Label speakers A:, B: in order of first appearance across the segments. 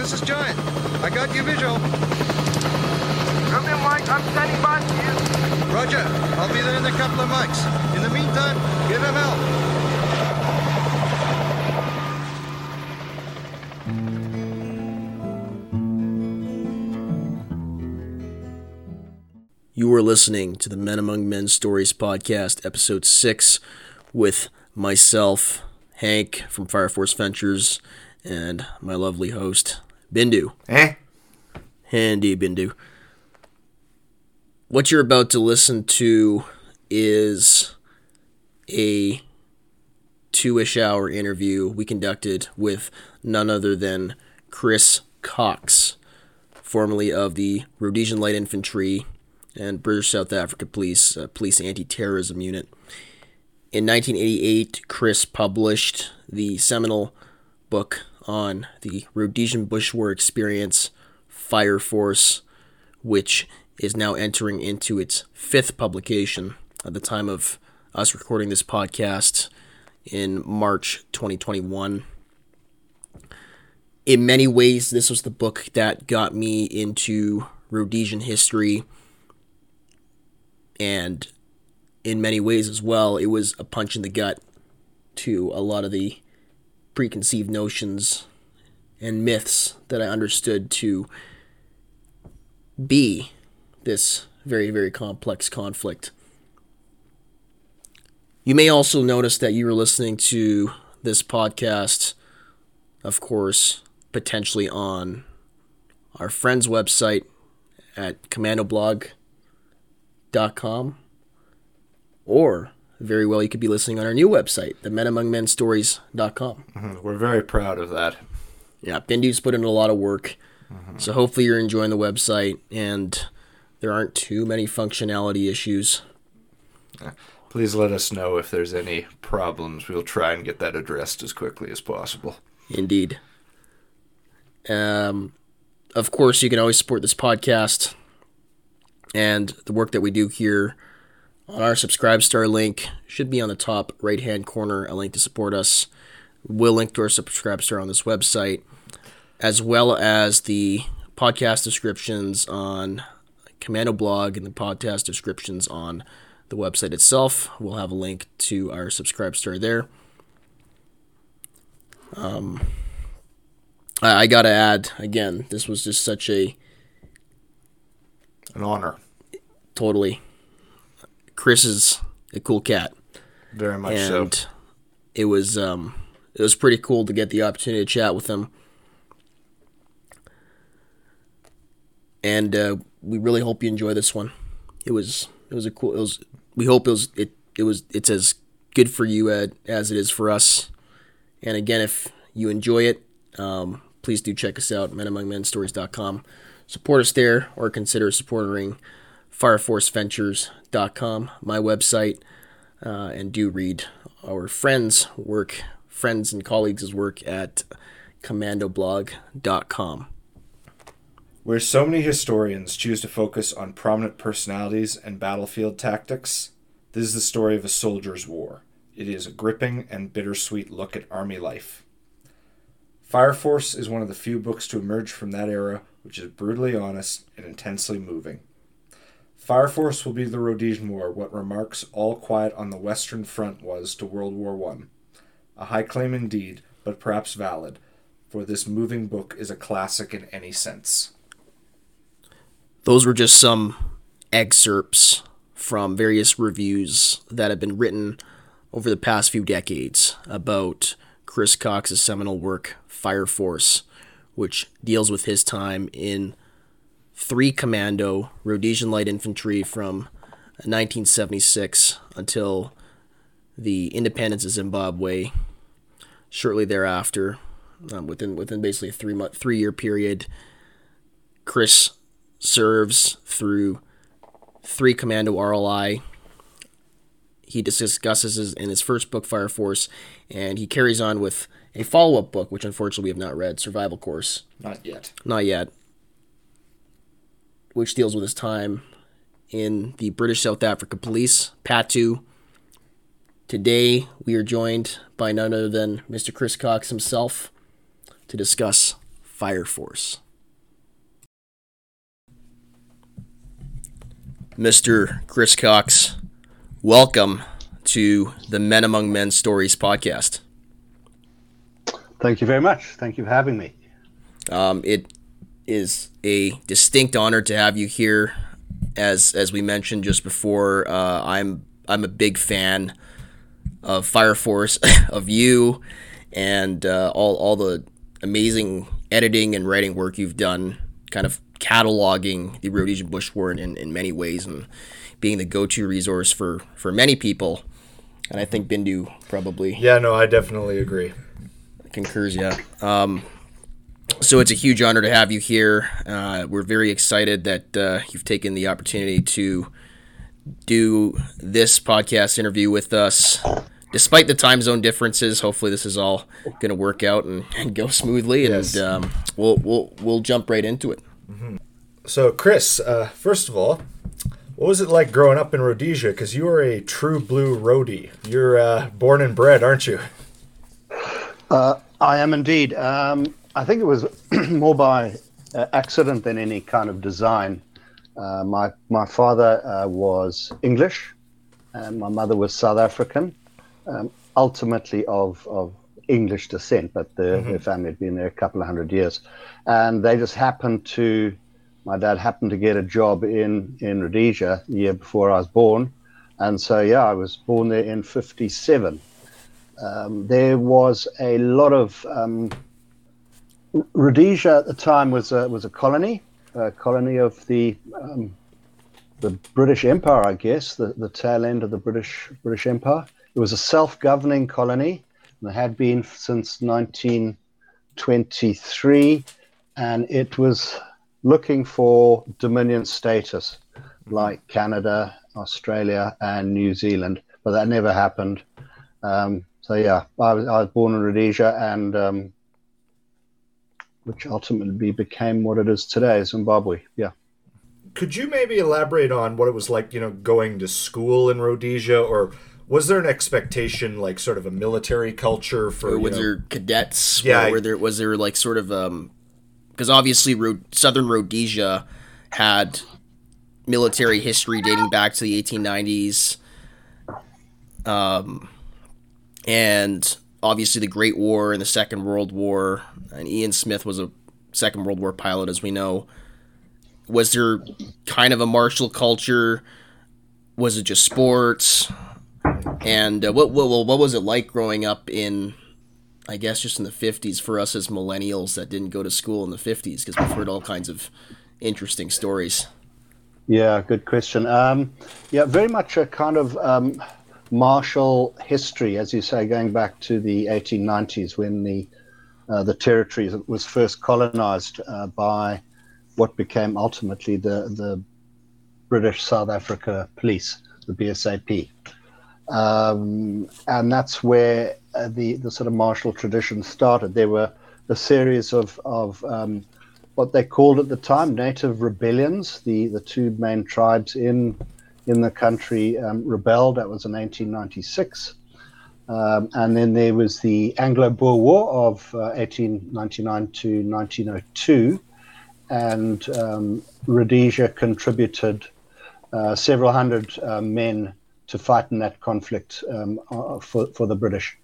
A: this is Giant. I got your visual.
B: Come in, Mike. I'm standing by for you.
A: Roger. I'll be there in a couple of mics. In the meantime, give him help.
C: You are listening to the Men Among Men Stories podcast, episode 6, with myself, Hank from Fire Force Ventures, and my lovely host, Bindu.
D: Eh?
C: Handy Bindu. What you're about to listen to is a two ish hour interview we conducted with none other than Chris Cox, formerly of the Rhodesian Light Infantry and British South Africa Police uh, Police Anti-Terrorism Unit. In 1988, Chris published the seminal book on the Rhodesian Bush War experience, Fire Force, which is now entering into its fifth publication at the time of us recording this podcast in March 2021. In many ways, this was the book that got me into Rhodesian history and in many ways as well, it was a punch in the gut to a lot of the preconceived notions and myths that I understood to be this very, very complex conflict. You may also notice that you were listening to this podcast, of course, potentially on our friend's website at commandoblog.com com, or very well you could be listening on our new website, the menamongmenstories.com.
D: We're very proud of that.
C: Yeah, Bindu's put in a lot of work, so hopefully you're enjoying the website and there aren't too many functionality issues.
D: Please let us know if there's any problems. We'll try and get that addressed as quickly as possible.
C: Indeed. Um, of course, you can always support this podcast and the work that we do here on our subscribe star link should be on the top right hand corner a link to support us we'll link to our subscribe star on this website as well as the podcast descriptions on commando blog and the podcast descriptions on the website itself we'll have a link to our subscribe star there um, I, I gotta add again this was just such a
D: An honor.
C: totally. Chris is a cool cat,
D: Very much
C: and
D: so.
C: it was um, it was pretty cool to get the opportunity to chat with him. And uh, we really hope you enjoy this one. It was it was a cool. It was we hope it was it it was it's as good for you as it is for us. And again, if you enjoy it, um, please do check us out, menamongmenstories.com. Support us there or consider supporting fireforceventures.com, my website, uh, and do read our friends' work, friends and colleagues' work at commandoblog.com.
D: Where so many historians choose to focus on prominent personalities and battlefield tactics, this is the story of a soldier's war. It is a gripping and bittersweet look at Army life. Fire Force is one of the few books to emerge from that era which is brutally honest and intensely moving. Fire Force will be the Rhodesian War what Remarque's All Quiet on the Western Front was to World War One. A high claim indeed, but perhaps valid, for this moving book is a classic in any sense.
C: Those were just some excerpts from various reviews that have been written over the past few decades about Chris Cox's seminal work, Fire Force, which deals with his time in 3 Commando Rhodesian Light Infantry from 1976 until the independence of Zimbabwe. Shortly thereafter, um, within within basically a three month three year period, Chris serves through three Commando RLI. He discusses his, in his first book, Fire Force, and he carries on with a follow up book, which unfortunately we have not read, Survival Course.
D: Not yet.
C: Not yet. Which deals with his time in the British South Africa Police, PATU. Today we are joined by none other than Mr. Chris Cox himself to discuss Fire Force. Mr. Chris Cox, welcome to the Men Among Men Stories podcast.
E: Thank you very much. Thank you for having me.
C: Um, it is a distinct honor to have you here. As as we mentioned just before, uh, I'm I'm a big fan of Fire Force, of you, and uh, all all the amazing editing and writing work you've done, kind of cataloging the Rhodesian Bush War in, in many ways and being the go-to resource for for many people. And I think Bindu probably
D: Yeah, no, I definitely agree.
C: concurs. Yeah. Um, so it's a huge honor to have you here. Uh, we're very excited that uh, you've taken the opportunity to do this podcast interview with us. Despite the time zone differences, hopefully this is all going to work out and, and go smoothly, and
D: Yes.
C: um, we'll we'll we'll jump right into it.
D: So, Chris, uh, first of all, what was it like growing up in Rhodesia? Because you are a true blue Rhodie. You're uh, born and bred, aren't you?
E: I am indeed. Um, I think it was more by uh, accident than any kind of design. Uh, my my father uh, was English, and my mother was South African, um, ultimately of of English descent, but the, their family had been there a couple of hundred years, and they just happened to. My dad happened to get a job in in Rhodesia the year before I was born, and so yeah, I was born there in '57 there was a lot of um, Rhodesia at the time was a, was a colony, a colony of the um, the British Empire, I guess, the, the tail end of the British British Empire. It was a self-governing colony, and it had been since 1923, and it was looking for dominion status, like Canada, Australia, and New Zealand, but that never happened. Um, so yeah, I was, I was born in Rhodesia, and um, which ultimately became what it is today, Zimbabwe. Yeah.
D: Could you maybe elaborate on what it was like, you know, going to school in Rhodesia, or was there an expectation, like sort of a military culture for?
C: Or
D: you know-
C: there cadets?
D: Yeah,
C: Or were there was there like sort of um because obviously Rho- Southern Rhodesia had military history dating back to the 1890s. Um, and obviously the Great War and the Second World War, and Ian Smith was a Second World War pilot, as we know. Was there kind of a martial culture? Was it just sports? And uh, what, what what was it like growing up in, I guess, just in the fifties for us as millennials that didn't go to school in the fifties? Because we've heard all kinds of interesting stories.
E: Yeah, good question. Um, yeah, very much a kind of um, martial history, as you say, going back to the 1890s when the uh, the territory was first colonized uh, by what became ultimately the the British South Africa Police, the BSAP, um, and that's where uh, the the sort of martial tradition started. There were a series of of um, what they called at the time native rebellions. The the two main tribes in in the country um, rebelled. That was in 1896. Um, and then there was the Anglo-Boer War of uh, 1899 to 1902, and um, Rhodesia contributed uh, several hundred uh, men to fight in that conflict um, uh, for for the British.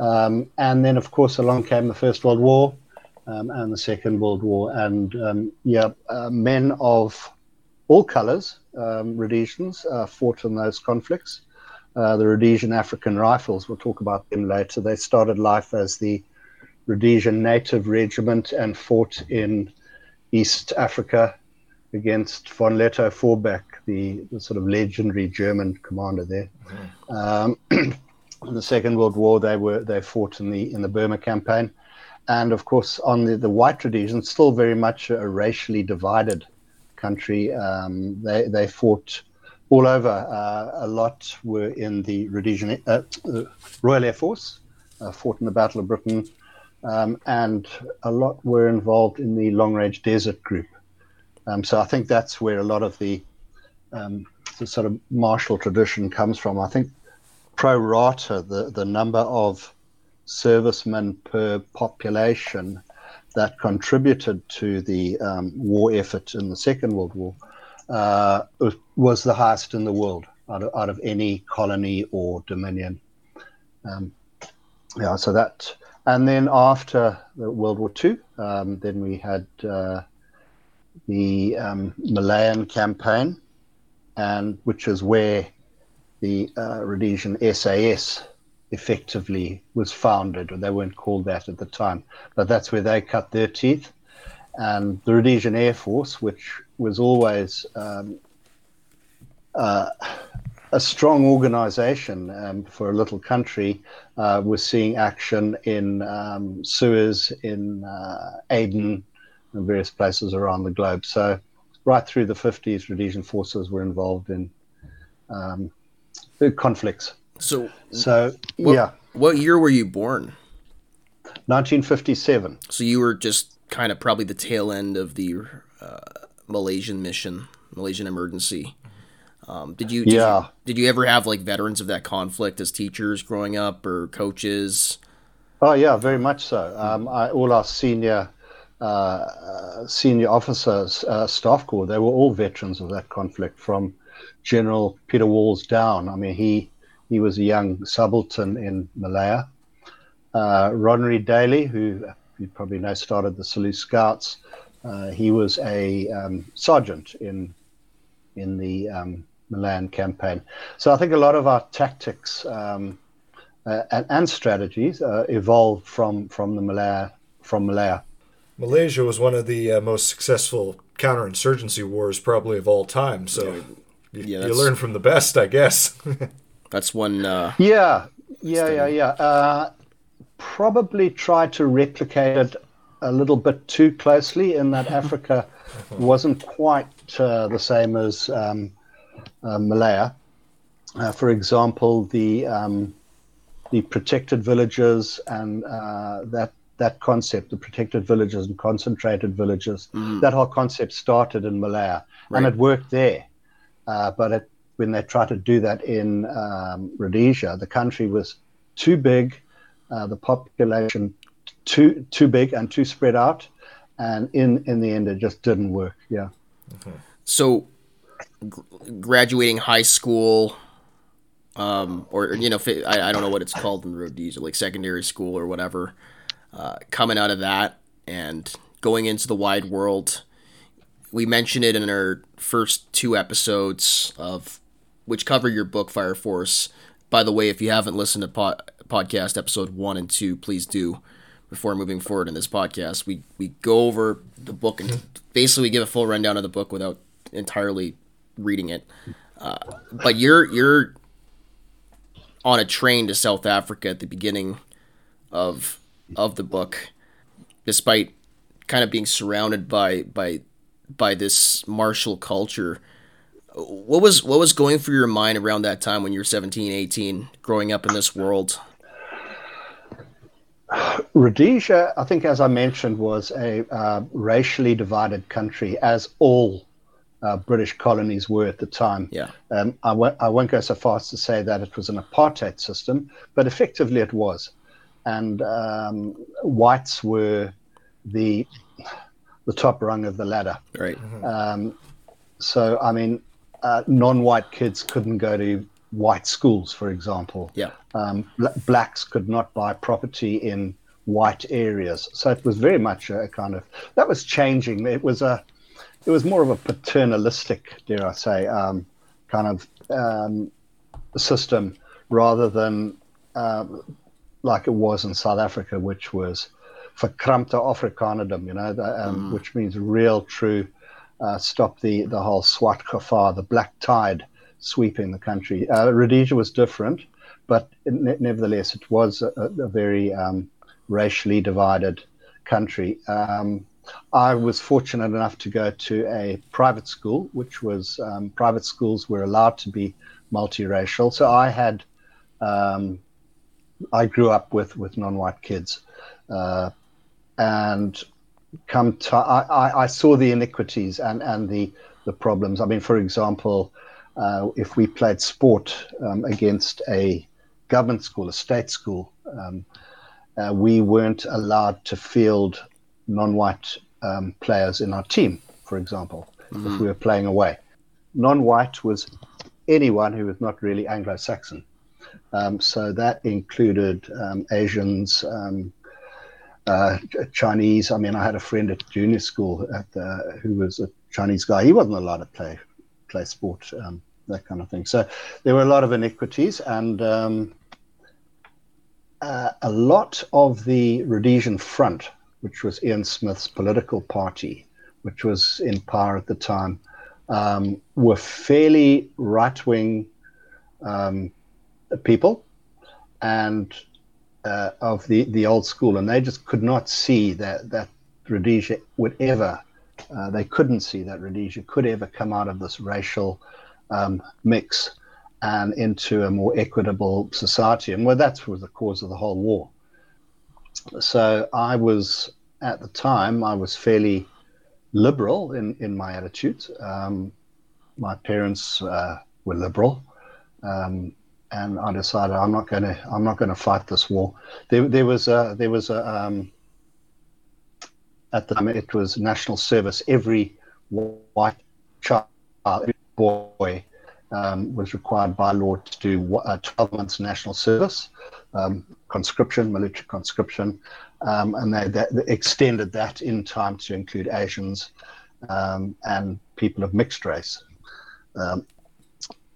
E: Um, and then, of course, along came the First World War um, and the Second World War, and um, yeah, uh, men of all colours, um, Rhodesians, uh, fought in those conflicts. Uh, the Rhodesian African Rifles, we'll talk about them later. They started life as the Rhodesian Native Regiment and fought in East Africa against von Lettow Vorbeck, the, the sort of legendary German commander there. Um, in the Second World War, they were they fought in the in the Burma campaign, and of course on the, the white Rhodesians, still very much a racially divided country. Um, they they fought all over. Uh, a lot were in the Rhodesian uh, Royal Air Force, uh, fought in the Battle of Britain, um, and a lot were involved in the Long Range Desert Group. Um, so I think that's where a lot of the um, the sort of martial tradition comes from. I think pro rata, the the number of servicemen per population, that contributed to the um, war effort in the Second World War uh, was the highest in the world out of, out of any colony or dominion. Um, yeah, so that, and then after World War II, um, then we had uh, the um, Malayan campaign, and which is where the uh, Rhodesian SAS effectively was founded, or they weren't called that at the time, but that's where they cut their teeth. And the Rhodesian Air Force, which was always um, uh, a strong organization um, for a little country, uh, was seeing action in um, Suez, in uh, Aden, and various places around the globe. So, right through the 50s, Rhodesian forces were involved in um, conflicts.
C: So,
E: so
C: what,
E: yeah.
C: What year were you born?
E: 1957.
C: So you were just kind of probably the tail end of the uh, Malaysian mission, Malaysian emergency. Um, did you? Did
E: yeah.
C: You, did you ever have like veterans of that conflict as teachers growing up or coaches?
E: Oh yeah, very much so. Um, I, all our senior uh, senior officers, uh, staff corps, they were all veterans of that conflict from General Peter Walls down. I mean, he he was a young subaltern in Malaya. Uh, Ron Reid-Daly, who you probably know started the Selous Scouts, uh, he was a um, sergeant in in the um, Malayan campaign. So I think a lot of our tactics um, uh, and, and, strategies uh, evolved from from the Malaya from Malaya.
D: Malaysia was one of the uh, most successful counterinsurgency wars probably of all time. So yeah, you, you learn from the best, I guess.
C: That's one. Uh,
E: yeah, yeah, yeah, yeah. Uh, probably tried to replicate it a little bit too closely in that Africa wasn't quite uh, the same as um, uh, Malaya. Uh, for example, the um, the protected villages and uh, that that concept, the protected villages and concentrated villages, mm. that whole concept started in Malaya, right. and it worked there. Uh, but it when they tried to do that in um, Rhodesia, the country was too big, uh, the population too too big and too spread out, and in in the end, it just didn't work. Yeah.
C: Mm-hmm. So, g- graduating high school, um, or you know, I, I don't know what it's called in Rhodesia, like secondary school or whatever. Uh, coming out of that and going into the wide world. We mentioned it in our first two episodes of which cover your book Fire Force. By the way, if you haven't listened to podcast episode one and two, please do. Before moving forward in this podcast, we we go over the book and basically we give a full rundown of the book without entirely reading it. Uh, but you're you're on a train to South Africa at the beginning of of the book, despite kind of being surrounded by by by this martial culture what was what was going through your mind around that time when you were 17 18 growing up in this world?
E: Rhodesia i think as i mentioned was a uh, racially divided country as all uh, british colonies were at the time.
C: Yeah.
E: Um, I, w- I won't go so far as to say that it was an apartheid system but effectively it was. And um, whites were the the top rung of the ladder.
C: Right.
E: Mm-hmm. um, so i mean uh, non-white kids couldn't go to white schools, for example.
C: Yeah.
E: Um, bl- blacks could not buy property in white areas. So it was very much a kind of that was changing. It was a it was more of a paternalistic, dare I say, um, kind of um, system rather than um, like it was in South Africa, which was verkrampte Afrikanerdom, you know, the, um, mm. which means real, true uh, stop the, the whole Swart Gevaar, the black tide sweeping the country. Uh, Rhodesia was different, but nevertheless, it was a, a very um, racially divided country. Um, I was fortunate enough to go to a private school, which was um, private schools were allowed to be multiracial. So I had, um, I grew up with with non-white kids, uh, and come to I, I saw the iniquities and and the the problems. I mean, for example, uh, if we played sport um, against a government school, a state school, um, uh, we weren't allowed to field non-white um, players in our team, for example, mm-hmm. if we were playing away. Non-white was anyone who was not really Anglo-Saxon. Um, so that included um, Asians, um, uh, Chinese. I mean, I had a friend at junior school at the, who was a Chinese guy. He wasn't allowed to play play sport, um, that kind of thing. So there were a lot of inequities, and um, uh, a lot of the Rhodesian Front, which was Ian Smith's political party, which was in power at the time, um, were fairly right wing um, people and uh, of the, the old school, and they just could not see that that Rhodesia would ever. Uh, they couldn't see that Rhodesia could ever come out of this racial um, mix and into a more equitable society, and well, that was the cause of the whole war. So I was at the time I was fairly liberal in in my attitudes. Um, my parents uh, were liberal. Um, and I decided I'm not going to I'm not going to fight this war. There, there was a there was a um, at the time it was national service. Every white child, every boy, um, was required by law to do uh, 12 months national service, um, conscription, military conscription, um, and they, they, extended that in time to include Asians um, and people of mixed race.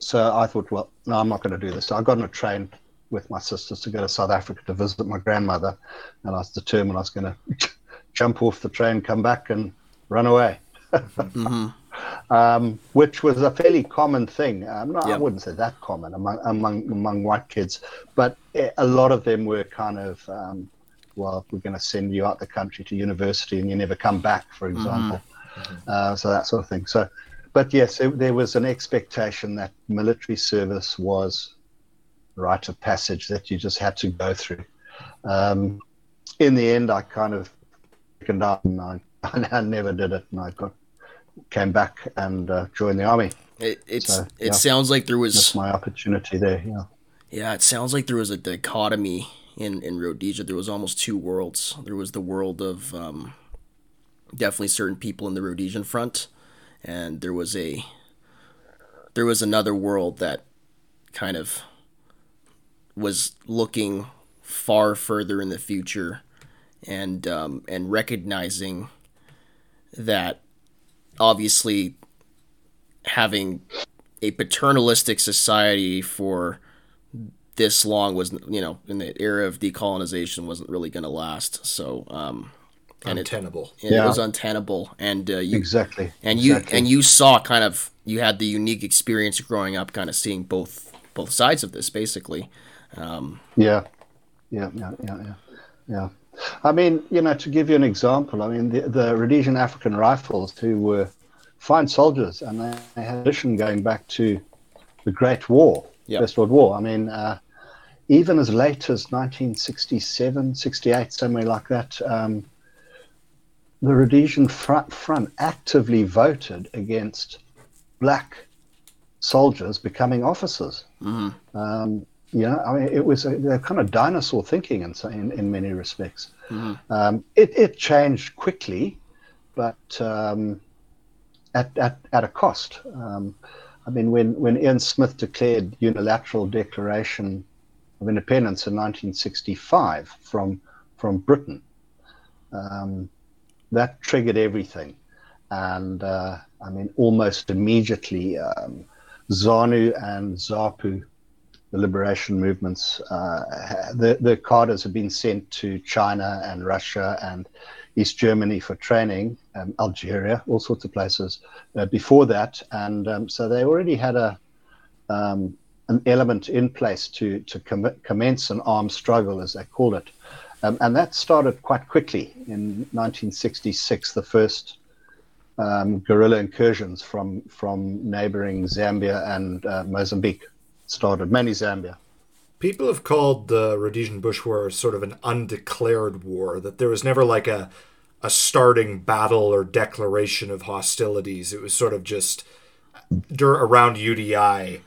E: So I thought, well, no, I'm not going to do this. So I got on a train with my sisters to go to South Africa to visit my grandmother, and I was determined I was going to jump off the train, come back, and run away. mm-hmm. um, which was a fairly common thing. Um, no, yep. I wouldn't say that common among among among white kids, but a lot of them were kind of, um, well, we're going to send you out the country to university, and you never come back, for mm-hmm. example. Mm-hmm. Uh, so that sort of thing. So but yes, it, there was an expectation that military service was rite of passage that you just had to go through. Um, in the end, I kind of and I, I never did it, and I got came back and uh, joined the army.
C: It it's so, it yeah, sounds like there was
E: that's my opportunity there. Yeah.
C: Yeah, it sounds like there was a dichotomy in in Rhodesia. There was almost two worlds. There was the world of um, definitely certain people in the Rhodesian front, and there was a there was another world that kind of was looking far further in the future and um, and recognizing that obviously having a paternalistic society for this long was you know in the era of decolonization wasn't really going to last. So um,
D: and untenable.
C: It, yeah. it was untenable, and uh, you
E: exactly,
C: and
E: exactly.
C: you and you saw kind of you had the unique experience growing up, kind of seeing both both sides of this, basically. Um,
E: yeah, yeah, yeah, yeah, yeah, yeah. I mean, you know, to give you an example, I mean, the, the Rhodesian African Rifles, who were fine soldiers, and they, they had a tradition going back to the Great War, yep. First World War. I mean, uh, even as late as 1967, 68, somewhere like that. Um, the Rhodesian front, front actively voted against black soldiers becoming officers. Mm-hmm. Um, you know, I mean, it was a, kind of dinosaur thinking in, in, in many respects. Mm-hmm. Um, it, it changed quickly, but um, at, at, at a cost. Um, I mean, when, when Ian Smith declared unilateral declaration of independence in 1965 from, from Britain, um, that triggered everything. And uh, I mean, almost immediately, um, ZANU and ZAPU, the liberation movements, uh, the, the have been sent to China and Russia and East Germany for training, um, Algeria, all sorts of places uh, before that. And um, so they already had a, um, an element in place to, to com- commence an armed struggle, as they call it. Um, and that started quite quickly in 1966, the first um, guerrilla incursions from, from neighboring Zambia and uh, Mozambique started, mainly Zambia.
D: People have called the Rhodesian Bush War sort of an undeclared war, that there was never like a, a starting battle or declaration of hostilities. It was sort of just around UDI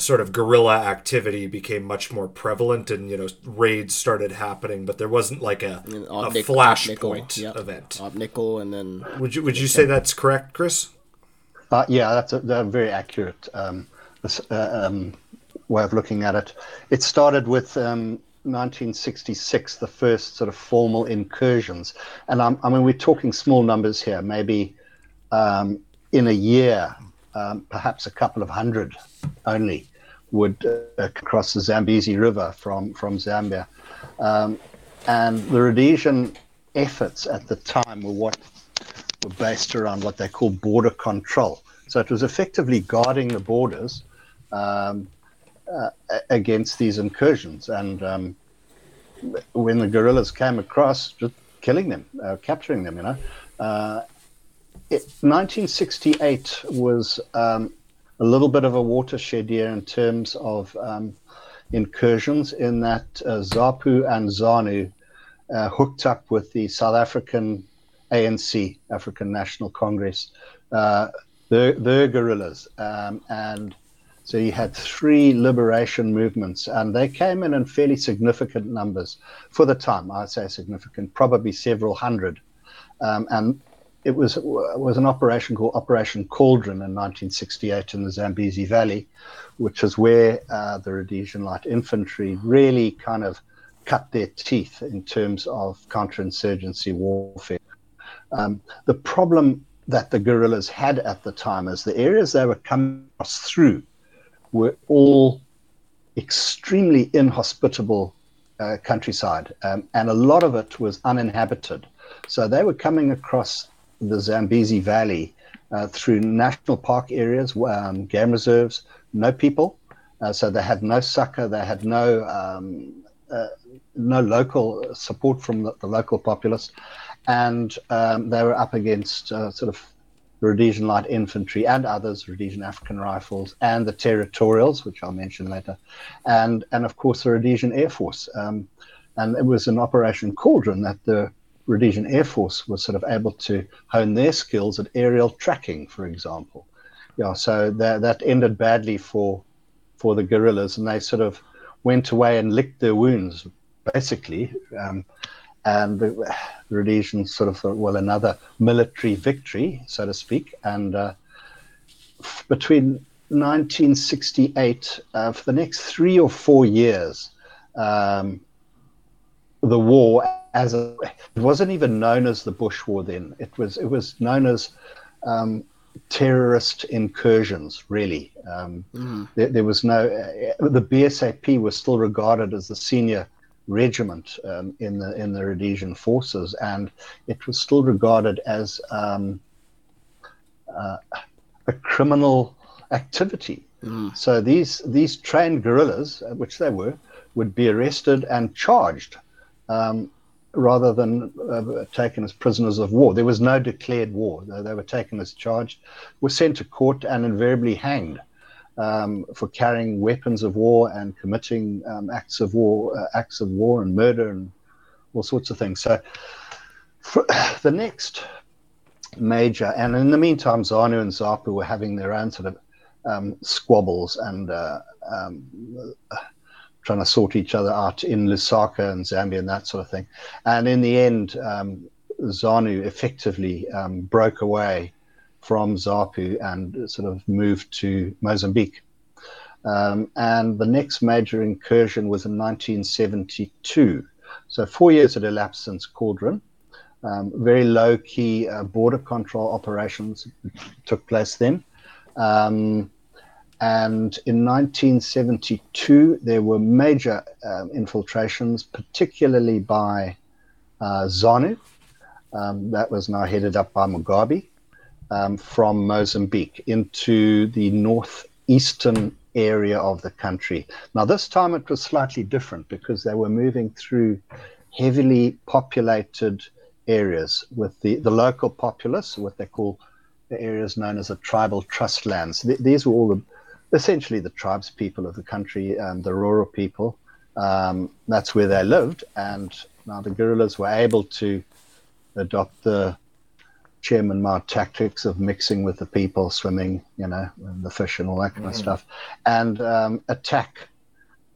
D: sort of guerrilla activity became much more prevalent and you know raids started happening but there wasn't like a,
C: And
D: a flashpoint
C: yep.
D: event
C: Op Nickel, and then
D: would you would you say that's correct chris
E: Uh, yeah, that's a, a very accurate um, this, uh, um, way of looking at it. It started with um, 1966, the first sort of formal incursions, and I'm, I mean we're talking small numbers here. Maybe um, in a year, um, perhaps a couple of hundred only would uh, cross the Zambezi River from from Zambia, um, and the Rhodesian efforts at the time were what were based around what they call border control. So it was effectively guarding the borders um, uh, against these incursions. And um, when the guerrillas came across, just killing them, uh, capturing them, you know. Uh, it, 1968 was um, a little bit of a watershed year in terms of um, incursions, in that uh, ZAPU and ZANU uh, hooked up with the South African ANC, African National Congress, uh, the the guerrillas, um, and so you had three liberation movements, and they came in in fairly significant numbers for the time. I'd say significant, probably several hundred, um, and it was was an operation called Operation Cauldron in 1968 in the Zambezi Valley, which is where uh, the Rhodesian Light Infantry really kind of cut their teeth in terms of counterinsurgency warfare. Um, the problem that the guerrillas had at the time is the areas they were coming across through were all extremely inhospitable uh, countryside, um, and a lot of it was uninhabited. So they were coming across the Zambezi Valley uh, through national park areas, um, game reserves, no people. Uh, so they had no succor, they had no um, uh, no local support from the, the local populace, and um, they were up against uh, sort of the Rhodesian Light Infantry and others, Rhodesian African Rifles, and the Territorials, which I'll mention later, and and of course the Rhodesian Air Force. Um, and it was an Operation Cauldron that the Rhodesian Air Force was sort of able to hone their skills at aerial tracking, for example. Yeah, so that that ended badly for for the guerrillas, and they sort of went away and licked their wounds, basically. Um, and the Rhodesians sort of thought, well, another military victory, so to speak. And uh, between 1968, uh, for the next three or four years, um, the war, as a, it wasn't even known as the Bush War then. It was it was known as um, terrorist incursions. Really, um, there, there was no. Uh, the BSAP was still regarded as the senior regiment um, in the in the Rhodesian forces, and it was still regarded as um, uh, a criminal activity. So these these trained guerrillas, uh, which they were, would be arrested and charged. Um, rather than uh, taken as prisoners of war. There was no declared war. They, were taken as charged, were sent to court, and invariably hanged um, for carrying weapons of war and committing um, acts of war, uh, acts of war and murder and all sorts of things. So, the next major, and in the meantime, ZANU and ZAPU were having their own sort of um, squabbles and uh, um, trying to sort each other out in Lusaka and Zambia and that sort of thing. And in the end, um, ZANU effectively um, broke away from ZAPU and sort of moved to Mozambique. Um, and the next major incursion was in 1972. So four years had elapsed since Cauldron. Um, very low key uh, border control operations took place then. Um, and in 1972, there were major um, infiltrations, particularly by uh, ZANU. Um, that was now headed up by Mugabe um, from Mozambique into the northeastern area of the country. Now, this time it was slightly different because they were moving through heavily populated areas with the, the local populace, what they call the areas known as the tribal trust lands. Th- these were all the essentially the tribes people of the country, um, the rural people. Um, that's where they lived, and now the guerrillas were able to adopt the Chairman Mao tactics of mixing with the people, swimming, you know, and the fish and all that kind of stuff, and um, attack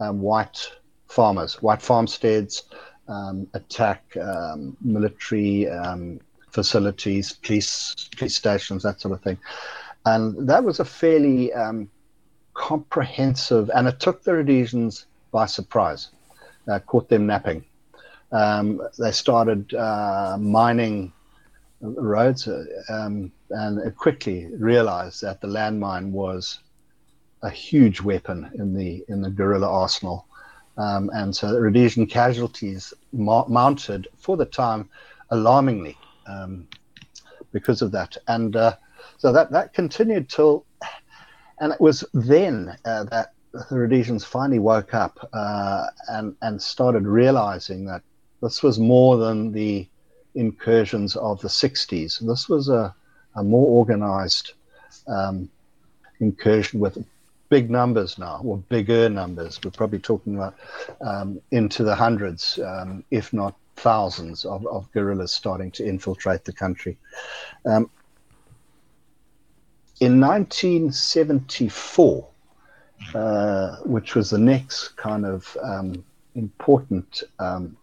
E: um, white farmers, white farmsteads, um, attack um, military um, facilities, police police stations, that sort of thing, and that was a fairly um, comprehensive, and it took the Rhodesians by surprise, uh, caught them napping. they started uh, mining roads uh, um, and quickly realized that the landmine was a huge weapon in the in the guerrilla arsenal. Um, and so the Rhodesian casualties ma- mounted for the time alarmingly um, because of that. And uh, so that, that continued till, and it was then uh, that the Rhodesians finally woke up uh, and, and started realizing that this was more than the incursions of the 60s. This was a, a more organized um, incursion with big numbers now, or bigger numbers. We're probably talking about um, into the hundreds, um, if not thousands, of, of, guerrillas starting to infiltrate the country. Um, in 1974, uh, which was the next kind of um, important um,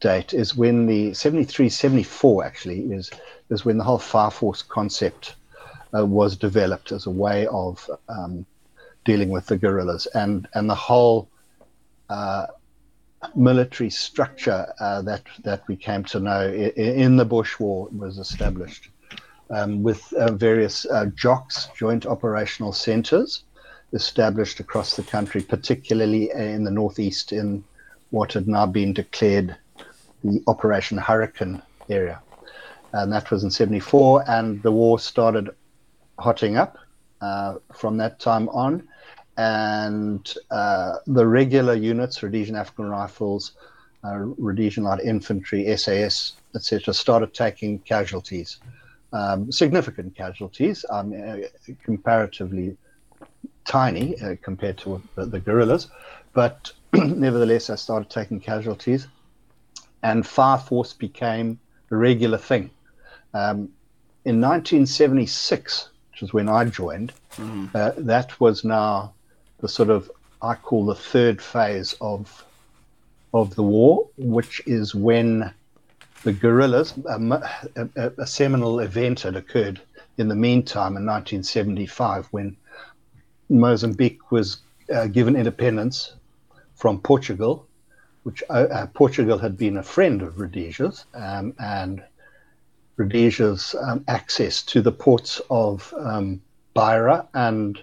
E: date is when the 73 74 actually is is when the whole fire force concept uh, was developed as a way of um, dealing with the guerrillas and and the whole uh, military structure uh, that that we came to know in, in the Bush War was established um, with uh, various uh, JOCs, joint operational centres, established across the country, particularly in the northeast in what had now been declared the Operation Hurricane area. And that was in 74, and the war started hotting up uh, from that time on. And uh, the regular units, Rhodesian African Rifles, uh, Rhodesian Light Infantry, SAS, etc., started taking casualties, um, significant casualties, um, uh, comparatively tiny uh, compared to the, the guerrillas, but nevertheless, I started taking casualties and fire force became a regular thing. Um, in 1976, which is when I joined, mm-hmm. uh, that was now the sort of I call the third phase of of the war, which is when the guerrillas, a, a, seminal event had occurred in the meantime in 1975 when Mozambique was uh, given independence from Portugal which uh, uh, Portugal had been a friend of Rhodesia's, um, and Rhodesia's um, access to the ports of um, Beira and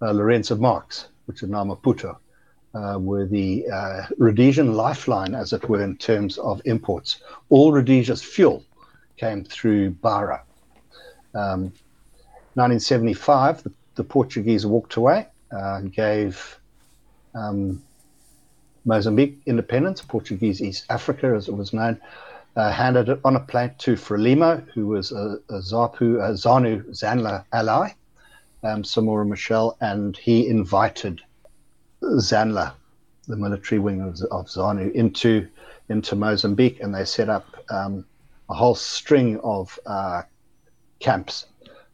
E: uh, Lourenço Marques, which is now Maputo, uh, were the uh, Rhodesian lifeline, as it were, in terms of imports. All Rhodesia's fuel came through. 1975, um, the, the, Portuguese walked away, uh, gave um, Mozambique independence, Portuguese East Africa as it was known, uh, handed it on a plate to Frelimo, who was a, a ZAPU, a ZANU Zanla ally, um, Samora Machel, and he invited Zanla, the military wing of, of ZANU, into into Mozambique, and they set up um, a whole string of uh, camps,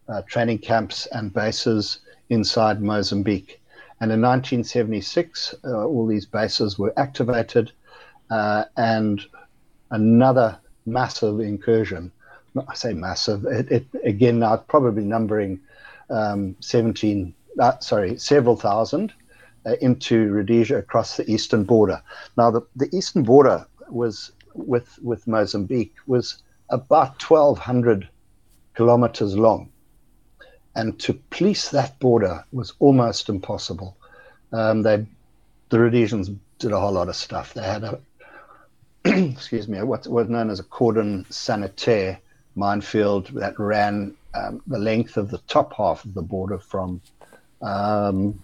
E: uh, training camps, and bases inside Mozambique. And in 1976, uh, all these bases were activated, uh, and another massive incursion. I say massive. It, it again now probably numbering um, 17, uh, sorry, several thousand uh, into Rhodesia across the eastern border. Now the, the eastern border was with with Mozambique was about 1,200 kilometers long and to police that border was almost impossible. Um, they, the Rhodesians did a whole lot of stuff. They had a, excuse me, what was known as a cordon sanitaire minefield that ran um, the length of the top half of the border from um,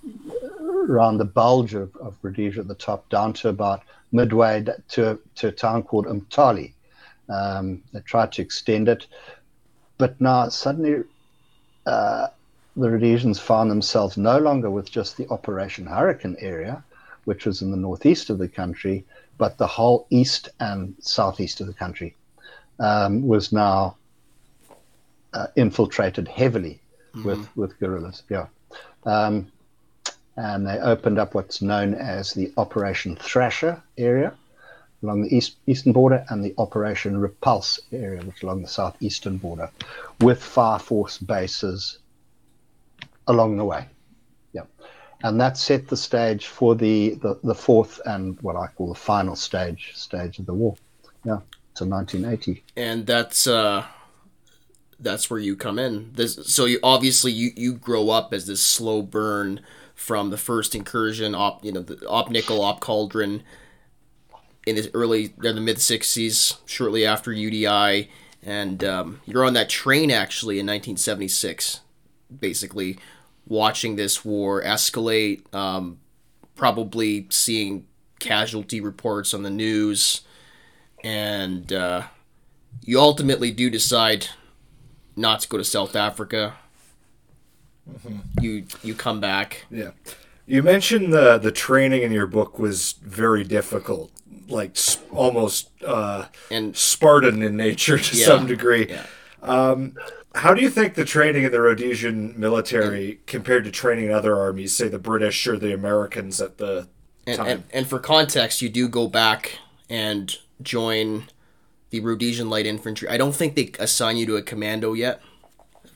E: around the bulge of, of Rhodesia at the top down to about midway to, to a town called Umtali. Um, they tried to extend it, but now suddenly uh, the Rhodesians found themselves no longer with just the Operation Hurricane area, which was in the northeast of the country, but the whole east and southeast of the country um, was now uh, infiltrated heavily with with guerrillas. Yeah, um, and they opened up what's known as the Operation Thrasher area along the east, eastern border and the Operation Repulse area, which is along the southeastern border, with fire force bases along the way. Yeah, and that set the stage for the, the, the fourth and what I call the final stage stage of the war. Yeah, to 1980.
C: and that's uh that's where you come in this so you obviously you you grow up as this slow burn from the first incursion op you know the op nickel op cauldron in the early in the mid 60s shortly after udi and um, you're on that train actually in 1976 basically watching this war escalate um, probably seeing casualty reports on the news and uh, you ultimately do decide not to go to South Africa. You you come back.
D: Yeah. You mentioned the the training in your book was very difficult, like s- almost uh,
C: And
D: Spartan in nature to
C: Yeah.
D: some degree.
C: Yeah.
D: Um, how do you think the training in the Rhodesian military compared to training in other armies, say the British or the Americans at the
C: and,
D: time?
C: and, and for context, you do go back and join the Rhodesian Light Infantry. I don't think they assign you to a commando yet.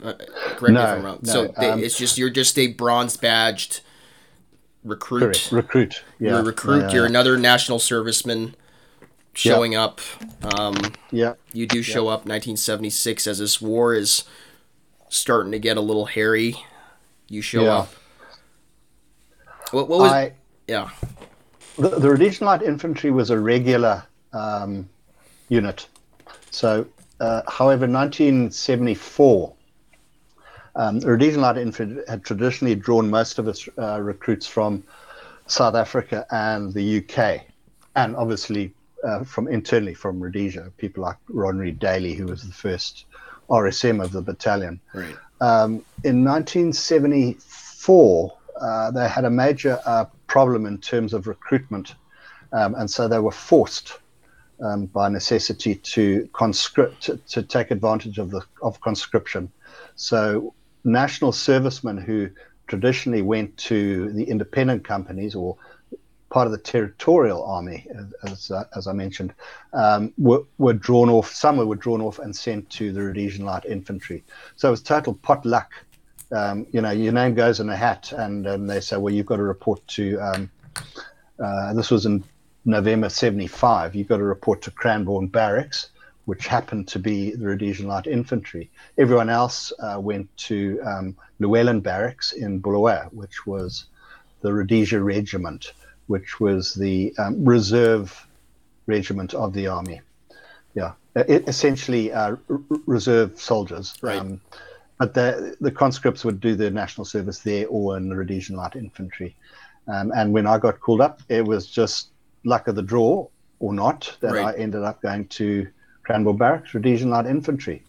C: Uh, correct me if I'm wrong.
E: no,
C: so they,
E: um,
C: it's just you're just a bronze badged recruit.
E: Correct. Recruit. Yeah.
C: You're a recruit.
E: Yeah,
C: You're another national serviceman showing up. Um,
E: yeah.
C: You do show up 1976 as this war is starting to get a little hairy. You show up. What, what was?
E: I,
C: yeah.
E: the, the Rhodesian Light Infantry was a regular um, unit. So, uh, however, 1974, um, Rhodesian Light Infantry had traditionally drawn most of its uh, recruits from South Africa and the UK, and obviously uh, from internally from Rhodesia, people like Ron Reid-Daly, who was the first RSM of the battalion.
C: Right.
E: Um, in 1974, uh, they had a major uh, problem in terms of recruitment, um, and so they were forced um, by necessity to conscript to, to take advantage of the of conscription. So national servicemen who traditionally went to the independent companies or part of the territorial army, as, uh, as I mentioned, um, were, were drawn off. Some were drawn off and sent to the Rhodesian Light Infantry. So it was total potluck. Um, you know, your name goes in a hat, and, and they say, well, you've got to report to. Um, uh, this was in November '75. You've got to report to Cranborne Barracks, which happened to be the Rhodesian Light Infantry. Everyone else uh, went to um, Llewellyn Barracks in Bulawayo, which was the Rhodesia Regiment, which was the um, reserve regiment of the army. Yeah, it, essentially uh, reserve soldiers.
C: Right.
E: Um, but the the conscripts would do their national service there or in the Rhodesian Light Infantry. Um, and when I got called up, it was just luck of the draw or not that
C: Right.
E: I ended up going to Cranborne Barracks, Rhodesian Light Infantry.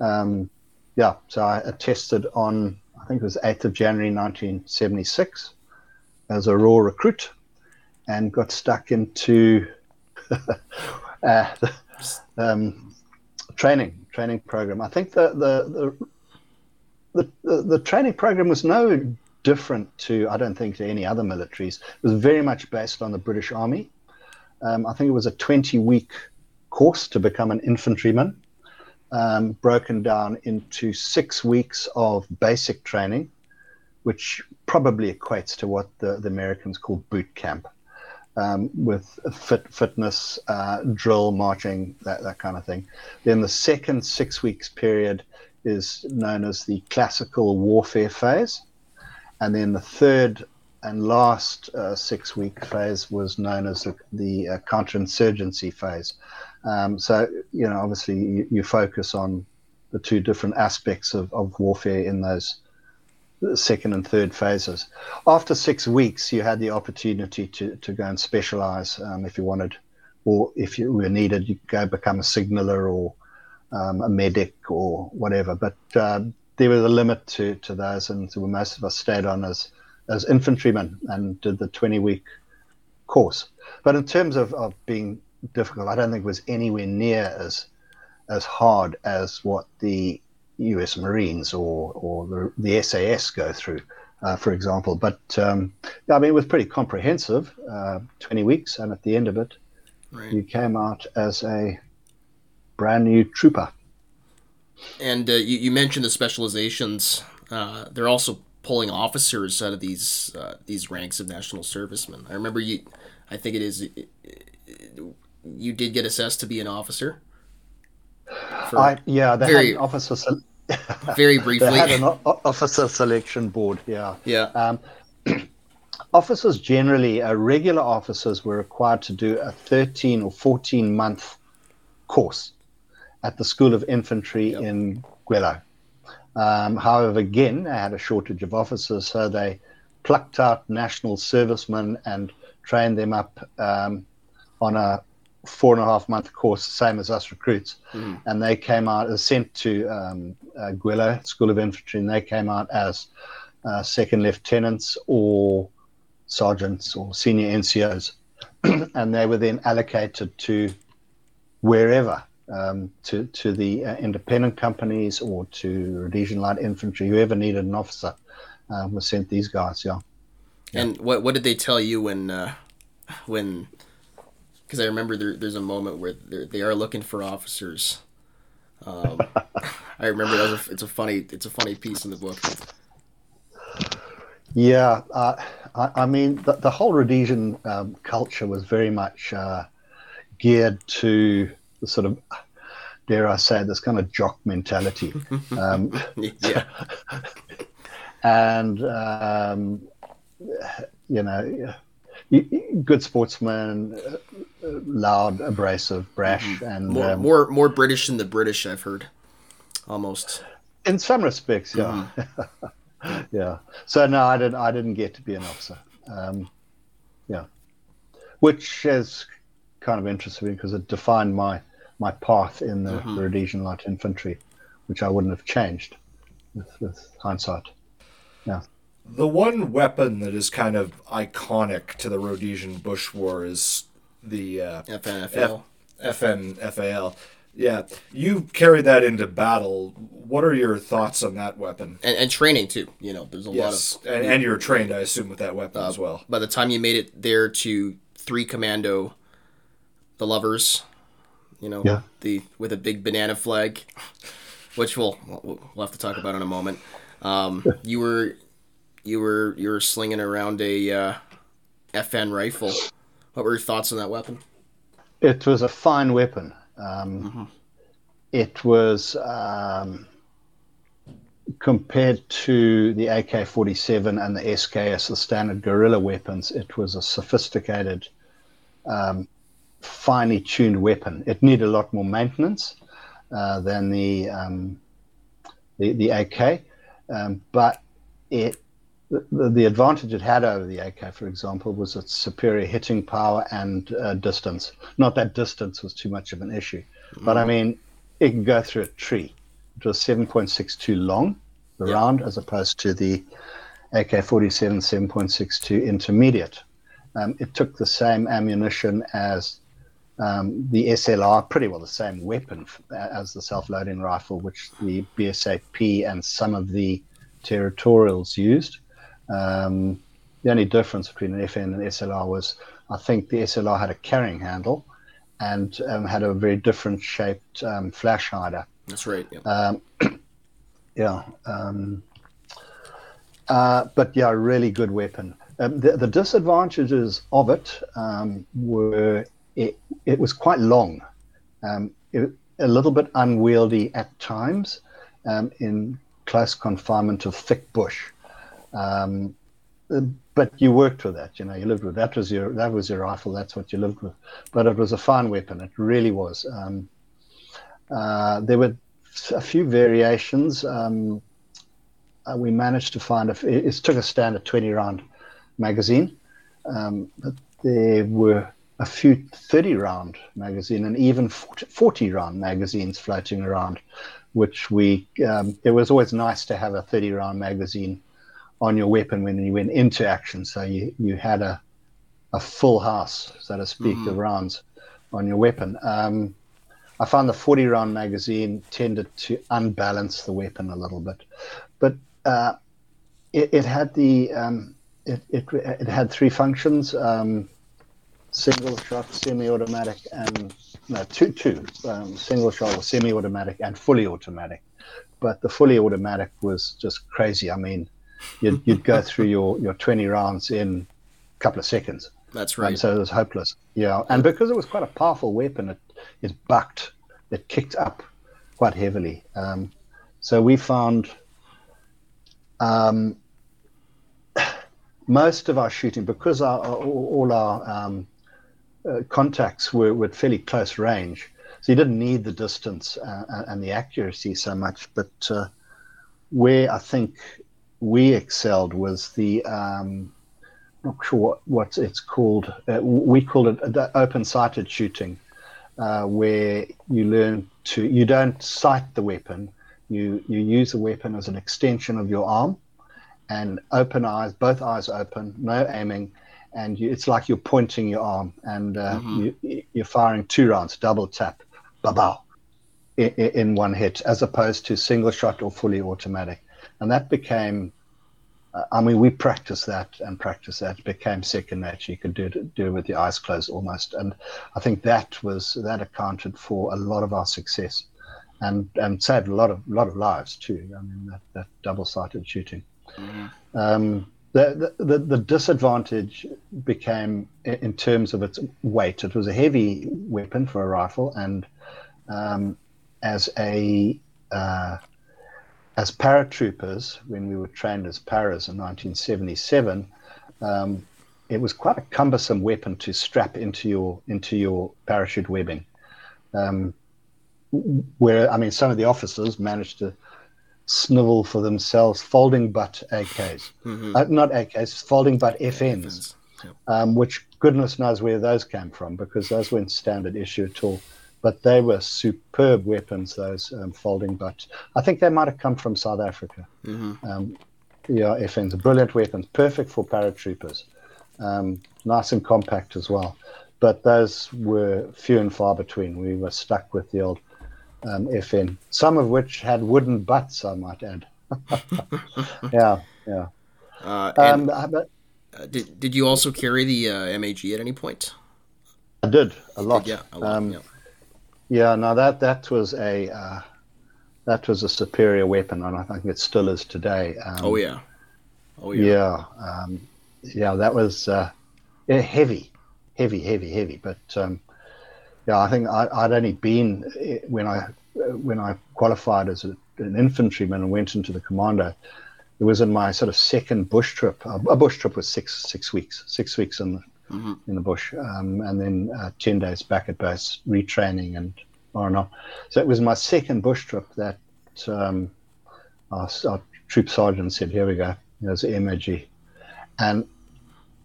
E: Um, yeah, so I attested on, I think it was 8th of January 1976 as a raw recruit and got stuck into uh, um, training training program. I think the the, the the the the training program was no different to I don't think to any other militaries. It was very much based on the British Army. Um, I think it was a 20 week course to become an infantryman, um, broken down into six weeks of basic training, which probably equates to what the, the Americans call boot camp, um, with fit, fitness, uh, drill, marching, that, that kind of thing. Then the second six weeks period is known as the classical warfare phase. And then the third and last uh, six week phase was known as the, the uh, counterinsurgency phase. Um, so, you know, obviously you, you focus on the two different aspects of, of warfare in those second and third phases. After six weeks, you had the opportunity to, to go and specialize um, if you wanted, or if you were needed, you could go become a signaller or um, a medic or whatever. But uh, there was a limit to, to those, and so most of us stayed on as as infantrymen and did the 20 week course. But in terms of, of being difficult, I don't think it was anywhere near as as hard as what the U.S. Marines or or the, the SAS go through, uh, for example. But um, I mean, it was pretty comprehensive. Uh, Twenty weeks, and at the end of it,
C: Right.
E: you came out as a brand new trooper.
C: And uh, you, you mentioned the specializations. Uh, they're also pulling officers out of these uh, these ranks of national servicemen. I remember you. I think it is. You did get assessed to be an officer.
E: I yeah, they
C: very-
E: had an officer. Se-
C: very
E: they
C: briefly.
E: had an o- officer selection board. Yeah.
C: yeah.
E: Um, officers generally, uh, regular officers were required to do a 13 or 14 month course at the School of Infantry in Gwelo. Um, however, again, they had a shortage of officers, so they plucked out national servicemen and trained them up um, on a four and a half month course, same as us recruits. And they came out, uh, sent to um, uh, School of Infantry, and they came out as uh, second lieutenants or sergeants or senior NCOs. and they were then allocated to wherever, um, to, to the uh, independent companies or to Rhodesian Light Infantry, whoever needed an officer uh, was sent these guys, yeah.
C: And what what did they tell you when uh, when? Because I remember there, there's a moment where they're, looking for officers. Um, I remember that was a, it's a funny it's a funny piece in the book.
E: Yeah, uh, I, I mean, the, the whole Rhodesian um, culture was very much uh, geared to the sort of, dare I say, this kind of jock mentality. Um,
C: yeah,
E: and, um, you know, good sportsman, uh, uh, loud, abrasive, brash, and
C: more
E: um,
C: more more British than the British I've heard, almost.
E: in some respects, yeah. yeah. So no, I didn't. I didn't get to be an officer. Um, yeah, which is kind of interesting because it defined my my path in the Rhodesian Light Infantry, which I wouldn't have changed with, with hindsight. Yeah.
D: The one weapon that is kind of iconic to the Rhodesian Bush War is the uh,
C: FNFL.
D: F- FNFAL. Yeah, you carried that into battle. What are your thoughts on that weapon?
C: and, and training too. You know, there's a
D: Yes,
C: lot of
D: and, and you're trained, I assume, with that weapon as well.
C: by the time you made it there to three commando, the lovers, you know,
E: Yeah.
C: the with a big banana flag, which we'll we'll we'll have to talk about in a moment. Um, you were you were you were slinging around a uh, FN rifle. What were your thoughts on that weapon?
E: It was a fine weapon. Um, It was um, compared to the AK 47 and the SKS, the standard guerrilla weapons, it was a sophisticated, um, finely tuned weapon. It needed a lot more maintenance uh, than the, um, the, the AK, um, but it the, the advantage it had over the AK, for example, was its superior hitting power and uh, distance. Not that distance was too much of an issue, but I mean, it could go through a tree. It was 7.62 long, the
C: Yeah.
E: round, as opposed to the AK 47 7.62 intermediate. Um, it took the same ammunition as um, the SLR, pretty well the same weapon f- as the self loading rifle, which the BSAP and some of the territorials used. Um, the only difference between an FN and SLR was I think the SLR had a carrying handle and um, had a very different shaped um, flash hider.
C: That's right. Yeah.
E: Um, yeah. Um, uh, but yeah, really good weapon. Um, the, the disadvantages of it um, were it, it was quite long, um, it, a little bit unwieldy at times um, in close confinement of thick bush. Um, but you worked with that, you know. You lived with that was your that was your rifle. That's what you lived with. But it was a fine weapon. It really was. Um, uh, there were a few variations. Um, uh, we managed to find a, it, it took a standard 20 round magazine, um, but there were a few 30 round magazine and even 40, 40 round magazines floating around, which we um, it was always nice to have a 30 round magazine on your weapon when you went into action, so you you had a a full house, so to speak, of rounds on your weapon. Um, I found the 40 round magazine tended to unbalance the weapon a little bit, but uh, it, it, had the um, it, it, it had three functions: um, single shot, semi-automatic, and no two two um, single shot or semi-automatic and fully automatic. But the fully automatic was just crazy. I mean, you'd, you'd go through your, your 20 rounds in a couple of seconds.
C: That's right.
E: And so it was hopeless. Yeah. And because it was quite a powerful weapon, it, it bucked, it kicked up quite heavily. Um, so we found um, most of our shooting, because our, all our um, uh, contacts were, were fairly close range, so you didn't need the distance uh, and the accuracy so much. But uh, where I think we excelled was the um, not sure what, what it's called. Uh, we call it open-sighted shooting, uh, where you learn to you don't sight the weapon. You you use the weapon as an extension of your arm, and open eyes, both eyes open, no aiming, and you, it's like you're pointing your arm, and uh, mm-hmm. you, you're firing two rounds, double tap, ba in, in one hit, as opposed to single shot or fully automatic and that became uh, I mean, we practiced that and practiced that. It became second nature. You could do it, do it with your eyes closed almost. And I think that was that accounted for a lot of our success, and and saved a lot of lot of lives too. I mean, that, that double sighted shooting. Mm-hmm. Um, the, the, the disadvantage became in terms of its weight. It was a heavy weapon for a rifle, and um, as a uh, as paratroopers, when we were trained as paras in 1977, um, it was quite a cumbersome weapon to strap into your into your parachute webbing. Um, where I mean, some of the officers managed to snivel for themselves folding butt AKs, mm-hmm. uh, not AKs, folding butt FNs, um, which goodness knows where those came from because those weren't standard issue at all but they were superb weapons. Those um, folding butts. I think they might have come from South Africa. Mm-hmm. Um, yeah, FNs, brilliant weapons, perfect for paratroopers. Um, nice and compact as well. But those were few and far between. We were stuck with the old um, FN, some of which had wooden butts, I might add. yeah, yeah.
C: Uh, and, um, but, uh, did, did you also carry the uh, MAG at any point?
E: I did a lot.
C: Yeah, a lot. Um, yeah.
E: Yeah, no, that that was a uh, that was a superior weapon, and I think it still is today.
C: Um, oh yeah,
E: oh yeah, yeah, um, yeah. That was uh, yeah, heavy, heavy, heavy, heavy. But um, yeah, I think I, would only been eh, when I when I qualified as a, an infantryman and went into the commando. It was in my sort of second bush trip. A bush trip was six six weeks, six weeks in the mm-hmm. in the bush, um, and then uh, ten days back at base retraining and on and on. So it was my second bush trip that um, our, our, troop sergeant said, "Here we go, there's the MAG," and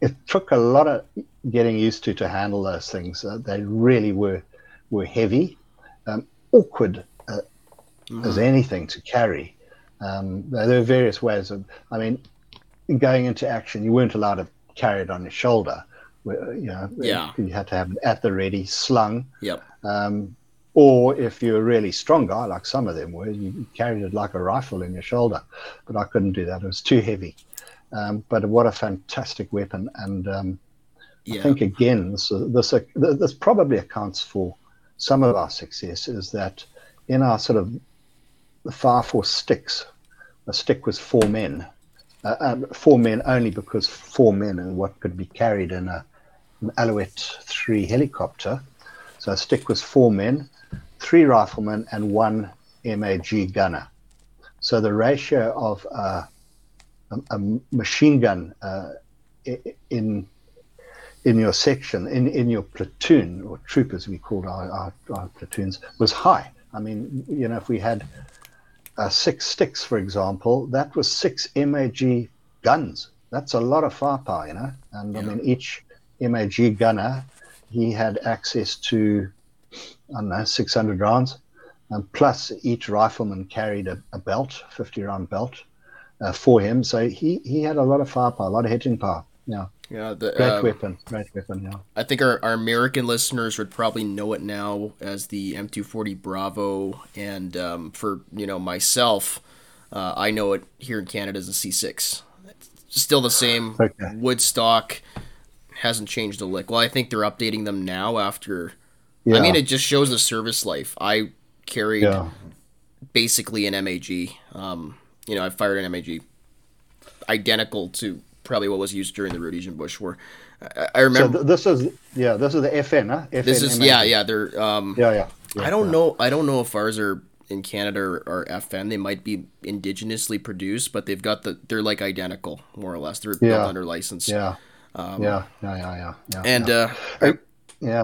E: it took a lot of getting used to to handle those things. Uh, they really were were heavy, um, awkward uh, mm-hmm. as anything to carry. Um, there were various ways of. I mean, going into action, you weren't allowed to carry it on your shoulder you know,
C: yeah.
E: you had to have it at the ready, slung.
C: Yep.
E: Um, or if you're a really strong guy, like some of them were, you carried it like a rifle in your shoulder. But I couldn't do that; it was too heavy. Um, but what a fantastic weapon! And um, yeah. I think again, this, this this probably accounts for some of our success. Is that in our sort of the far four sticks, a stick was four men, uh, um, four men only because four men and what could be carried in a Alouette 3 helicopter. So a stick was four men, three riflemen, and one MAG gunner. So the ratio of uh, a, a, machine gun uh, in in your section, in, in your platoon, or troopers we called our, our, our platoons, was high. I mean, you know, if we had uh, six sticks, for example, that was six MAG guns. That's a lot of firepower, you know. And yeah. I mean, each MAG gunner, he had access to, I don't know, 600 rounds. And plus, each rifleman carried a, a belt, 50 round belt uh, for him. So he, he had a lot of firepower, a lot of hitting power. Yeah.
C: Yeah, the,
E: Great
C: um,
E: weapon. Great weapon. Yeah.
C: I think our, our American listeners would probably know it now as the M240 Bravo, and um, for you know myself, uh, I know it here in Canada as a C6. It's still the same
E: Okay.
C: wood stock, hasn't changed a lick. Well, I think they're updating them now after.
E: Yeah.
C: I mean, it just shows the service life. I carried
E: yeah.
C: basically an MAG. Um, you know, I fired an MAG identical to probably what was used during the Rhodesian Bush War. I, I
E: So
C: remember
E: th- this is yeah. This is the FN. Huh? FN
C: this is
E: MAG.
C: yeah yeah they're um
E: Yeah. Yeah. yeah
C: I don't know I don't know if ours are in Canada or, or FN they might be indigenously produced but they've got the they're like identical more or less they're
E: Yeah.
C: built under license
E: Yeah. Yeah. Yeah. Yeah. Yeah. Yeah.
C: and
E: yeah.
C: uh
E: Yeah.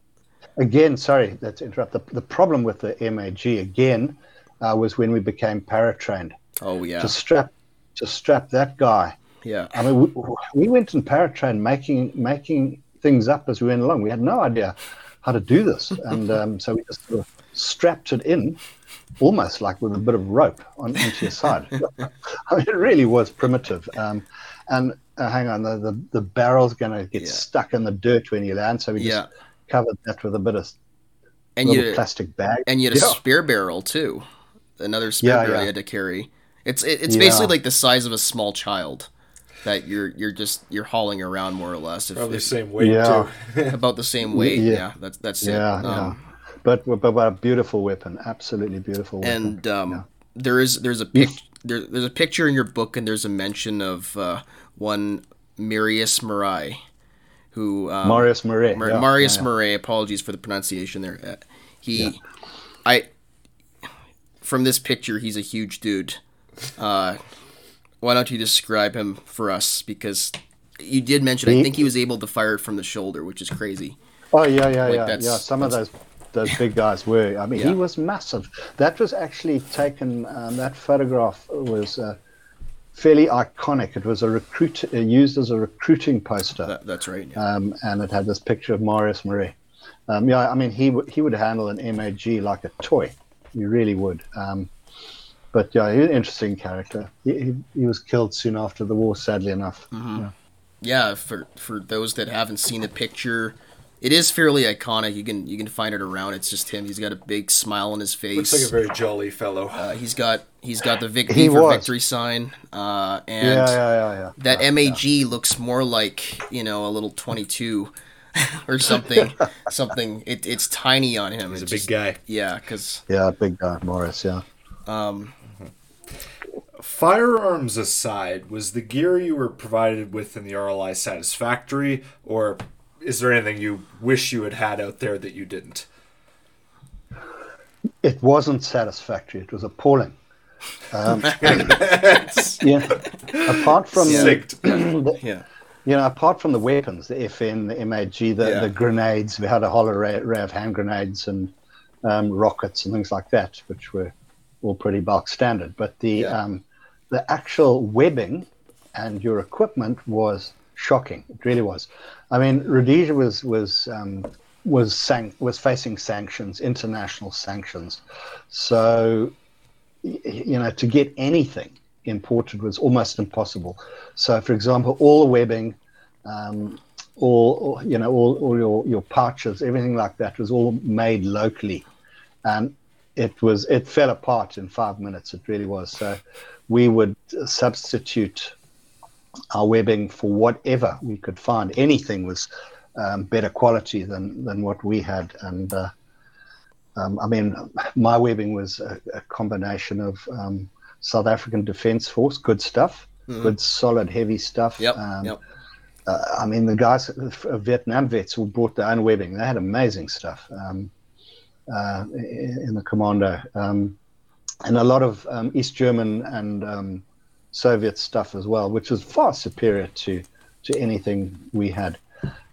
E: Again, sorry, let's interrupt. The, the problem with the MAG again uh, was when we became paratrained.
C: oh yeah
E: To strap, to strap that guy.
C: yeah
E: I mean, we, we went in paratrain making making things up as we went along. We had no idea how to do this, and um, so we just sort of strapped it in, almost like with a bit of rope on into your side. I mean, it really was primitive. Um, and uh, hang on, the, the, the barrel's going to get
C: Yeah.
E: stuck in the dirt when you land, so we just
C: yeah
E: covered that with a bit of
C: and
E: little
C: you
E: plastic bag.
C: and you had a
E: Yeah.
C: spear barrel too another spear
E: Yeah,
C: barrel
E: yeah.
C: you had to carry it's it, it's
E: Yeah.
C: basically like the size of a small child that you're you're just you're hauling around more or less if,
D: Probably
C: if-
D: same weight
E: Yeah.
D: too.
C: about the same weight
E: Yeah.
C: yeah, that's that's
E: Yeah,
C: it
E: yeah.
C: Um,
E: But, but but a beautiful weapon, absolutely beautiful weapon.
C: and um, there is there's a pic, there, there's a picture in your book and there's a mention of uh, one Marius Marai, who um,
E: Marius Murray.
C: Mar-
E: yeah,
C: Marius
E: yeah, yeah.
C: Apologies for the pronunciation there. Uh, he, I, from this picture, he's a huge dude. Uh, why don't you describe him for us? Because you did mention, I think he was able to fire it from the shoulder, which is crazy.
E: Oh yeah, yeah,
C: Like,
E: yeah, yeah. Some of those those big guys were. I mean,
C: Yeah.
E: he was massive. That was actually taken. Um, that photograph was uh, fairly iconic. It was a recruit uh, used as a recruiting poster,
C: That, that's right. yeah.
E: um, and it had this picture of Marius Murray. Um, yeah, I mean, he would he would handle an MAG like a toy. He really would. Um, but yeah, an interesting character. He, he, he was killed soon after the war, sadly enough.
C: Mm-hmm. yeah for for those that haven't seen the picture it is fairly iconic you can you can find it around it's just him he's got a big smile on his face
D: Looks like a very jolly fellow.
C: uh, he's got he's got the vic-
E: He
C: for
E: was.
C: victory sign uh, and
E: Yeah, yeah, yeah, yeah.
C: that
E: Yeah,
C: mag looks more like you know a little 22 or something something it, it's tiny on him
D: He's a big
C: just-
D: guy.
C: yeah because
E: Yeah, big guy, Morris. Yeah.
C: um,
D: Firearms aside, was the gear you were provided with in the RLI satisfactory, or is there anything you wish you had had out there that you didn't?
E: It wasn't satisfactory. It was appalling. Um, yeah. Apart from
D: Sicked.
C: yeah
E: you know, apart from the weapons, the FN, the MAG, the,
C: Yeah.
E: the grenades, we had a whole array, array of hand grenades and um, rockets and things like that, which were all pretty bulk standard. But the
C: Yeah.
E: um, the actual webbing and your equipment was shocking. It really was. I mean, Rhodesia was was um, was san- was facing sanctions, international sanctions. So, you know, to get anything imported was almost impossible. So, for example, all the webbing, um, all you know, all, all your your pouches, everything like that was all made locally, and it was it fell apart in five minutes. It really was. So, we would substitute our webbing for whatever we could find. Anything was um, better quality than than what we had, and uh, um, I mean, my webbing was a, a combination of um, South African Defence Force, good stuff, good solid heavy stuff.
C: yep
E: Um,
C: yep
E: uh, I mean, the guys, uh, Vietnam vets, who brought their own webbing. They had amazing stuff um, uh, in in the commando, um, and a lot of um, East German and um, Soviet stuff as well, which was far superior to to anything we had.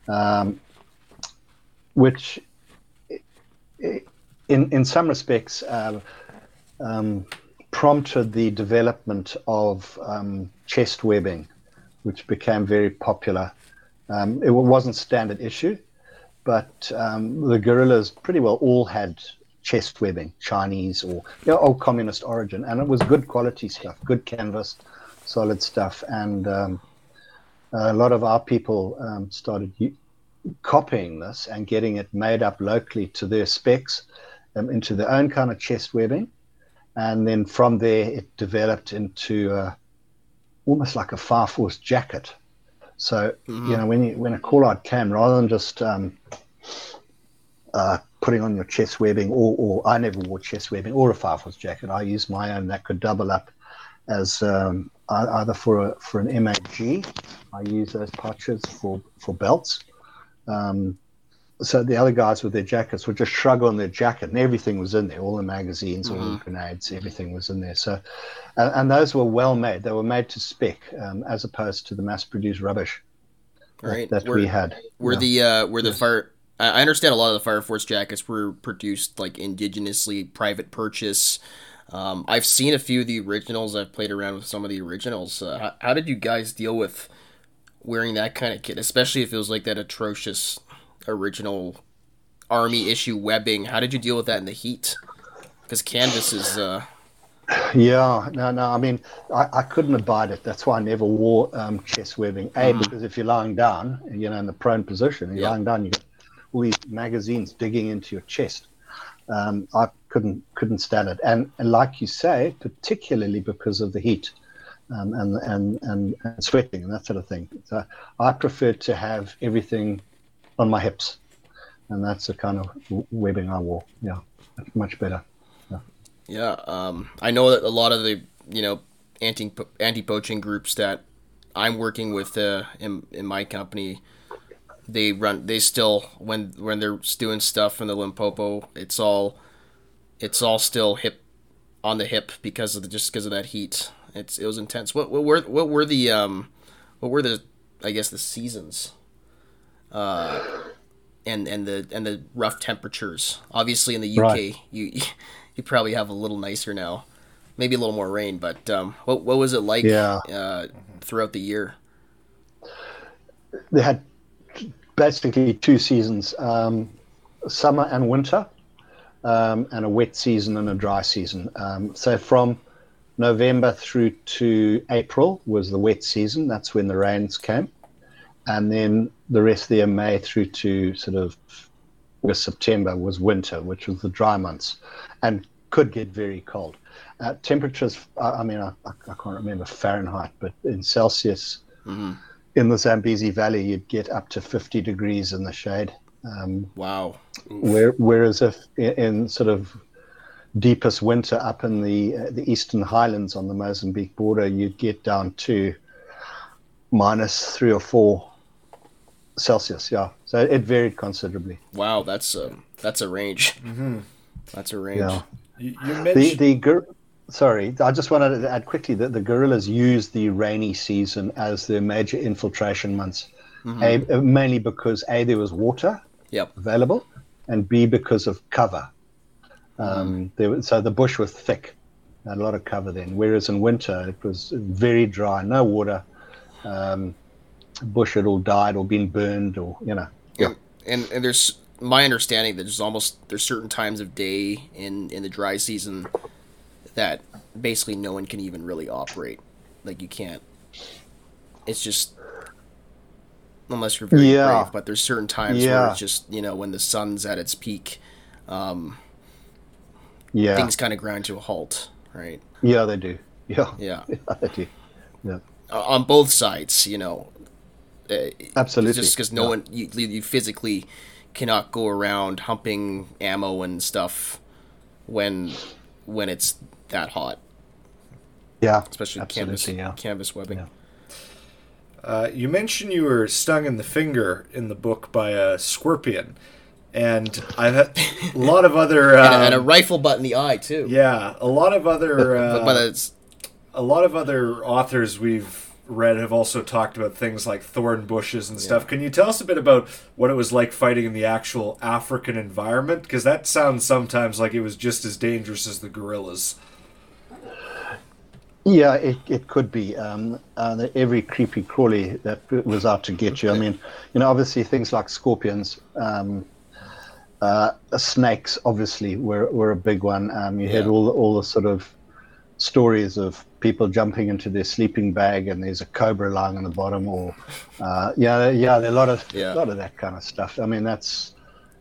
E: Um, which, in in some respects, uh, um, prompted the development of um, chest webbing which became very popular. Um, it wasn't standard issue, but um, the guerrillas pretty well all had chest webbing, Chinese or you know, old communist origin, and it was good quality stuff, good canvas, solid stuff, and um, a lot of our people um, started u- copying this and getting it made up locally to their specs um, into their own kind of chest webbing. And then from there, it developed into uh, almost like a Fire Force jacket. So, you know, when, you, when a call out came, rather than just um, uh, putting on your chest webbing, or, or I never wore chest webbing or a Fire Force jacket, I used my own that could double up as um, either for a, for an MAG. I use those pouches for, for belts. Um, so the other guys with their jackets would just shrug on their jacket, and everything was in there. All the magazines, all the grenades, everything was in there. So, and, and those were well made. They were made to spec, um, as opposed to the mass-produced rubbish
C: Right.
E: that
C: Were-
E: we had.
C: Were
E: Yeah.
C: the uh, were the fire? I understand a lot of the Fire Force jackets were produced like indigenously, private purchase. Um, I've seen a few of the originals. I've played around with some of the originals. Uh, how, how did you guys deal with wearing that kind of kit, especially if it was like that atrocious original army issue webbing? How did you deal with that in the heat? Because canvas is uh,
E: Yeah, no, no. I mean, I, I couldn't abide it. That's why I never wore um, chest webbing. A, because if you're lying down, you know, in the prone position, you're
C: Yeah.
E: lying down, you get these magazines digging into your chest. Um, I couldn't couldn't stand it, and, and like you say, particularly because of the heat um, and, and and and sweating and that sort of thing. So I prefer to have everything on my hips, and that's the kind of webbing I wore. Yeah, much better.
C: Yeah, um, I know that a lot of the you know anti anti poaching groups that I'm working with uh, in in my company, they run they still when when they're doing stuff from the Limpopo, it's all it's all still hip on the hip because of the just because of that heat. It's it was intense. What what were what were the um what were the I guess the seasons. Uh, and and the and the rough temperatures. Obviously, in the UK,
E: Right.
C: you you probably have a little nicer now, maybe a little more rain. But um, what what was it like
E: Yeah.
C: uh, throughout the year?
E: they had basically two seasons um, summer and winter um, and a wet season and a dry season. Um, so from november through to april was the wet season. That's when the rains came. And then the rest of the year may through to sort of August, september was winter which was the dry months and could get very cold. Uh, temperatures i, I mean I, I can't remember fahrenheit but in celsius in the Zambezi Valley, you'd get up to 50 degrees in the shade. Um,
C: Wow.
E: where, whereas if in, in sort of deepest winter up in the uh, the eastern highlands on the Mozambique border, you'd get down to minus three or four Celsius. Yeah, so it varied considerably.
C: Wow, that's a that's a range. That's a range.
E: Yeah.
D: You, you mentioned
E: the gor- sorry, I just wanted to add quickly that the guerrillas use the rainy season as their major infiltration months, a, uh, mainly because a there was water
C: Yep.
E: available, and b because of cover. Um, was, so the bush was thick, a lot of cover then. Whereas in winter it was very dry, no water. Um, bush had all died or been burned, or you know.
C: And, and and there's my understanding that there's almost there's certain times of day in in the dry season that basically no one can even really operate. Like you can't. It's just unless you're very
E: Yeah.
C: brave. But there's certain times where it's just you know when the sun's at its peak, um,
E: Yeah,
C: things kind of grind to a halt, right?
E: yeah, they do. Yeah,
C: Yeah.
E: yeah they do. Yeah,
C: Uh, on both sides, you know. Uh,
E: absolutely.
C: just because no
E: Yeah.
C: one you, you physically cannot go around humping ammo and stuff when when it's that hot
E: Yeah,
C: especially canvas
E: Yeah.
C: canvas webbing
E: Yeah.
D: uh, you mentioned you were stung in the finger in the book by a scorpion, and I've had a lot of other
C: and, a, and a
D: um,
C: rifle butt in the eye too
D: yeah, a lot of other uh,
C: but, but it's
D: a lot of other authors we've read have also talked about things like thorn bushes and stuff. Can you tell us a bit about what it was like fighting in the actual African environment? Because that sounds sometimes like it was just as dangerous as the guerrillas.
E: Yeah, it, it could be. Um, uh, every creepy crawly that was out to get you. I mean, you know, obviously things like scorpions, um, uh, snakes, obviously were, were a big one. Um, you had
C: Yeah.
E: all all the sort of stories of people jumping into their sleeping bag and there's a cobra lying on the bottom, or uh, yeah, yeah, there are a lot of
C: Yeah.
E: a lot of that kind of stuff. I mean, that's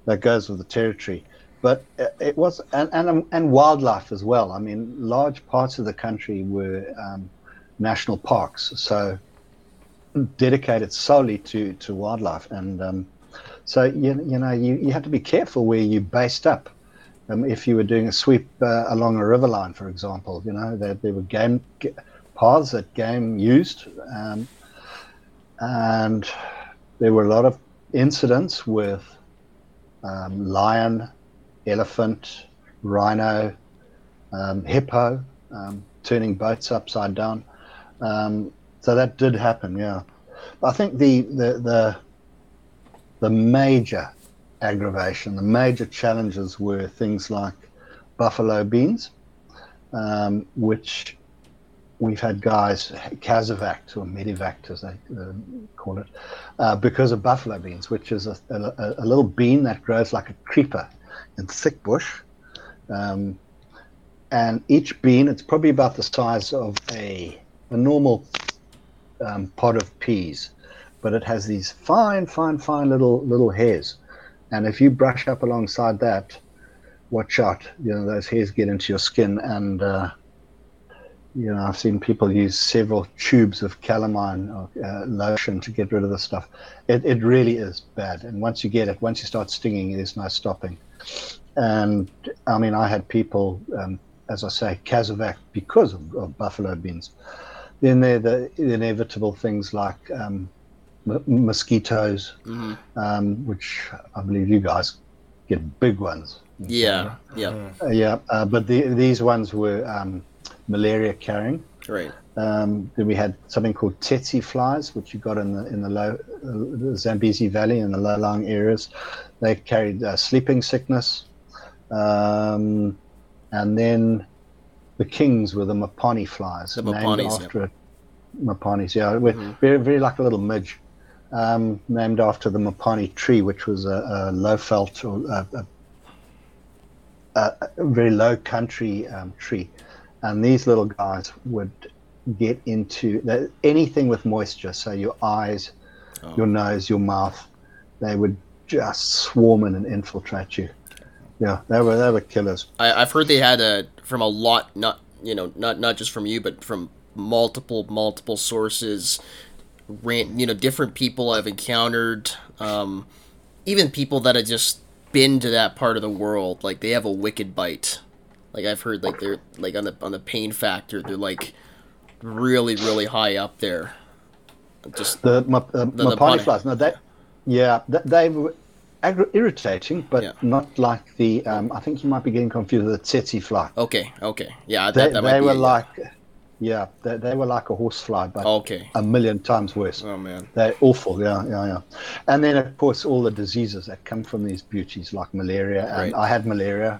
E: that goes with the territory. But it- was and and and wildlife as well. I mean, large parts of the country were um, national parks, so dedicated solely to to wildlife and. Um, so you, you know you, you had to be careful where you based up. Um, if you were doing a sweep uh, along a river line, for example, you know there, there were game g- paths that game used, um, and there were a lot of incidents with um, lion, elephant, rhino, um, hippo, um, turning boats upside down. Um, so that did happen, yeah. I think the the the the major aggravation, the major challenges were things like buffalo beans, um, which we've had guys casevac or medivac as they uh, call it, uh, because of buffalo beans, which is a, a, a little bean that grows like a creeper in thick bush. Um, and each bean, it's probably about the size of a, a normal um, of peas but it has these fine, fine, fine little little hairs, and if you brush up alongside that, watch out. You know those hairs get into your skin, and uh, you know I've seen people use several tubes of calamine or, uh, lotion to get rid of the stuff. It it really is bad, and once you get it, once you start stinging, there's no stopping. And I mean, I had people, um, as I say, casevac because of, of buffalo beans. Then there are the inevitable things like um, m- mosquitoes,
C: Mhm.
E: um, which I believe you guys get big ones.
C: Yeah, yeah,
E: Uh, yeah, uh, but the, these ones were um, malaria carrying.
C: right.
E: Um, then we had something called tsetse flies, which you got in the in the low uh, the Zambezi Valley in the low-lying areas. They carried uh, sleeping sickness, um, and then the kings were the mapani flies,
C: The
E: named
C: mapanis, yeah.
E: after mapanis. Yeah, we're very very like a little midge, um, named after the mapani tree, which was a, a lowveld or a, a, a, a very low country um, tree, and these little guys would get into the, anything with moisture. So your eyes,
C: Oh.
E: your nose, your mouth, they would just swarm in and infiltrate you. Yeah, they were they were killers.
C: I, I've heard they had a from a lot, not you know, not not just from you, but from multiple multiple sources. Ran, you know, different people I've encountered, um, even people that have just been to that part of the world. Like they have a wicked bite. Like I've heard, like they're like on the on the pain factor, they're like really really high up there. Just
E: The, ma- uh,
C: the
E: Mapani
C: Mapani.
E: flies. No, that yeah, th- they were irritating, but
C: Yeah.
E: not like the. Um, I think you might be getting confused with the tsetse fly.
C: okay, okay, yeah,
E: They,
C: that,
E: they were like, yeah, they, they were like a horsefly, but
C: okay.
E: a million times worse.
C: Oh man,
E: They're awful, yeah, yeah, yeah. And then, of course, all the diseases that come from these beauties, like malaria. And
C: Right. Mm-hmm.
E: I had malaria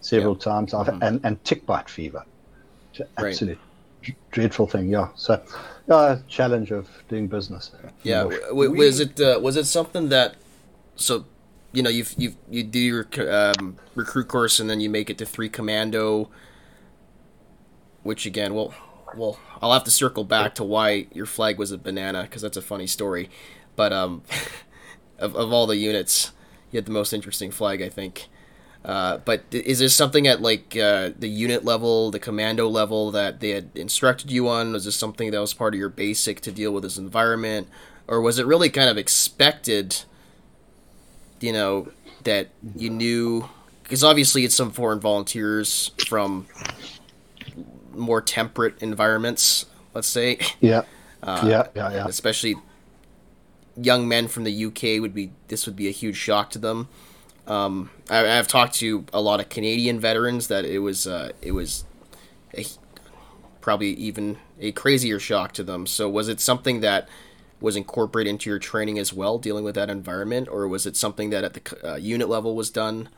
E: several times, I've, and, and tick bite fever. An
C: Right.
E: Absolute d- dreadful thing, yeah. So, uh, challenge of doing business.
C: Yeah, w- w- was it uh, was it something that so you know you you you do your um, recruit course and then you make it to three commando, which again, well, well, I'll have to circle back to why your flag was a banana because that's a funny story, but um, of of all the units, you had the most interesting flag, I think. Uh, but is this something at like uh, the unit level, the commando level that they had instructed you on? Was this something that was part of your basic to deal with this environment, or was it really kind of expected? You know that you knew because obviously it's some foreign volunteers from more temperate environments. Let's say,
E: Yeah,
C: Uh,
E: yeah, yeah, yeah.
C: especially young men from the UK would be this would be a huge shock to them. Um, I, I've talked to a lot of Canadian veterans that it was uh, it was a, probably even a crazier shock to them. So was it something that was incorporated into your training as well, dealing with that environment, or was it something that at the uh, unit level was done?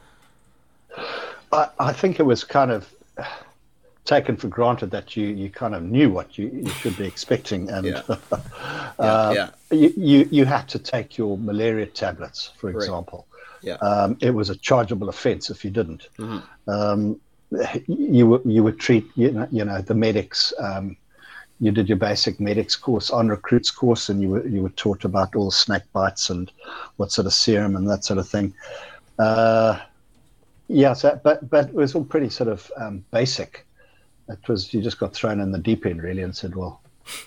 E: I, I think it was kind of taken for granted that you, you kind of knew what you, you should be expecting. And
C: Yeah.
E: uh,
C: yeah.
E: you, you, you had to take your malaria tablets, for example.
C: Yeah.
E: Um, it was a chargeable offence if you didn't.
C: Mhm.
E: Um, you would you would treat you know, you know the medics um, you did your basic medics course on recruits course, and you were you were taught about all snake bites and what sort of serum and that sort of thing. Uh, yeah, so, but but it was all pretty sort of um, basic. It was you just got thrown in the deep end really and said, well,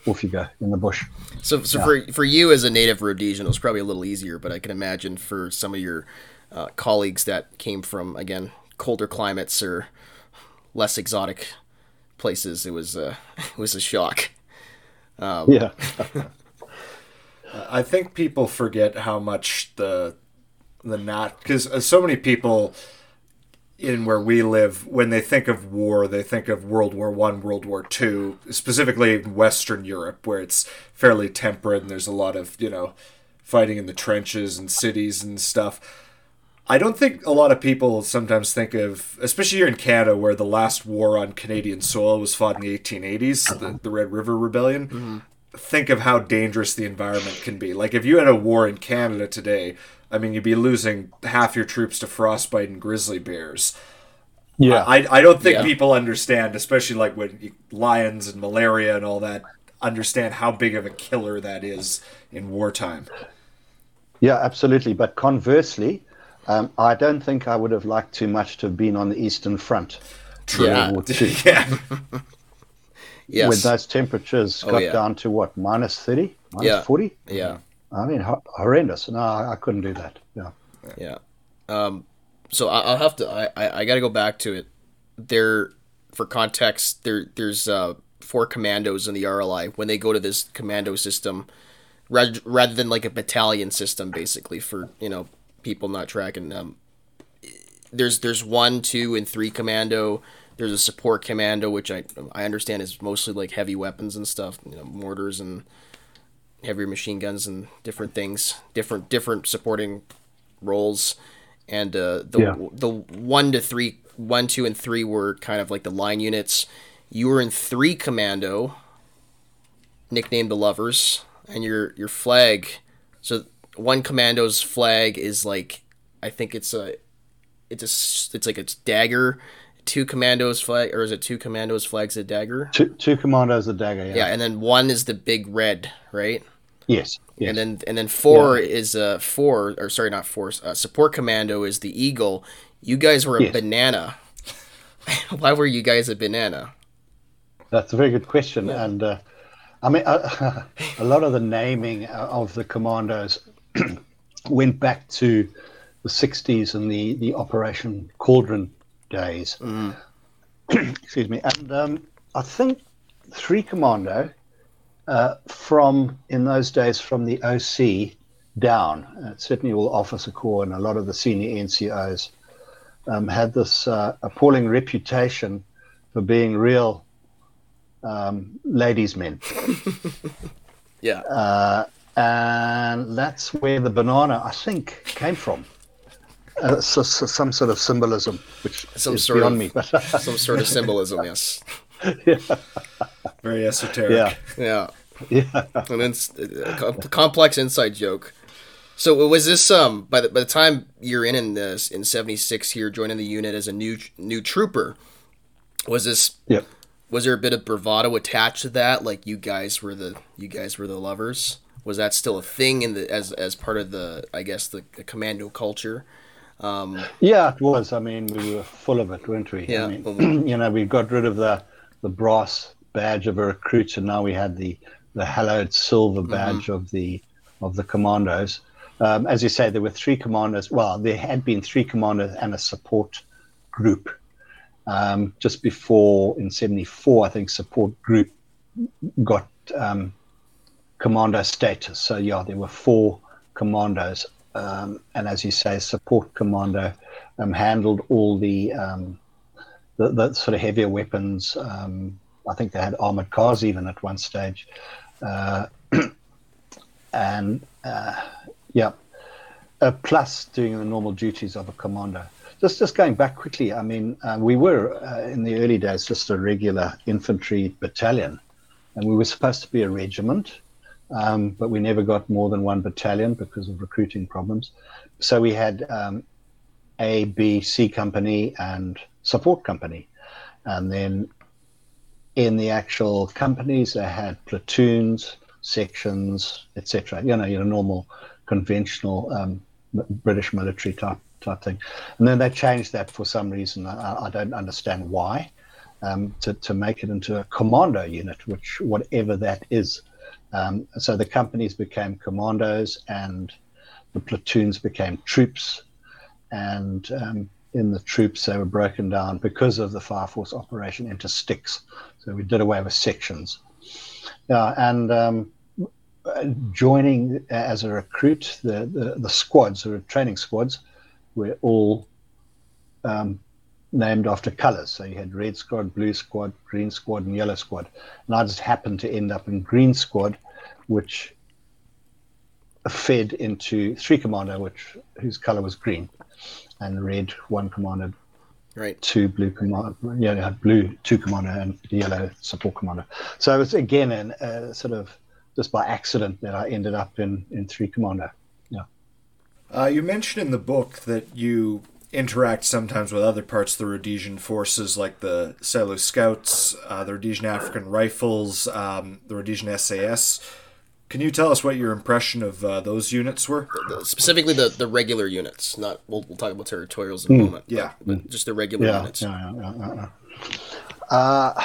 E: off you go in the bush.
C: So, so yeah. for for you as a native Rhodesian, it was probably a little easier. But I can imagine for some of your uh, colleagues that came from again colder climates or less exotic places, it was uh, it was a shock.
E: Um, yeah.
D: I think people forget how much the the not because uh, so many people in where we live, when they think of war, they think of World War One, World War Two, specifically in Western Europe, where it's fairly temperate and there's a lot of you know fighting in the trenches and cities and stuff. I don't think a lot of people sometimes think of, especially here in Canada, where the last war on Canadian soil was fought in the 1880s, the, the Red River Rebellion. Mm-hmm. Think of how dangerous the environment can be. Like if you had a war in Canada today, I mean, you'd be losing half your troops to frostbite and grizzly bears. Yeah, I, I don't think yeah. people understand, especially like when lions and malaria and all that, understand how big of a killer that is in wartime.
E: Yeah, absolutely. But conversely, um, I don't think I would have liked too much to have been on the Eastern Front.
C: True. Yeah.
E: yeah. yes. When those temperatures oh, got yeah. down to what, minus 30, minus
C: yeah.
E: 40?
C: Yeah.
E: I mean, horrendous. No, I couldn't do that. Yeah.
C: Yeah. Um, so I'll have to. I I, I got to go back to it. There, for context, there there's uh, four commandos in the RLI. When they go to this commando system, rather rather than like a battalion system, basically for you know people not tracking them. There's there's one, two, and three commando. There's a support commando, which I I understand is mostly like heavy weapons and stuff, you know, mortars and heavier machine guns and different things, different different supporting roles, and uh, the yeah. the one to three, one, two, and three were kind of like the line units. You were in three commando, nicknamed the Lovers, and your your flag. So one commando's flag is like, I think it's a, it's a, it's like it's dagger two commandos flag or is it two commandos flags a dagger
E: two, two commandos a dagger yeah.
C: yeah and then one is the big red right
E: Yes. yes.
C: And then and then four yeah. is a uh, four or sorry not four uh, support commando is the eagle. You guys were a yes. banana. Why were you guys a banana?
E: That's a very good question, yeah. and uh, I mean uh, a lot of the naming of the commandos went back to the '60s and the the Operation Cauldron days. Mm. Excuse me, and um, I think three commando uh, from in those days from the OC down. Uh, certainly, all officer corps and a lot of the senior NCOs um, had this uh, appalling reputation for being real um, ladies' men.
C: yeah,
E: uh, and that's where the banana, I think, came from. Uh, so, so some sort of symbolism, which some is beyond
C: of, me. some sort of symbolism, yes.
D: yeah. Very esoteric.
C: Yeah. Yeah. Yeah. And it's a complex inside joke. So was this um by the by the time you're in in this in '76 here joining the unit as a new new trooper, was this
E: yeah
C: was there a bit of bravado attached to that? Like you guys were the you guys were the lovers. Was that still a thing in the as as part of the I guess the, the commando culture?
E: Um, yeah, it was. I mean, we were full of it, weren't we?
C: Yeah.
E: I mean, you know, we got rid of the the brass badge of a recruit, and now we had the the hallowed silver mm-hmm. badge mm-hmm. of the of the commandos. Um, as you say, there were three commanders. Well, there had been three commanders and a support group. Um, just before in '74, I think support group got um, commando status. So yeah, there were four commandos, um, and as you say, support commando um, handled all the, the, sort of heavier weapons. Um, I think they had armored cars even at one stage, uh, and uh, yeah, uh, plus doing the normal duties of a commando. Just just going back quickly, I mean, uh, we were uh, in the early days just a regular infantry battalion, and we were supposed to be a regiment. Um, but we never got more than one battalion because of recruiting problems. So we had um, A, B, C company and support company. And then in the actual companies, they had platoons, sections, etc. You know, your normal, conventional um, British military type type thing. And then they changed that for some reason. I, I don't understand why. Um, to, to make it into a commando unit, which whatever that is. Um, so the companies became commandos and the platoons became troops. And um, in the troops, they were broken down because of the Fire Force operation into sticks. So we did away with sections. And um, joining as a recruit, the, the, the squads, the training squads, were all um, named after colors. So you had red squad, blue squad, green squad, and yellow squad. And I just happened to end up in green squad, which fed into three commando, which whose color was green and red one commander,
C: right?
E: Two blue commander, yeah, blue two commander and yellow support commander. So it's again an uh, sort of just by accident that I ended up in in three commander. Yeah.
D: Uh, you mentioned in the book that you interact sometimes with other parts of the Rhodesian forces, like the Selous Scouts, uh, the Rhodesian African Rifles, um, the Rhodesian SAS. Can you tell us what your impression of uh, those units were?
C: Specifically, the, the regular units. Not we'll, we'll talk about territorials in a mm. moment.
D: Yeah,
C: but, but just the regular
E: yeah,
C: units.
E: Yeah, yeah, yeah, yeah. Uh,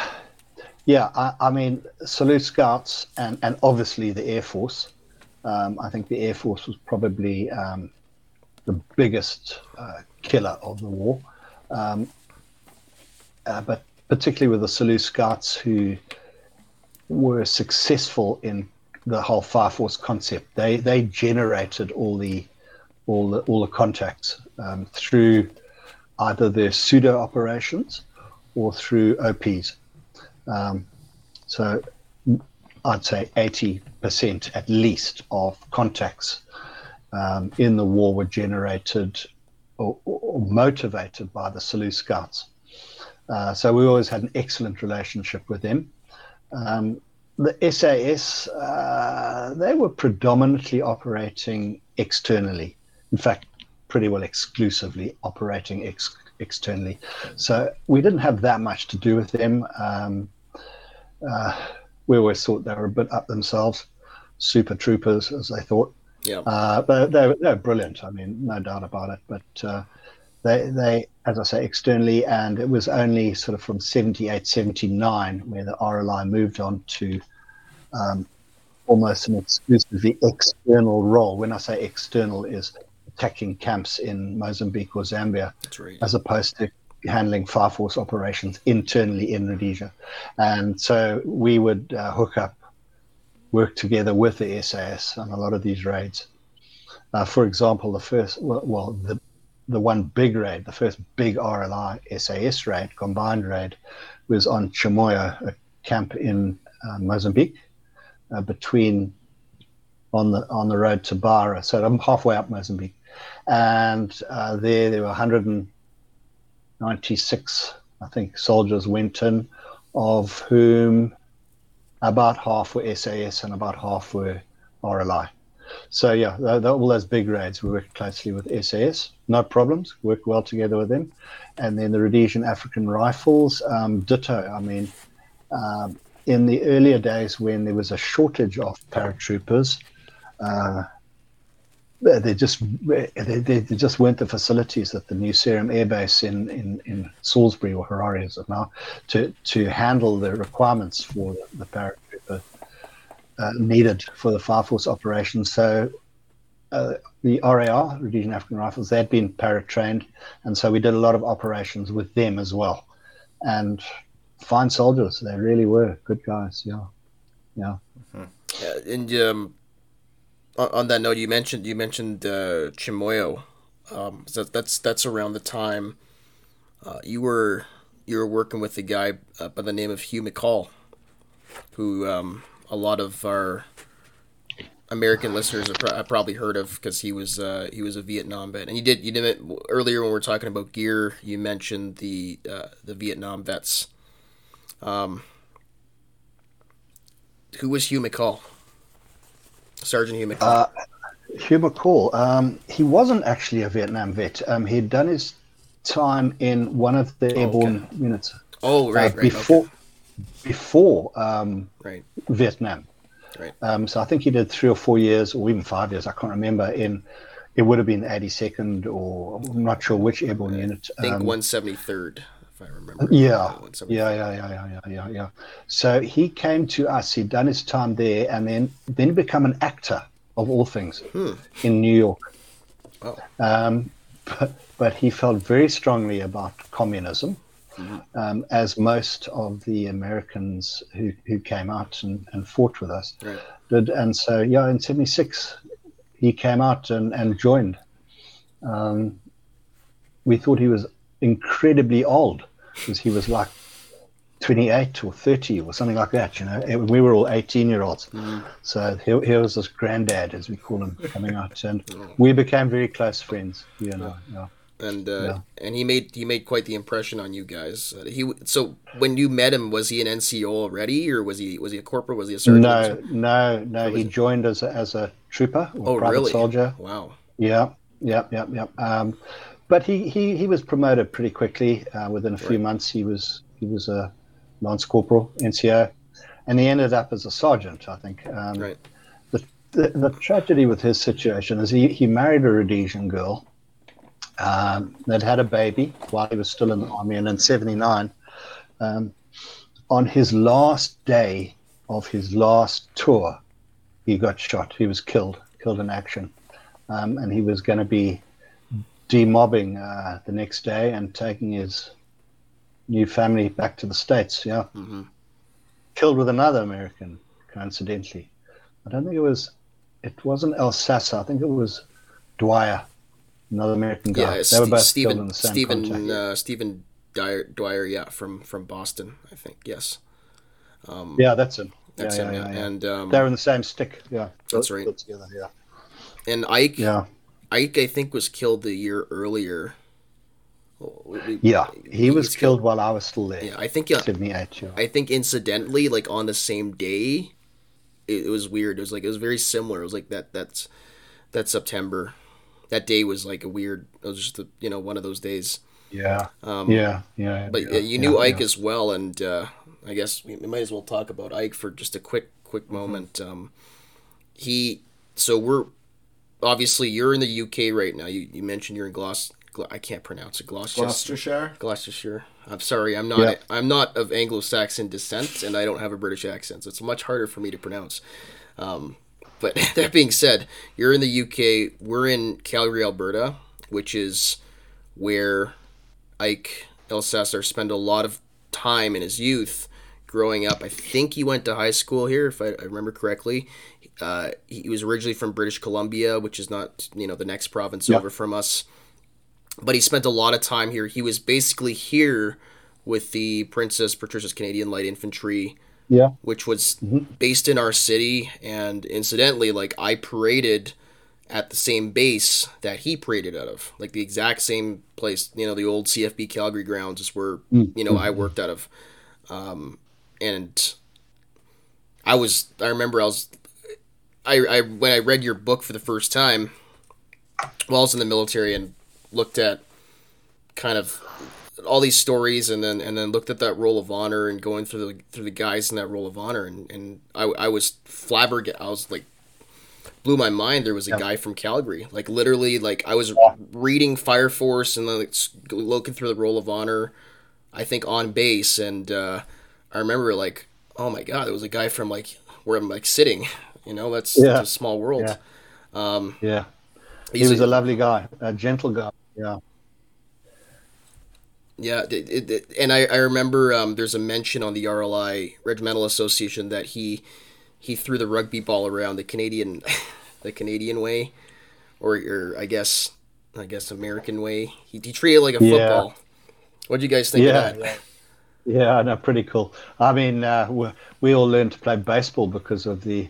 E: yeah I, I, mean, Selous Scouts and and obviously the Air Force. Um, I think the Air Force was probably um, the biggest uh, killer of the war, um, uh, but particularly with the Selous Scouts who were successful in the whole Fire Force concept. They they generated all the all the all the contacts um, through either their pseudo operations or through OPs. Um, so I'd say 80% at least of contacts um, in the war were generated or, or motivated by the Selous Scouts. Uh, so we always had an excellent relationship with them. Um, the SAS, uh, they were predominantly operating externally. In fact, pretty well exclusively operating ex- externally. So we didn't have that much to do with them. Um, uh, we always thought they were a bit up themselves, super troopers, as they thought.
C: Yeah.
E: Uh, but they, were brilliant. I mean, no doubt about it. But uh, they, they, as I say, externally, and it was only sort of from 78, 79 where the RLI moved on to um, almost an exclusively external role. When I say external, is attacking camps in Mozambique or Zambia,
C: right.
E: as opposed to handling fire force operations internally in Rhodesia. And so we would uh, hook up, work together with the SAS on a lot of these raids. Uh, for example, the first, well, well, the the one big raid, the first big RLI SAS raid, combined raid, was on Chimoio, a camp in uh, Mozambique, uh, between on the on the road to Beira. So I'm halfway up Mozambique, and uh, there there were 196, I think, soldiers went in, of whom about half were SAS and about half were RLI. So yeah, all those big raids, we worked closely with SAS, no problems, worked well together with them, and then the Rhodesian African Rifles, um, ditto. I mean, um, in the earlier days when there was a shortage of paratroopers, uh, they just they, they, just weren't the facilities that the new Sarum Air Base in, in, in Salisbury or Harare is now to to handle the requirements for the, the paratrooper uh, needed for the Fire Force operation. So uh, the RAR, Rhodesian African Rifles, they'd been paratrained, and so we did a lot of operations with them as well. And fine soldiers. They really were good guys. Yeah, yeah.
C: Mm-hmm. yeah and um, on, on, that note, you mentioned you mentioned uh, Chimoio. Um, so that's that's around the time uh, you were you were working with a guy uh, by the name of Hugh McCall, who um, a lot of our American listeners have, pro- probably heard of because he was uh, he was a Vietnam vet, and you did you did it earlier when we were talking about gear. You mentioned the uh, the Vietnam vets um, who was Hugh McCall? Sergeant Hugh McCall. Uh,
E: Hugh McCall. Um, he wasn't actually a Vietnam vet. Um, he had done his time in one of the airborne
C: okay.
E: units.
C: Oh, right, uh,
E: right. Before,
C: okay.
E: before um,
C: Right.
E: Vietnam.
C: Right.
E: Um, so I think he did three or four years, or even five years. I can't remember. In it would have been 82nd, or I'm not sure which airborne unit.
C: I think
E: um,
C: 173rd, if I remember.
E: Yeah,
C: 173rd.
E: yeah, yeah, yeah, yeah, yeah, yeah, yeah. So he came to us. He'd done his time there, and then then become an actor of all things in New York.
C: Oh.
E: Um, but, but he felt very strongly about communism, um, as most of the Americans who, who came out and, and fought with us
C: Right.
E: did. And so, yeah, in '76, he came out and, and joined. Um, we thought he was incredibly old because he was like 28 or 30 or something like that, you know. We were all 18 year olds. So here, here was this granddad, as we call him, coming out. And we became very close friends, you know. Yeah.
C: and uh,
E: Yeah.
C: and he made he made quite the impression on you guys. Uh, he so when you met him, was he an NCO already, or was he was he a corporal? Was he a sergeant?
E: No, no, no. He joined as a, as a trooper or
C: Oh,
E: private
C: really?
E: soldier.
C: Wow.
E: Yeah, yeah, yeah, yeah. Um, but he, he, he was promoted pretty quickly. Uh, within a few
C: Right.
E: months, he was he was a lance corporal, NCO, and he ended up as a sergeant. I think. Um,
C: Right.
E: the, the, the tragedy with his situation is he, he married a Rhodesian girl um, that had a baby while he was still in the army, and in '79, um, on his last day of his last tour, he got shot. He was killed, killed in action, um, and he was going to be demobbing uh, the next day and taking his new family back to the states. Yeah,
C: Mhm.
E: killed with another American, coincidentally. I don't think it was. It wasn't Elsasser. I think it was Dwyer, another American guy.
C: Yeah,
E: they were both killed in the same
C: Stephen uh, Stephen Dyer, Dwyer, yeah, from from Boston, I think. Yes,
E: yeah, that's him.
C: that's
E: yeah,
C: him.
E: yeah,
C: Yeah,
E: yeah, yeah.
C: and um,
E: They're in the same stick. Yeah,
C: That's right.
E: Together, yeah.
C: and Ike,
E: Yeah.
C: Ike, I think was killed the year earlier. Oh, we-
E: Yeah, he was
C: was
E: killed while I was still there.
C: Yeah, I think yeah,
E: 78, yeah.
C: I think incidentally, like on the same day, it, it was weird. It was like it was very similar. It was like that that's that September. That day was like a weird. It was just a, you know one of those days.
E: Yeah,
C: Um,
E: yeah, yeah.
C: But
E: yeah,
C: uh, you knew
E: yeah,
C: Ike
E: yeah.
C: as well, and uh, I guess we we might as well talk about Ike for just a quick quick
E: Mm-hmm.
C: moment. Um, he so we're obviously you're in the UK right now. You you mentioned you're in Glos. Gl- I can't pronounce it. Gloucester.
D: Gloucestershire.
C: Gloucestershire. I'm sorry, I'm not.
E: Yeah.
C: I'm not of Anglo-Saxon descent, and I don't have a British accent. So it's much harder for me to pronounce. Um, but that being said, you're in the UK. We're in Calgary, Alberta, which is where Ike Elsasser spent a lot of time in his youth growing up. I think he went to high school here, if I, I remember correctly. Uh, he was originally from British Columbia, which is not you know the next province
E: Yeah.
C: over from us but he spent a lot of time here. He was basically here with the Princess Patricia's Canadian Light Infantry,
E: Yeah,
C: which was based in our city. And incidentally, like I paraded at the same base that he paraded out of, like the exact same place. You know, the old CFB Calgary grounds is where you know I worked out of. Um, and I was, I remember I was, I, I when I read your book for the first time while I was in the military and looked at kind of all these stories and then and then looked at that roll of honor and going through the through the guys in that roll of honor and and I, I was flabbergasted. I was like blew my mind. There was a guy from Calgary, like literally, like I was reading Fire Force and then like, looking through the roll of honor. I think on base and uh, I remember like oh my god, there was a guy from like where I'm like sitting. You know, that's
E: Yeah.
C: it's a small world.
E: Yeah.
C: Um,
E: yeah. He was
C: a-
E: a lovely guy, a gentle guy. Yeah,
C: Yeah, it, it, it- and I, I remember um, there's a mention on the RLI Regimental Association that he he threw the rugby ball around the Canadian the Canadian way, or, or I guess I guess American way. He, he treated it like a
E: Yeah.
C: football. What do you guys think
E: Yeah,
C: of that?
E: Yeah, no, pretty cool. I mean, uh, we, all learned to play baseball because of the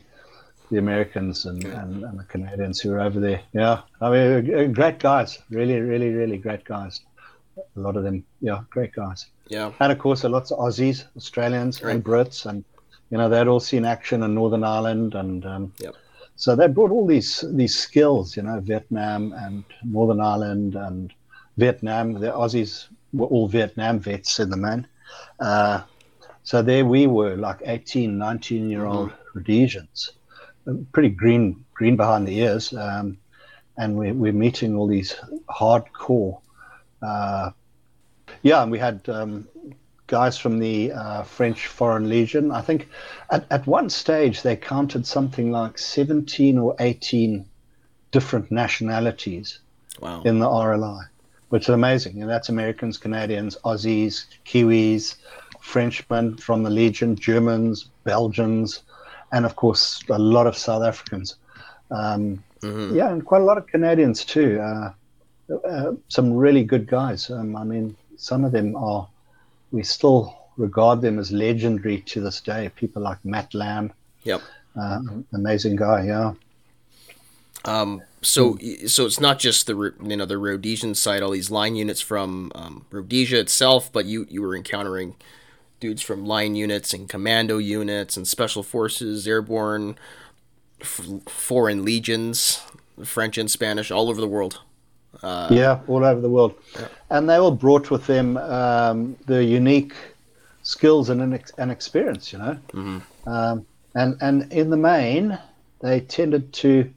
E: the Americans and, and, and the Canadians who were over there. Yeah, I mean, uh, great guys, really, really, really great guys. A lot of them, yeah, great guys.
C: Yeah,
E: And of course, there are lots of Aussies, Australians, and Brits, and you know they'd all seen action in Northern Ireland, and um,
C: Yep.
E: so they brought all these these skills, you know, Vietnam and Northern Ireland and Vietnam. The Aussies were all Vietnam vets in the main. Uh, So there we were, like 18, 19 year old Rhodesians, uh, pretty green, green behind the ears. Um, and we're, we're meeting all these hardcore, uh, yeah, and we had um, guys from the uh, French Foreign Legion. I think at, at one stage they counted something like 17 or 18 different nationalities
C: Wow.
E: in the RLI, which is amazing. And that's Americans, Canadians, Aussies, Kiwis, Frenchmen from the Legion, Germans, Belgians, and of course a lot of South Africans. Um, Yeah, and quite a lot of Canadians too. Uh, uh, some really good guys. Um, I mean, some of them are, we still regard them as legendary to this day. People like Matt Lamb,
C: Yep.
E: uh, amazing guy, yeah.
C: Um, so so it's not just the you know the Rhodesian side, all these line units from um, Rhodesia itself, but you you were encountering dudes from line units and commando units and special forces, airborne, f- foreign legions, French and Spanish, all over the world.
E: yeah, all over the world. And they all brought with them um, the unique skills and, an and experience, you know. Um, and, and in the main, they tended to,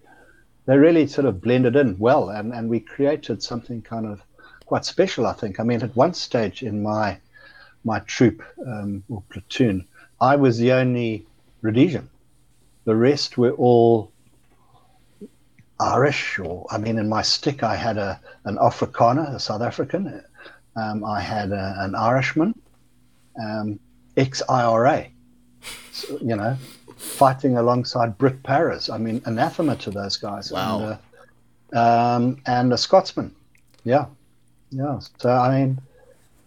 E: they really sort of blended in well. And, and we created something kind of quite special, I think. I mean, at one stage in my, my troop um, or platoon, I was the only Rhodesian. The rest were all Irish, or I mean, in my stick, I had a an Afrikaner, a South African. Um, I had a, an Irishman, um, ex-IRA. So, you know, fighting alongside Brit Paras. I mean, anathema to those guys.
C: Wow.
E: And, uh, um, and a Scotsman. Yeah, yeah. So I mean,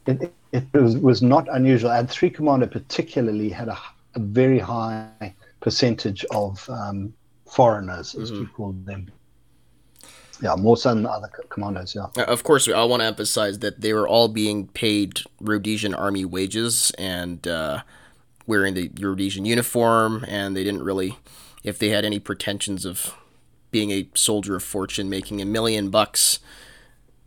E: it, it, was, was not unusual. And three commander particularly had a, a very high percentage of um, foreigners, as we call them. Yeah, more so than other co- commandos. Yeah.
C: Uh, Of course, I want to emphasize that they were all being paid Rhodesian army wages and uh, wearing the Rhodesian uniform, and they didn't really, if they had any pretensions of being a soldier of fortune, making a million bucks,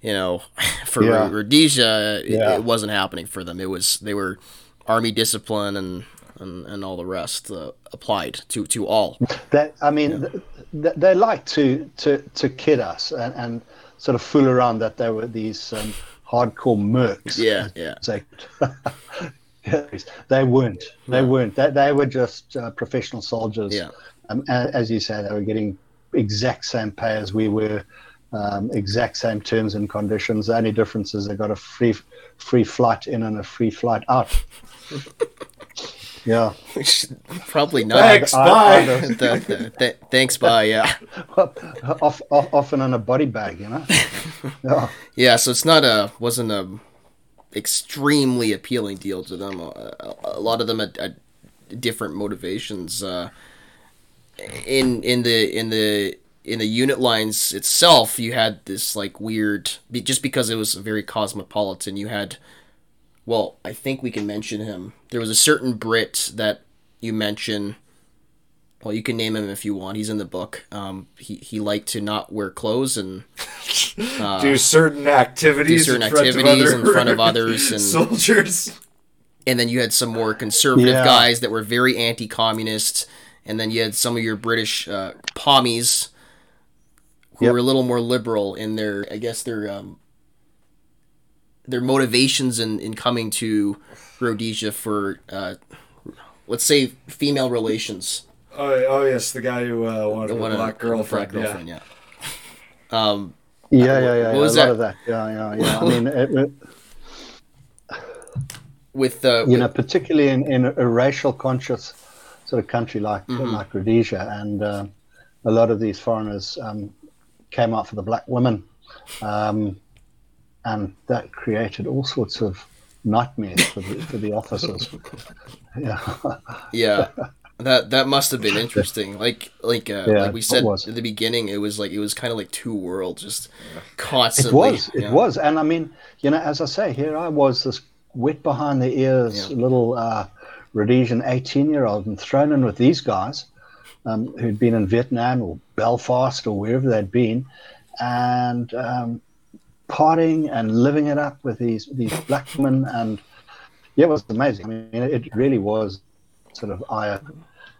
C: you know, for
E: Yeah.
C: Rhodesia, it,
E: Yeah.
C: it wasn't happening for them. It was they were army discipline and and, and all the rest uh, applied to to all.
E: That I mean, th- th- they like to to to kid us and, and sort of fool around that they were these um, hardcore mercs.
C: Yeah, yeah.
E: they weren't. They weren't. They, they were just uh, professional soldiers.
C: Yeah.
E: Um, a- as you say, they were getting exact same pay as we were, um, exact same terms and conditions. The only difference is they got a free free flight in and a free flight out. yeah.
C: Probably not.
D: Thanks,
E: I-
D: bye.
E: I don't-
C: Th- th- th- thanks, bye. Yeah.
E: off, off, often in a body bag, you know. Yeah.
C: Yeah, so it's not a wasn't a extremely appealing deal to them. A, a, lot of them had different motivations. Uh, in in the in the in the unit lines itself, you had this like weird just because it was very cosmopolitan. You had, well, I think we can mention him. There was a certain Brit that you mention. Well, you can name him if you want. He's in the book. Um, he he liked to not wear clothes and
D: do certain activities,
C: certain
D: in front of
C: activities in front of others and-
D: soldiers.
C: and then you had some more conservative
E: Yeah.
C: guys that were very anti-communist, and then you had some of your British uh, pommies who
E: Yep.
C: were a little more liberal in their, I guess their um, their motivations in, in coming to Rhodesia for, uh, let's say, female relations.
D: Oh, oh yes, the guy who uh, wanted a
C: What a-
D: black girlfriend.
C: black
D: yeah.
C: girlfriend, yeah. Um,
E: Yeah, yeah, yeah.
C: What
E: yeah,
C: was
E: a lot
C: that?
E: of that. Yeah, yeah, yeah. I mean, it, it-
C: with uh,
E: you know, particularly in, in a racial conscious sort of country like
C: Mm-hmm.
E: like Rhodesia, and uh, a lot of these foreigners um, came out for the black women, um, and that created all sorts of nightmares for the, for the officers. yeah,
C: Yeah, that that must have been interesting. Like like uh,
E: Yeah,
C: like we said
E: was.
C: at the beginning, it was like it was kind of like two worlds, just constantly.
E: it
C: constantly.
E: was, it
C: yeah.
E: was, and I mean, you know, as I say, here I was, this wet behind the ears
C: Yeah.
E: little uh, Rhodesian eighteen-year-old, and thrown in with these guys um, who'd been in Vietnam or Belfast or wherever they'd been, and um, partying and living it up with these these black men, and yeah, it was amazing. I mean, it really was sort of eye.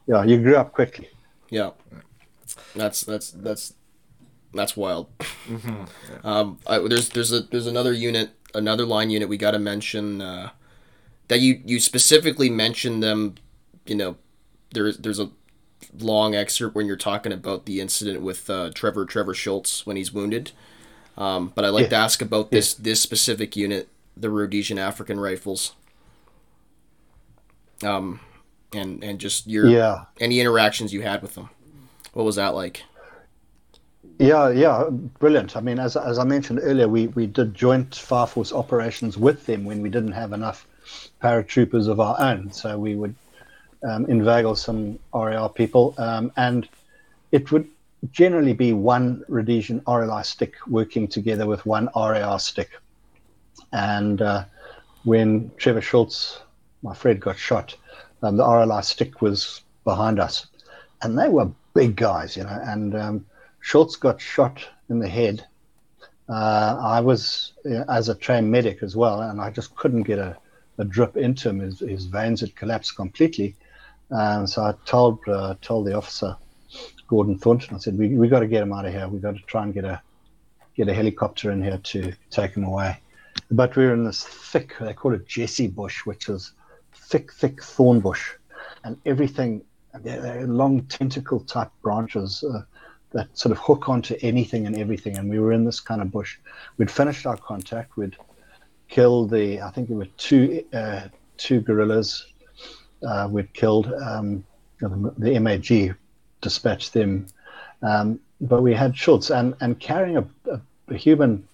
E: Yeah, you grew up quickly.
C: Yeah, that's that's that's that's wild. Um, I, there's there's a there's another unit, another line unit we got to mention uh, that you you specifically mentioned them. You know, there's there's a long excerpt when you're talking about the incident with uh, Trevor Trevor Schultz when he's wounded. Um, but I'd like
E: Yeah.
C: to ask about this this specific unit, the Rhodesian African Rifles. Um, and and just your
E: Yeah,
C: any interactions you had with them. What was that like?
E: yeah, yeah, brilliant. I mean, as as I mentioned earlier, we we did joint fire force operations with them when we didn't have enough paratroopers of our own, so we would um, inveigle some RAR people, um, and it would generally be one Rhodesian RLI stick working together with one RAR stick. And uh, when Trevor Schultz, my friend, got shot, um, the RLI stick was behind us, and they were big guys, you know. And um, Schultz got shot in the head. Uh, I was uh, as a trained medic as well, and I just couldn't get a, a drip into him. His, his veins had collapsed completely. Um, so I told uh, told the officer, Gordon Thornton, I said, we we got to get him out of here. We got to try and get a get a helicopter in here to take him away. But we were in this thick, they call it Jesse bush, which was thick, thick thorn bush, and everything. They're, they're long tentacle type branches uh, that sort of hook onto anything and everything. And we were in this kind of bush. We'd finished our contact. We'd killed the, I think there were two uh, two guerrillas. Uh, we'd killed um, the, the MAG, dispatched them. Um, but we had Schultz, and, and carrying a, a, a human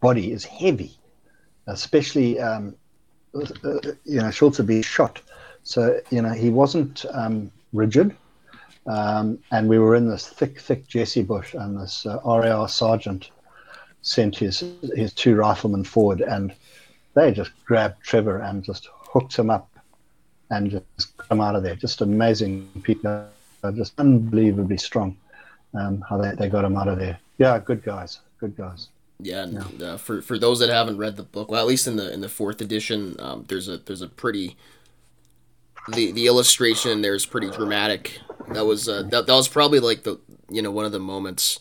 E: body is heavy, especially, um, you know, Schultz had been shot. So, you know, he wasn't um, rigid. Um, and we were in this thick, thick Jesse bush, and this uh, RAR sergeant sent his his two riflemen forward, and they just grabbed Trevor and just hooked him up and just got him out of there. Just amazing people, just unbelievably strong. Um, how they, they got him out of there. Yeah, good guys, good guys.
C: Yeah, and uh, for for those that haven't read the book, well, at least in the in the fourth edition, um, there's a there's a pretty the the illustration there is pretty dramatic. That was uh, that, that was probably like the you know one of the moments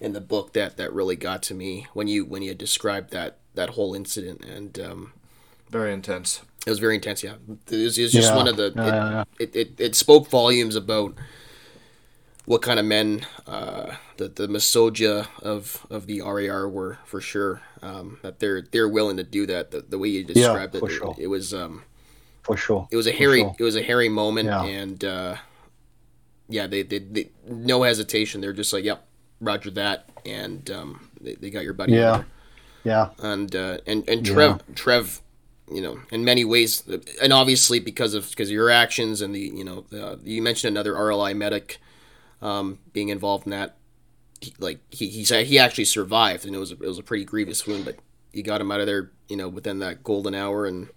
C: in the book that that really got to me when you when you had described that that whole incident and um,
D: Very intense.
C: it was very intense. Yeah, it was, it was just
E: Yeah,
C: one of the. it,
E: yeah, yeah.
C: It, it, it spoke volumes about what kind of men uh, the the Masoja of of the RAR were for sure. Um, that they're they're willing to do that. The, the way you described
E: for
C: it,
E: sure.
C: it, it was um
E: For sure.
C: it was a hairy
E: sure.
C: it was a hairy moment
E: Yeah.
C: and uh, yeah they, they they no hesitation. They're just like yep, Roger that, and um, they, they got your buddy.
E: Yeah.
C: over
E: Yeah.
C: and uh, and and Trev Trev, you know, in many ways, and obviously because of because of your actions and the you know uh, you mentioned another RLI medic um, being involved in that. He, like he he said he actually survived and it was a, it was a pretty grievous wound, but he got him out of there you know within that golden hour and.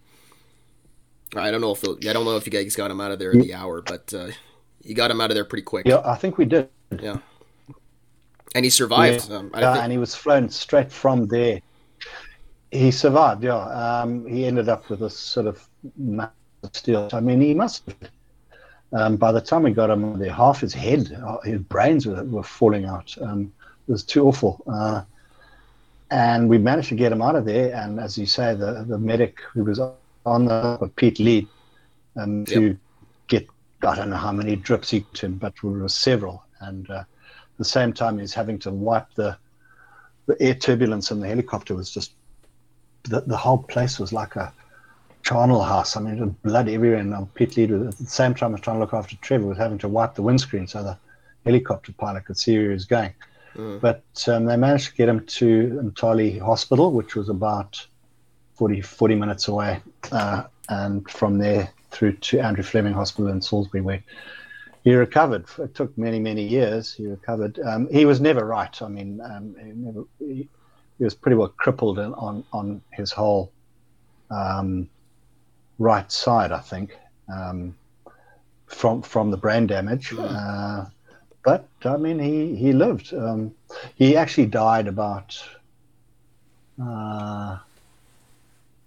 C: I don't know if I don't know if you guys got him out of there in the hour, but uh, you got him out of there pretty quick.
E: Yeah, I think we did.
C: Yeah. And he survived. Um, I
E: yeah,
C: think-
E: and he was flown straight from there. He survived, yeah. Um, he ended up with a sort of massive steel. I mean, he must have. Um, by the time we got him there, half his head, uh, his brains were, were falling out. Um, it was too awful. Uh, and we managed to get him out of there. And as you say, the, the medic who was on the Pete Lee um, to get, I don't know how many drips he took, but there were several. And uh, the same time he's having to wipe the the air turbulence in the helicopter was just the, the whole place was like a charnel house. I mean, there was blood everywhere. And um, Pete Leader, at the same time, I was trying to look after Trevor, was having to wipe the windscreen so the helicopter pilot could see where he was going. But um, they managed to get him to Umtali Hospital, which was about 40, 40 minutes away, uh, and from there through to Andrew Fleming Hospital in Salisbury, where he recovered. It took many, many years. He recovered. Um, he was never right. I mean, um, he, never, he, he was pretty well crippled on on his whole um, right side, I think, um, from from the brain damage. Uh, but I mean, he he lived. Um, he actually died about uh,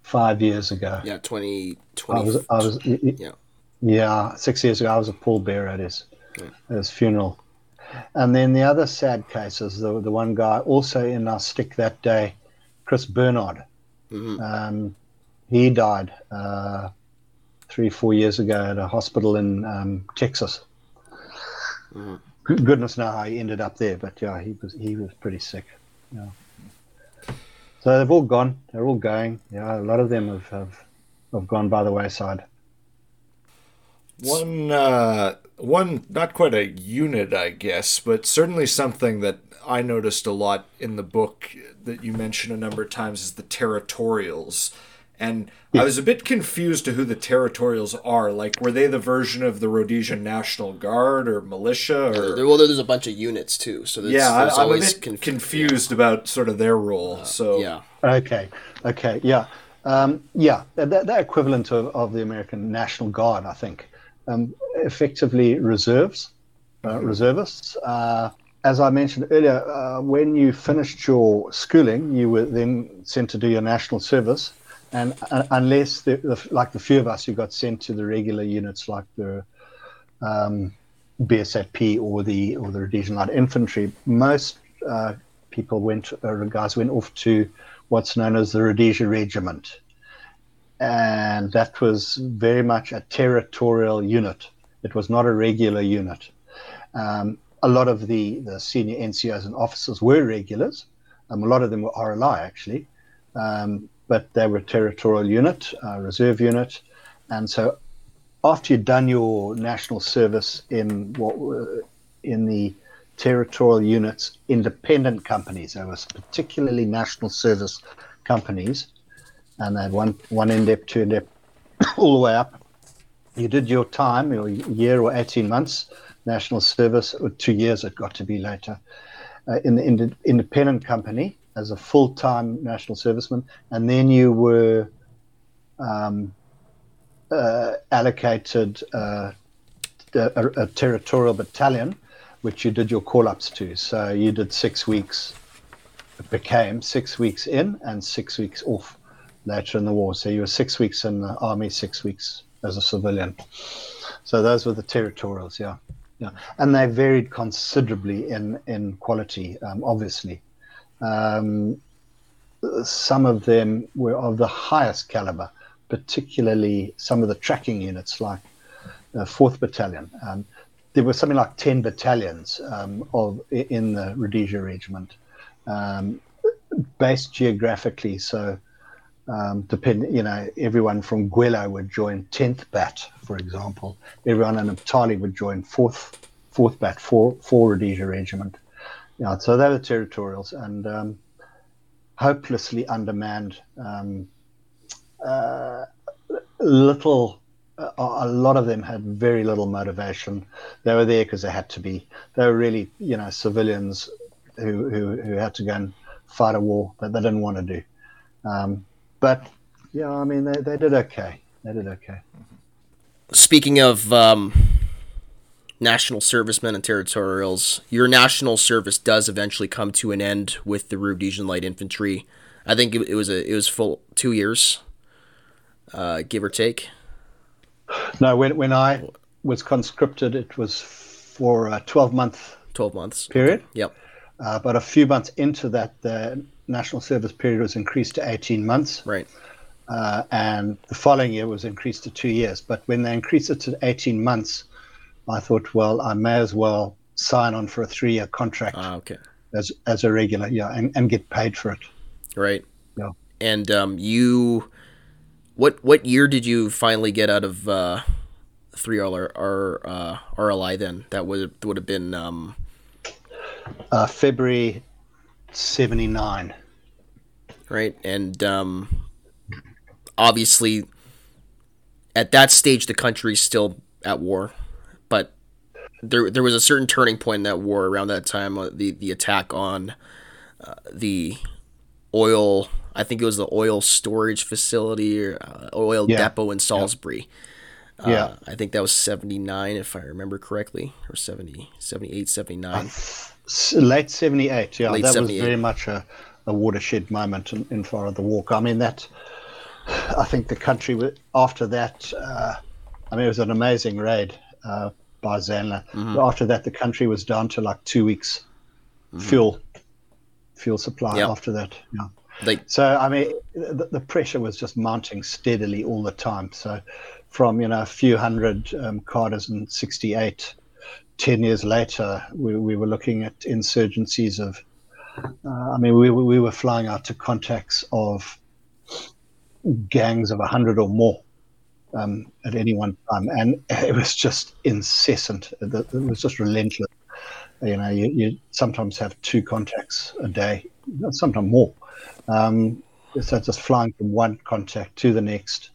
E: five years ago.
C: Yeah, 2020.
E: I was, I was,
C: yeah.
E: yeah, six years ago. I was a pallbearer at his, at his funeral. And then the other sad cases, the, the one guy also in our stick that day, Chris Bernard. Um, he died uh, three, four years ago at a hospital in um, Texas. G- Goodness know how he ended up there, but yeah, he was he was pretty sick. Yeah. So they've all gone. They're all going. Yeah, a lot of them have have, have gone by the wayside.
D: One, uh, one, not quite a unit, I guess, but certainly something that I noticed a lot in the book that you mentioned a number of times is the territorials. And I was a bit confused to who the territorials are. Like, were they the version of the Rhodesian National Guard or militia? Or
C: There, well, there's a bunch of units too, so there's,
D: yeah,
C: there's
D: I, I'm a bit
C: conf-
D: confused about sort of their role. so
C: Yeah,
E: Okay, okay, yeah, um, yeah. They're, they're equivalent of, of the American National Guard, I think. Um, effectively, reserves, uh, reservists. Uh, as I mentioned earlier, uh, when you finished your schooling, you were then sent to do your national service, and uh, unless the, the, like the few of us who got sent to the regular units, like the um, BSAP or the or the Rhodesian Light Infantry, most uh, people went, uh, guys went off to what's known as the Rhodesia Regiment, and that was very much a territorial unit. It was not a regular unit. Um, a lot of the, the senior NCOs and officers were regulars. Um, a lot of them were RLI actually, um, but they were a territorial unit, uh, reserve unit, and so after you'd done your national service in what were in the territorial units, independent companies, there was particularly national service companies, and they had one one in depth, two in depth, all the way up. You did your time, your year or eighteen months national service, or two years it got to be later, uh, in the ind- independent company as a full time national serviceman, and then you were um, uh, allocated uh, a, a territorial battalion, which you did your call ups to. So you did six weeks, it became six weeks in and six weeks off later in the war. So you were six weeks in the army, six weeks as a civilian. So those were the territorials, yeah. Yeah, and they varied considerably in in quality. Um, obviously, um, some of them were of the highest caliber, particularly some of the tracking units, like the Fourth Battalion. Um, there were something like ten battalions um, of in the Rhodesia Regiment, um, based geographically. So, um, depend you know, everyone from Gwelo would join 10th Bat, for example. Everyone in Umtali would join 4th, 4th Bat, 4, 4 Rhodesia Regiment. Yeah, so they were territorials and um, hopelessly undermanned. Um, uh, little, uh, a lot of them had very little motivation. They were there because they had to be. They were really, you know, civilians who, who, who had to go and fight a war that they didn't want to do. Um, but yeah, I mean, they, they did okay. They did okay.
C: Speaking of um, national servicemen and territorials, your national service does eventually come to an end with the Rhodesian Light Infantry. I think it, it was a it was full two years, uh, give or take.
E: No, when when I was conscripted, it was for a twelve month
C: Twelve months.
E: period.
C: Yep.
E: Uh, but a few months into that, the national service period was increased to eighteen months.
C: Right.
E: uh, and the following year was increased to two years. But when they increased it to 18 months, I thought, well, I may as well sign on for a three year contract
C: Ah, okay.
E: as, as a regular, yeah, and, and get paid for it.
C: Right.
E: Yeah.
C: And um, you, what what year did you finally get out of uh, three R, R uh, RLI? Then that would would have been um,
E: Uh, February 79.
C: right? And um, obviously, at that stage, the country's still at war, there there was a certain turning point in that war around that time. uh, The the attack on uh, the oil, I think it was the oil storage facility or uh, oil
E: Yeah.
C: depot in Salisbury.
E: Yeah.
C: Uh, I think that was 79, if I remember correctly, or 70, 78, 79.
E: S- late 78, yeah.
C: Late
E: that
C: 78.
E: was very much a, a watershed moment in, in far of the walk. I mean, that I think the country after that. Uh, I mean, it was an amazing raid uh, by Zanla. Mm-hmm. After that, the country was down to like two weeks mm-hmm. fuel fuel supply. Yep. After that, yeah. Like, so I mean, the, the, pressure was just mounting steadily all the time. So, from you know a few hundred um, cadres in '68, ten years later, we, we were looking at insurgencies of. Uh, I mean, we we were flying out to contacts of gangs of a hundred or more um, at any one time, and it was just incessant. It was just relentless. You know, you, you sometimes have two contacts a day, sometimes more. Um, so just flying from one contact to the next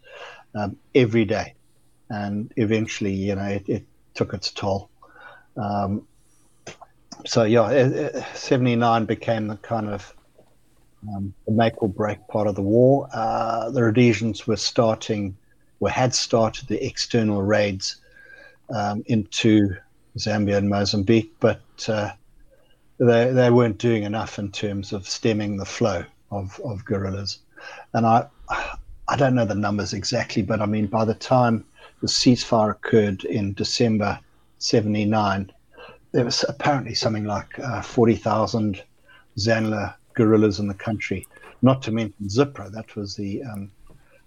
E: um, every day, and eventually, you know, it, it took its toll. Um, so yeah, it, it, 79 became the kind of um, the make or break part of the war. Uh, the Rhodesians were starting, or had started the external raids um, into Zambia and Mozambique, but uh, they, they weren't doing enough in terms of stemming the flow of, of guerrillas. And I, I don't know the numbers exactly, but I mean, by the time the ceasefire occurred in December 79, there was apparently something like uh, 40,000 Zanla guerrillas in the country, not to mention Zipra, that was the um,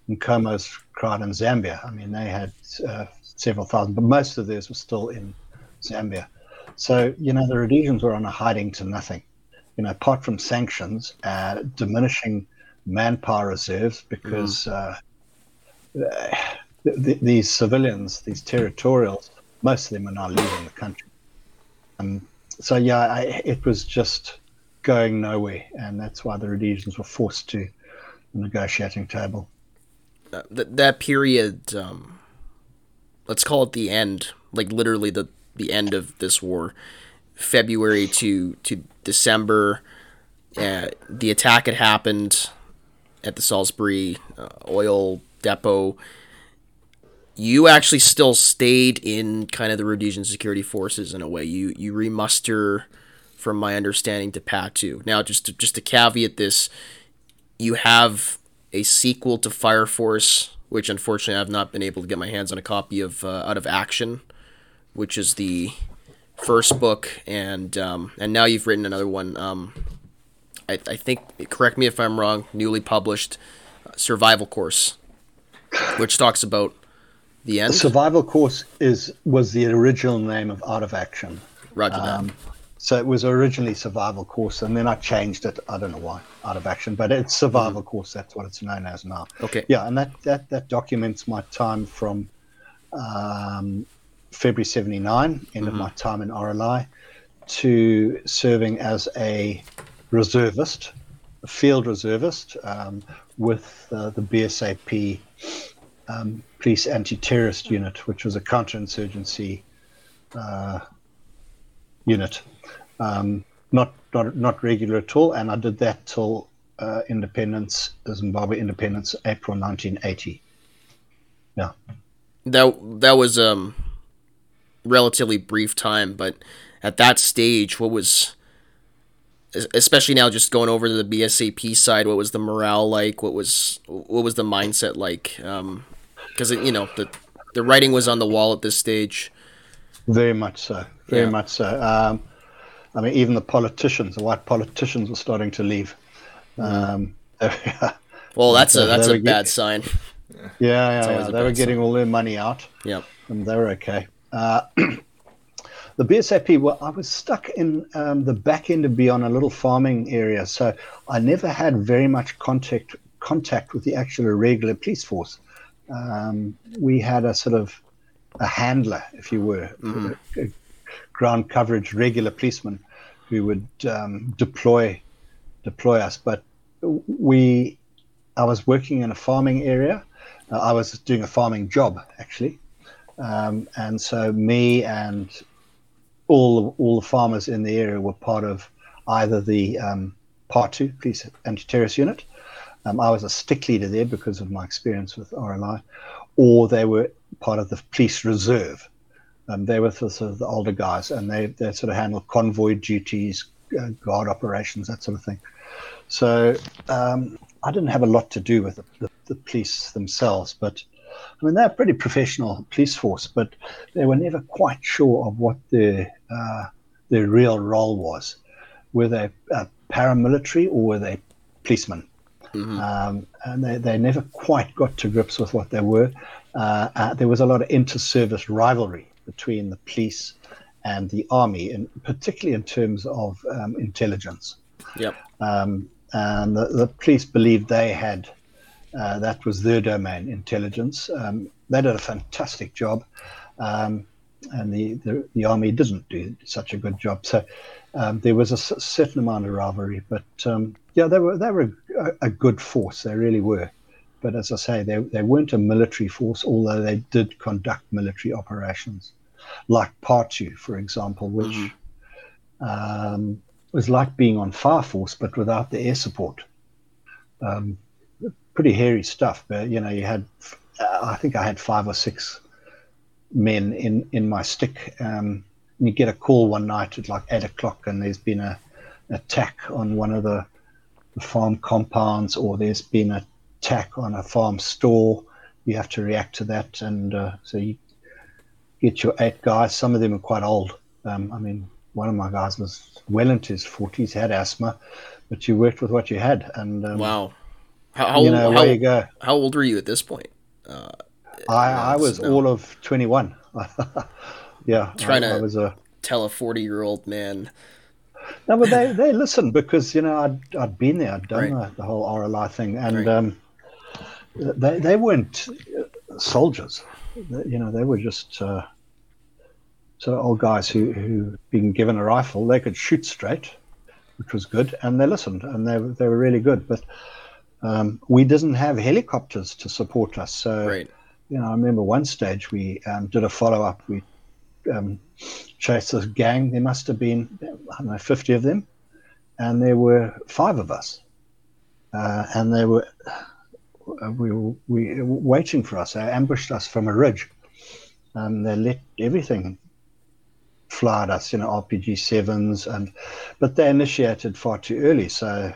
E: Nkomo's crowd in Zambia. I mean, they had uh, several thousand, but most of theirs were still in Zambia. So, you know, the Rhodesians were on a hiding to nothing. You know, apart from sanctions, uh, diminishing manpower reserves because mm. uh, th- th- these civilians, these territorials, most of them are now leaving the country. Um, so, yeah, I, it was just going nowhere. And that's why the Rhodesians were forced to the negotiating table.
C: That, that period, um, let's call it the end, like literally the the end of this war, February to to December. Uh, the attack had happened at the Salisbury uh, oil depot. You actually still stayed in kind of the Rhodesian security forces in a way. You you remuster, from my understanding, to Patu. Now, just to, just to caveat this, you have a sequel to Fire Force, which unfortunately I've not been able to get my hands on a copy of uh, out of action which is the first book, and um, and now you've written another one. Um, I, I think, correct me if I'm wrong, newly published uh, Survival Course, which talks about the end.
E: The Survival Course is was the original name of Out of Action.
C: Roger that. Um,
E: so it was originally Survival Course, and then I changed it. I don't know why, out of Action, but it's Survival mm-hmm. Course. That's what it's known as now.
C: Okay.
E: Yeah, and that that that documents my time from um, February 79, end mm-hmm. of my time in RLI, to serving as a reservist, a field reservist um, with uh, the BSAP um, Police Anti Terrorist Unit, which was a counterinsurgency uh, unit. Um, not, not, not regular at all, and I did that till uh, independence, Zimbabwe independence, April 1980. Yeah.
C: That that was um relatively brief time, but at that stage, what was especially now just going over to the BSAP side, what was the morale like? What was what was the mindset like? Because um, you know the the writing was on the wall at this stage.
E: Very much so. Very yeah. much so. Um, I mean, even the politicians, the white politicians, were starting to leave. Um,
C: well, that's a that's a bad get, sign.
E: Yeah, yeah, yeah. They were getting sign. all their money out.
C: Yep.
E: And they were okay. Uh, the BSAP, well, I was stuck in um, the back end of beyond a little farming area, so I never had very much contact contact with the actual regular police force. Um, we had a sort of a handler, if you were, mm-hmm. a, a ground coverage regular policemen who would um, deploy deploy us. But we, I was working in a farming area. Uh, I was doing a farming job actually, um, and so me and all all the farmers in the area were part of either the um, Two Police Anti-Terrorist Unit. Um, I was a stick leader there because of my experience with RLI, or they were part of the Police Reserve. Um, they were the, sort of the older guys, and they, they sort of handled convoy duties, uh, guard operations, that sort of thing. So um, I didn't have a lot to do with the, the, the police themselves, but I mean, they're a pretty professional police force, but they were never quite sure of what their uh, their real role was. Were they uh, paramilitary or were they policemen? Mm-hmm. Um, and they, they never quite got to grips with what they were. Uh, uh, there was a lot of inter-service rivalry between the police and the army, and particularly in terms of um, intelligence.
C: Yep.
E: Um, and the, the, police believed they had uh, that was their domain, intelligence. Um, they did a fantastic job, um, and the, the, the army didn't do such a good job. So um, there was a certain amount of rivalry, but um, yeah, they were they were a, a, good force. They really were. But as I say, they, they weren't a military force, although they did conduct military operations, like Patu, for example, which mm-hmm. um, was like being on Fire Force, but without the air support. Um, pretty hairy stuff, but you know, you had, I think I had five or six men in, in my stick. Um, and you get a call one night at like eight o'clock, and there's been a attack on one of the, the farm compounds, or there's been an attack on a farm store. You have to react to that, and uh, so you get your eight guys. Some of them are quite old. Um, I mean, one of my guys was well into his forties, had asthma, but you worked with what you had. And um,
C: wow, how, how,
E: you know,
C: how,
E: you go.
C: How old were you at this point? Uh,
E: I, I was no. all of twenty-one. yeah,
C: trying
E: I,
C: to
E: I was a,
C: tell a forty-year-old man.
E: No, but they, they listened because you know I'd I'd been there, I'd done right. the, the, whole RLI thing, and right. um, they they weren't soldiers, you know, they were just uh, sort of old guys who who been given a rifle, they could shoot straight, which was good, and they listened, and they they were really good, but. Um, we didn't have helicopters to support us, so
C: right
E: you know, I remember one stage we um, did a follow up. We um, chased this gang. There must have been, I don't know, 50 of them. And there were five of us. Uh, and they were, we were we, waiting for us. They ambushed us from a ridge. And they let everything fly at us, you know, RPG 7s. and But they initiated far too early. So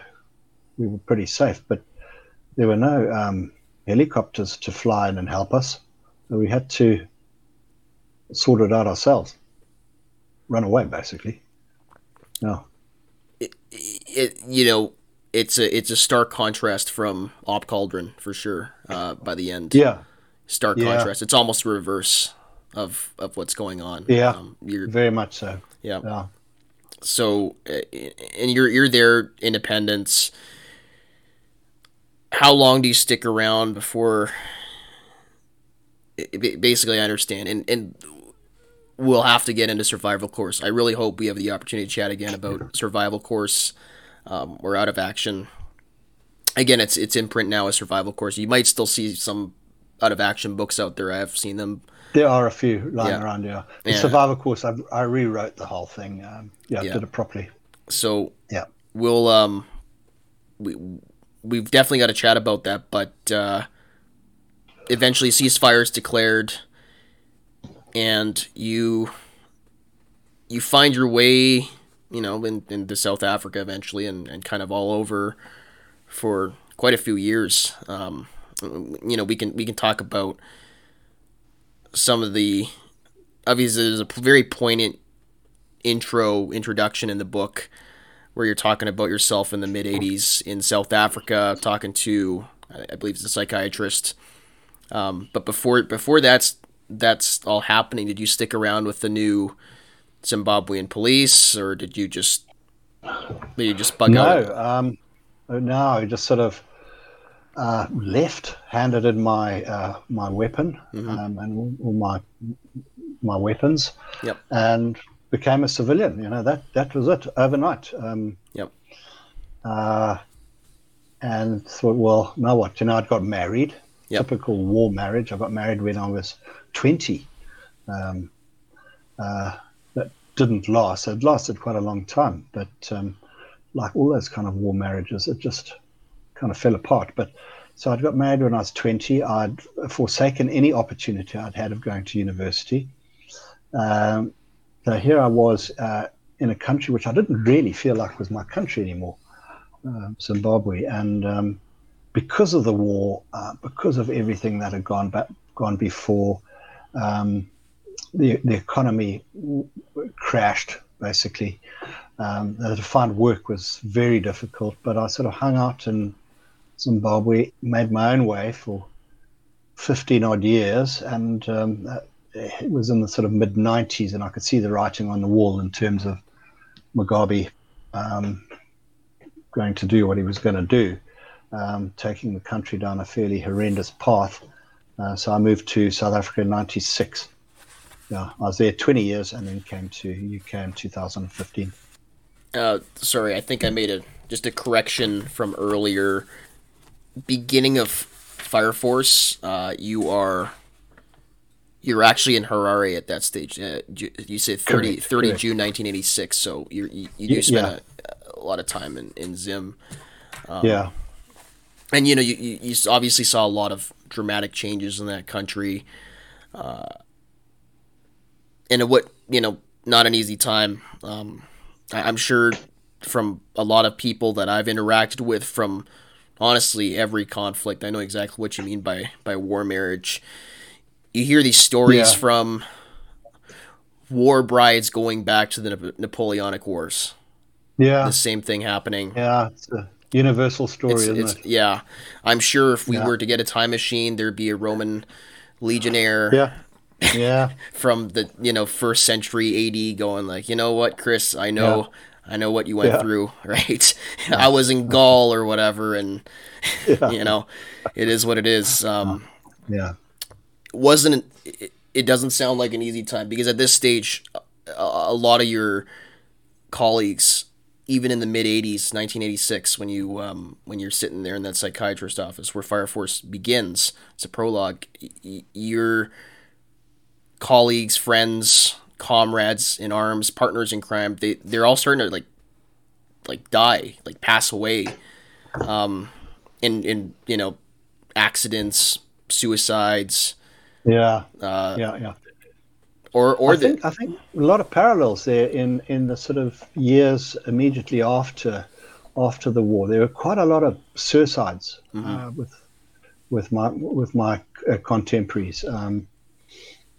E: we were pretty safe. But there were no. Um, helicopters to fly in and help us. So we had to sort it out ourselves, run away basically. No.
C: It, it, you know, it's a it's a stark contrast from Op Cauldron for sure. Uh, by the end,
E: yeah,
C: stark yeah. contrast. It's almost reverse of of what's going on.
E: Yeah, um, you're, very much so.
C: Yeah.
E: yeah.
C: So, uh, and you're you're there, Independence how long do you stick around before basically I understand and and we'll have to get into survival course. I really hope we have the opportunity to chat again about survival course. Um, we're out of action. Again, it's it's in print now as survival course. You might still see some out of action books out there. I've seen them.
E: There are a few lying yeah. around. Yeah, the yeah. survival course. I, I rewrote the whole thing. Um, yeah, yeah, did it properly.
C: So
E: yeah,
C: we'll um, we we've definitely got to chat about that. But uh, eventually, ceasefire is declared, and you you find your way, you know, in, into South Africa eventually, and, and kind of all over for quite a few years. Um, you know, we can we can talk about some of the obviously there's a very poignant intro introduction in the book where you're talking about yourself in the mid 80s in South Africa, talking to, I believe it's a psychiatrist. Um, but before before that's that's all happening, did you stick around with the new Zimbabwean police, or did you just did you just bug
E: no,
C: out?
E: Um, no, I just sort of uh, left, handed in my uh, my weapon mm-hmm. um, and all my my weapons,
C: yep.
E: and became a civilian. You know that that was it overnight. Um,
C: yep.
E: Uh, and thought, well, now what? You know, I'd got married. Yep. Typical war marriage. I got married when I was twenty. Um, uh, didn't last. It lasted quite a long time, but um, like all those kind of war marriages, it just kind of fell apart. But so I'd got married when I was 20. I'd forsaken any opportunity I'd had of going to university. Um, so here I was uh, in a country which I didn't really feel like was my country anymore, uh, Zimbabwe, and um, because of the war, uh, because of everything that had gone back, gone before, um, the the economy w- crashed basically. Um, to find work was very difficult, but I sort of hung out in Zimbabwe, made my own way for 15 odd years, and um, it was in the sort of mid 90s, and I could see the writing on the wall in terms of Mugabe um, going to do what he was going to do, um, taking the country down a fairly horrendous path. Uh, so I moved to South Africa in 96. Yeah, I was there 20 years and then came to UK in 2015.
C: Uh, sorry, I think I made a just a correction from earlier. Beginning of Fire Force, uh, you are you're actually in Harare at that stage. Uh, you, you say 30,
E: Correct,
C: 30
E: correct.
C: June 1986, so you're, you you do spend
E: Yeah.
C: a, a lot of time in, in Zim.
E: yeah,
C: and you know you, you, you obviously saw a lot of dramatic changes in that country uh, and it what you know not an easy time um, I, i'm sure from a lot of people that i've interacted with from honestly every conflict i know exactly what you mean by by war marriage you hear these stories
E: Yeah.
C: from war brides going back to the napoleonic wars
E: yeah,
C: the same thing happening
E: yeah. It's a universal story,
C: it's,
E: isn't
C: it's,
E: it?
C: yeah i'm sure if we
E: Yeah.
C: were to get a time machine there'd be a roman legionnaire
E: Yeah, yeah,
C: from the you know first century ad going like you know what chris? I know i know what you went
E: Yeah.
C: through right? I was in gaul or whatever and you know it is what it is um
E: yeah.
C: wasn't it, it doesn't sound like an easy time because at this stage a, a lot of your colleagues even in the mid 80s 1986 when you um, when you're sitting there in that psychiatrist office where fire force begins it's a prologue y- y- your colleagues friends comrades in arms partners in crime they they're all starting to like like die like pass away um in in you know accidents suicides
E: Yeah,
C: uh,
E: yeah, yeah.
C: or or
E: I
C: the,
E: think I think a lot of parallels there in in the sort of years immediately after after the war. There were quite a lot of suicides uh, with with my with my uh, contemporaries. Um,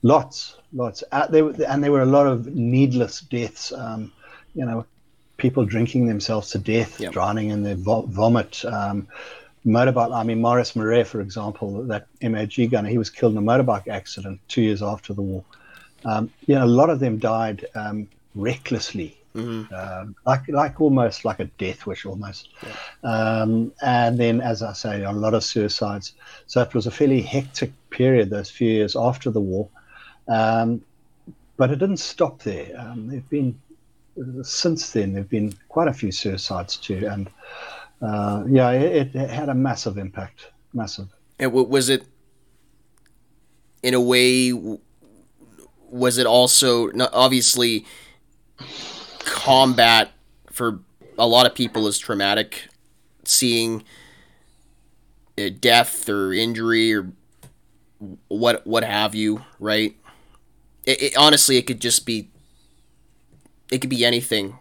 E: lots, lots. Uh, there and there were a lot of needless deaths. Um, you know, people drinking themselves to death,
C: Yep.
E: drowning in their vo- vomit. Um, motorbike. I mean, Maurice Murray, for example, that MAG gunner, he was killed in a motorbike accident two years after the war. Um, you know, a lot of them died um, recklessly, um, like like almost like a death wish, almost. Um, and then, as I say, a lot of suicides. So it was a fairly hectic period those few years after the war. Um, but it didn't stop there. Um, there've been since then there've been quite a few suicides too, and uh, yeah, it, it had a massive impact. Massive.
C: and was it in a way was it also obviously combat for a lot of people is traumatic seeing death or injury or what what have you right it, it honestly it could just be it could be anything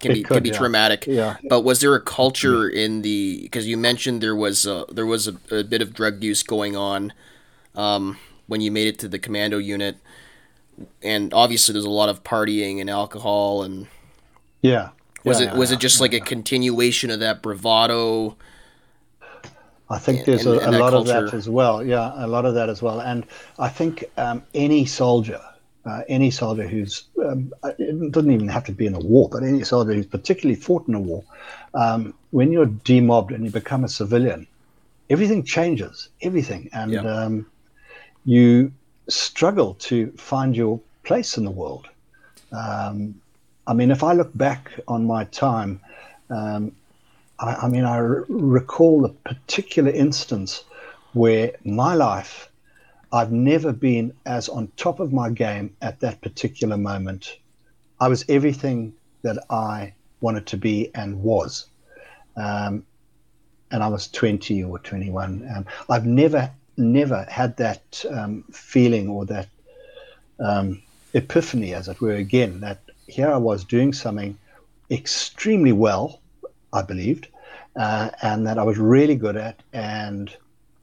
C: can
E: It
C: be
E: could,
C: can be
E: yeah.
C: traumatic
E: Yeah.
C: but was there a culture in the because you mentioned there was a, there was a, a bit of drug use going on um, when you made it to the commando unit and obviously there's a lot of partying and alcohol and
E: Yeah.
C: was
E: Yeah,
C: it was it just like a continuation of that bravado
E: I think there's
C: and-
E: a,
C: and
E: a lot of that as well. Yeah, a lot of that as well. And I think um, any soldier, uh, any soldier who's, um, it doesn't even have to be in a war, but any soldier who's particularly fought in a war, um, when you're demobbed and you become a civilian, everything changes, everything. And
C: Yeah.
E: um, you struggle to find your place in the world. Um, I mean, if I look back on my time, um, I, I mean, I r- recall a particular instance where my life, I've never been as on top of my game at that particular moment. I was everything that I wanted to be and was. Um, and I was 20 or 21. Um, I've never, never had that um, feeling or that um, epiphany, as it were, again, that here I was doing something extremely well, I believed, uh, and that I was really good at, and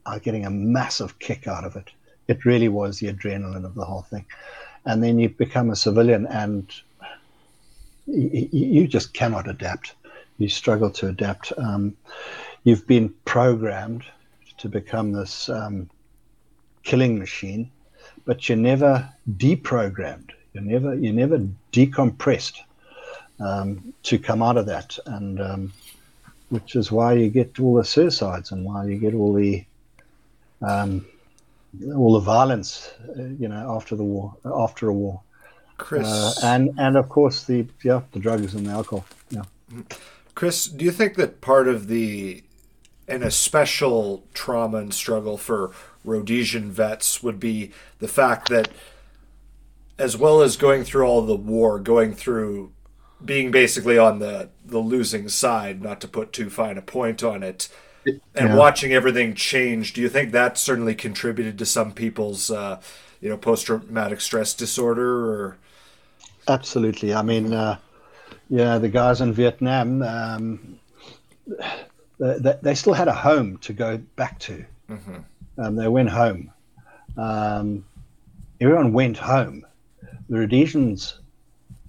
E: I was getting a massive kick out of it. It really was the adrenaline of the whole thing. And then you become a civilian, and you, you just cannot adapt. You struggle to adapt. Um, you've been programmed to become this um, killing machine, but you're never deprogrammed. You're never you're never decompressed um, to come out of that, and um, which is why you get all the suicides and why you get all the um, all the violence, uh, you know, after the war, after a war.
D: Chris,
E: uh, and and of course the yeah the drugs and the alcohol. Yeah.
D: Chris, do you think that part of the and a special trauma and struggle for Rhodesian vets would be the fact that, as well as going through all the war, going through being basically on the the losing side, not to put too fine a point on it, and
E: Yeah.
D: watching everything change. Do you think that certainly contributed to some people's, uh, you know, post traumatic stress disorder? Or
E: Absolutely. I mean, uh, yeah, the guys in Vietnam, um, they, they- still had a home to go back to. Um, they went home. Um, everyone went home. The Rhodesians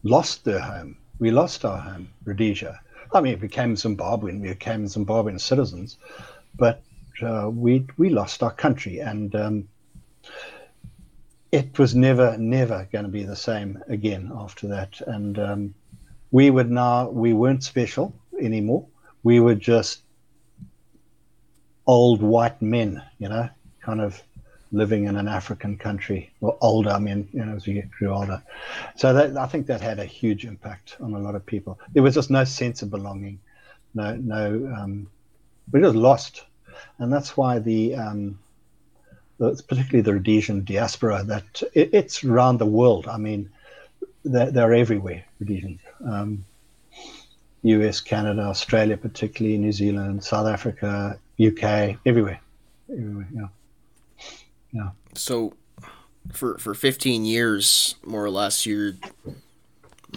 E: lost their home. We lost our home, Rhodesia. I mean, it became Zimbabwean. We became Zimbabwean citizens, but uh, we we lost our country, and um, it was never, never going to be the same again after that. And um, we would now, we weren't special anymore. We were just old white men, you know, kind of living in an African country, or older, I mean, you know, as we get grew older. So that, I think that had a huge impact on a lot of people. There was just no sense of belonging, no, no, um, we just lost. And that's why the, um, the particularly the Rhodesian diaspora, that it, it's around the world. I mean, they're, they're everywhere, Rhodesians. Um, US, Canada, Australia, particularly New Zealand, South Africa, UK, everywhere, everywhere. Yeah, yeah.
C: So, for for 15 years, more or less, you're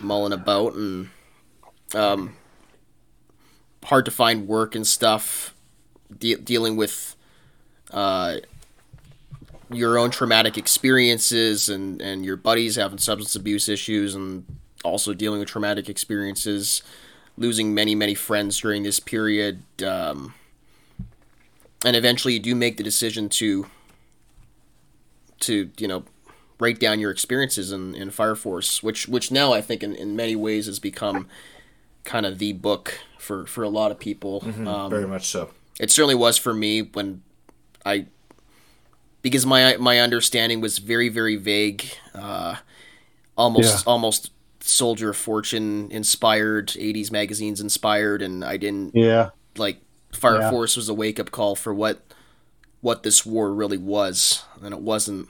C: mulling about and um, hard to find work and stuff, de- dealing with uh, your own traumatic experiences and and your buddies having substance abuse issues and also dealing with traumatic experiences, losing many many friends during this period. Um, and eventually, you do make the decision to to you know write down your experiences in, in Fire Force, which which now I think in, in many ways has become kind of the book for, for a lot of people. Um,
D: very much so.
C: it certainly was for me when I because my my understanding was very very vague, uh, almost
E: Yeah.
C: almost Soldier of Fortune inspired, '80s magazines inspired, and I didn't
E: Yeah,
C: like Fire
E: Yeah.
C: Force was a wake up call for what what this war really was, and it wasn't.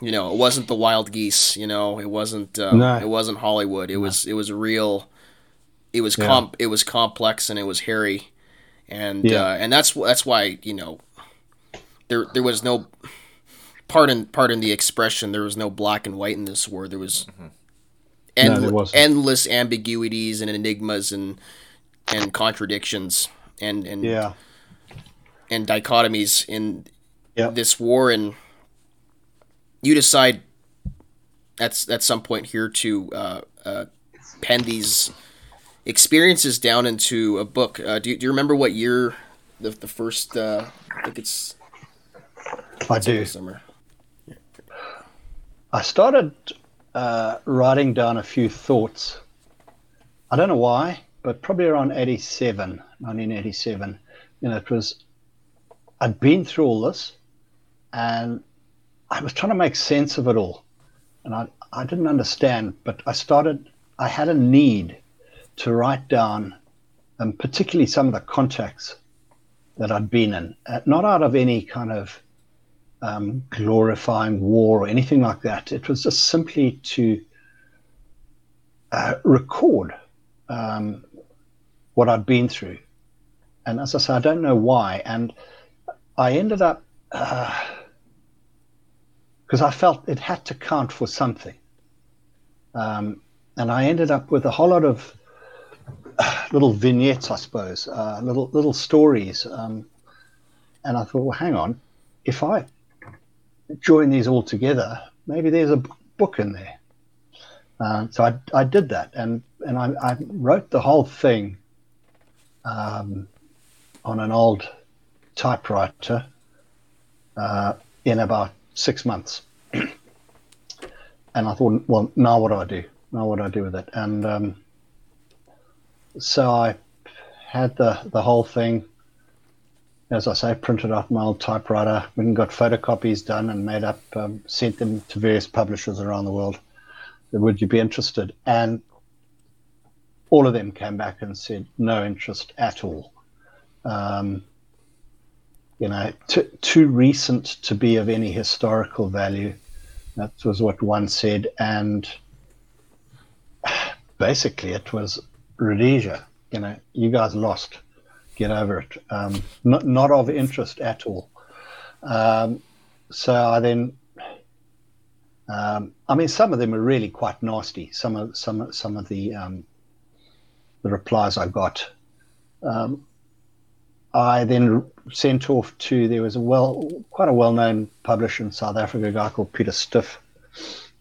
C: You know, it wasn't the wild geese. You know, it wasn't. Um,
E: No.
C: It wasn't Hollywood. It was. It was real. It was
E: Yeah.
C: comp. It was complex and it was hairy, and
E: Yeah.
C: uh, and that's that's why you know there there was no pardon pardon the expression there was no black and white in this war. There was
E: there
C: endle-
E: wasn't.
C: endless ambiguities and enigmas and and contradictions and and
E: yeah,
C: and dichotomies in
E: yeah.
C: this war and you decide at, at some point here to uh, uh, pen these experiences down into a book uh, do, you, do you remember what year the, the first uh, i think it's
E: I do.
C: summer
E: I started uh, writing down a few thoughts. I don't know why, but probably around 87, 1987. You know, it was, I'd been through all this and I was trying to make sense of it all. And I, I didn't understand, but I started, I had a need to write down, um, particularly some of the contacts that I'd been in, uh, not out of any kind of um, glorifying war or anything like that. It was just simply to uh, record um, what I'd been through. And as I say, I don't know why. And I ended up, because I felt it had to count for something. Um, and I ended up with a whole lot of little vignettes, I suppose, uh, little little stories. Um, and I thought, well, hang on, if I join these all together, maybe there's a book in there. Uh, so I, I did that, and and I, I wrote the whole thing um, on an old typewriter uh, in about six months. and I thought, well, now what do I do? Now what do I do with it? And um, so I had the the whole thing, as I say, printed off my old typewriter, and got photocopies done and made up, um, sent them to various publishers around the world. Would you be interested? And all of them came back and said no interest at all. Um, you know, t- too recent to be of any historical value. That was what one said, and basically it was Rhodesia. You know, you guys lost. Get over it. Um, not not of interest at all. Um, so I then, um, I mean, some of them are really quite nasty. Some of some some of the um, the replies I got. Um, I then sent off to there was a well quite a well known publisher in South Africa, a guy called Peter Stiff.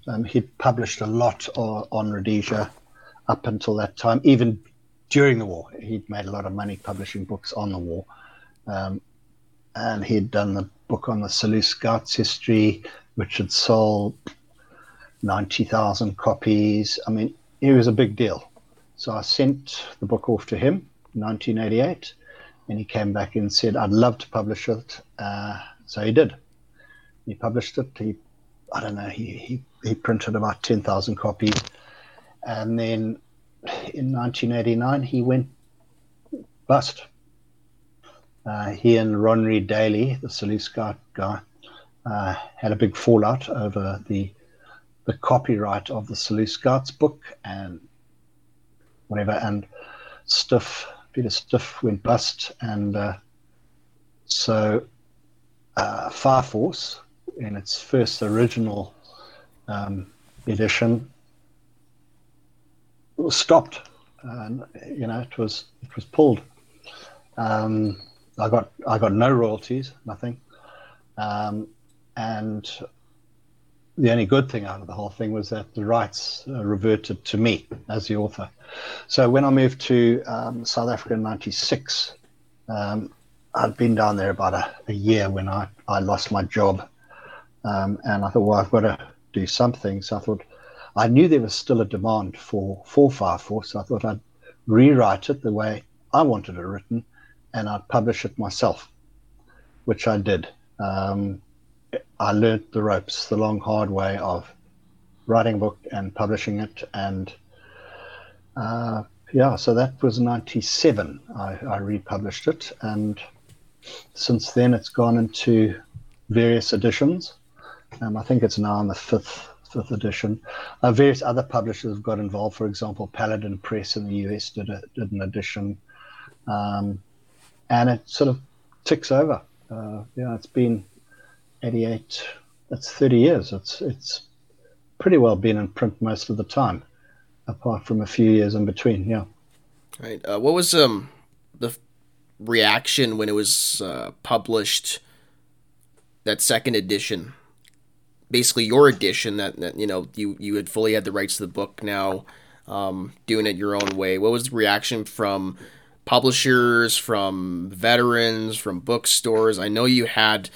E: Um, he'd published a lot on, Rhodesia up until that time, even during the war. He'd made a lot of money publishing books on the war. Um, and he'd done the book on the Scouts history, which had sold 90,000 copies. I mean, it was a big deal. So I sent the book off to him in 1988, and he came back and said, I'd love to publish it. Uh, so he did. He published it. He, I don't know, he, he, he printed about 10,000 copies. And then in 1989, he went bust. Uh, he and Ron Reid-Daly, the Scout guy, uh, had a big fallout over the the copyright of the Scouts book and whatever. And Stiff, Peter Stiff went bust, and uh, so uh, Fire Force, in its first original um, edition, was stopped. And you know, it was it was pulled. Um, I got I got no royalties, nothing, um, and the only good thing out of the whole thing was that the rights uh, reverted to me as the author. So when I moved to um, South Africa in '96, um, I'd been down there about a, a, year when I, I lost my job, um, and I thought, well, I've got to do something. So I thought I knew there was still a demand for for Fire Force. So I thought I'd rewrite it the way I wanted it written, and I'd publish it myself, which I did. Um, I learnt the ropes, the long hard way of writing a book and publishing it, and uh, yeah, so that was '97. I, I republished it, and since then it's gone into various editions. Um, I think it's now in the fifth fifth edition. Uh, various other publishers have got involved. For example, Paladin Press in the US did, a, did an edition, um, and it sort of ticks over. Uh, yeah, it's been 88. That's 30 years. It's it's pretty well been in print most of the time, apart from a few years in between. Yeah.
C: Right. Uh, what was um the reaction when it was uh, published? That second edition basically your edition that, that you know you you had fully had the rights to the book now um, doing it your own way what was the reaction from publishers from veterans from bookstores i know you had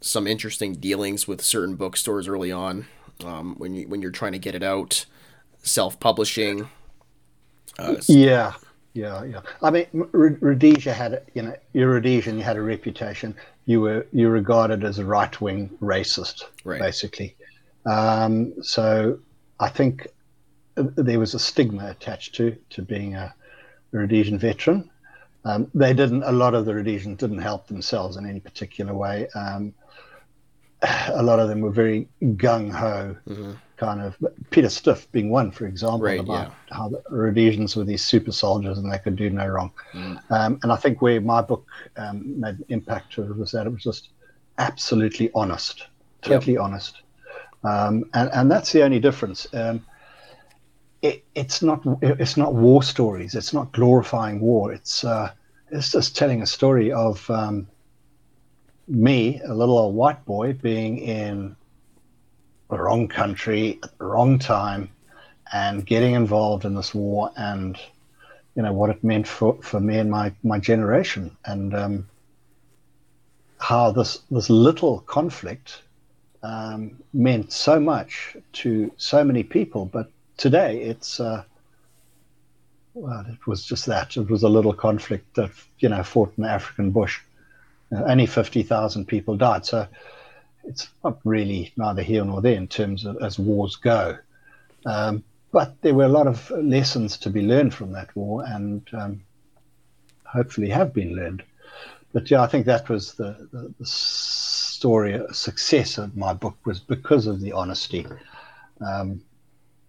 C: some interesting dealings with certain bookstores early on um, when you when you're trying to get it out self-publishing
E: uh, yeah yeah yeah i mean rhodesia had you know you're rhodesian you had a reputation you were you regarded as a right wing racist, right. basically. Um, so I think there was a stigma attached to to being a Rhodesian veteran. Um, they didn't. A lot of the Rhodesians didn't help themselves in any particular way. Um, a lot of them were very gung ho, mm-hmm. kind of. Peter Stiff being one, for example, right, about yeah. how the Rhodesians were these super soldiers and they could do no wrong. Mm. Um, and I think where my book um, made an impact to it was that it was just absolutely honest, totally yep. honest. Um, and, and that's the only difference. Um, it, it's not it's not war stories. It's not glorifying war. It's uh, it's just telling a story of um, me, a little old white boy, being in the wrong country at the wrong time and getting involved in this war and you know what it meant for, for me and my, my generation. And um, how this this little conflict um, meant so much to so many people. But today it's uh, well it was just that. It was a little conflict that you know fought in the African bush only 50,000 people died so it's not really neither here nor there in terms of as wars go. Um, but there were a lot of lessons to be learned from that war, and um, hopefully have been learned. But yeah, I think that was the, the, the story, success of my book was because of the honesty, um,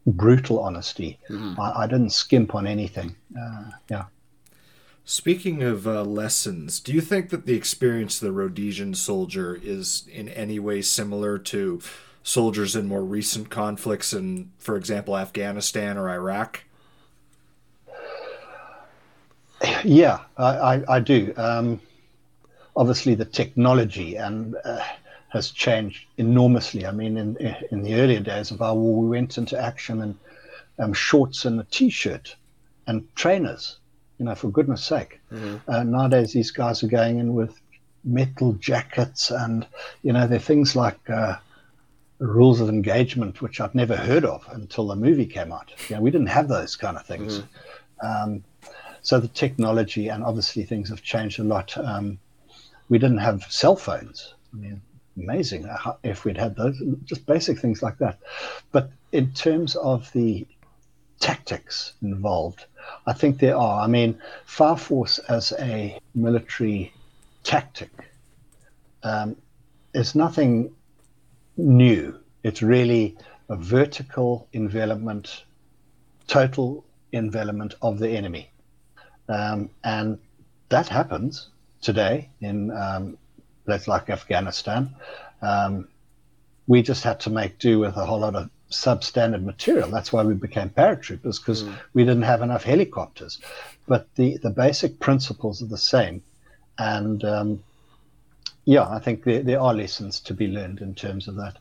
E: brutal honesty. Mm-hmm. I, I, didn't skimp on anything. Uh, yeah.
D: Speaking of uh, lessons, do you think that the experience of the Rhodesian soldier is in any way similar to soldiers in more recent conflicts in, for example, Afghanistan or Iraq?
E: Yeah, I, I, do. Um, obviously, the technology and uh, has changed enormously. I mean, in in the earlier days of our war, we went into action in um, shorts and a t-shirt and trainers you know, for goodness sake. Mm-hmm. Uh, nowadays, these guys are going in with metal jackets and, you know, there are things like uh, rules of engagement, which I'd never heard of until the movie came out. You know, we didn't have those kind of things. Mm-hmm. Um, so the technology and obviously things have changed a lot. Um, we didn't have cell phones. I mean, amazing if we'd had those, just basic things like that. But in terms of the tactics involved, I think there are. I mean, Fire Force as a military tactic um, is nothing new. It's really a vertical envelopment, total envelopment of the enemy. Um, and that happens today in um, places like Afghanistan. Um, we just had to make do with a whole lot of substandard material. That's why we became paratroopers because mm. we didn't have enough helicopters. But the, the basic principles are the same. And um, yeah, I think there, there are lessons to be learned in terms of that.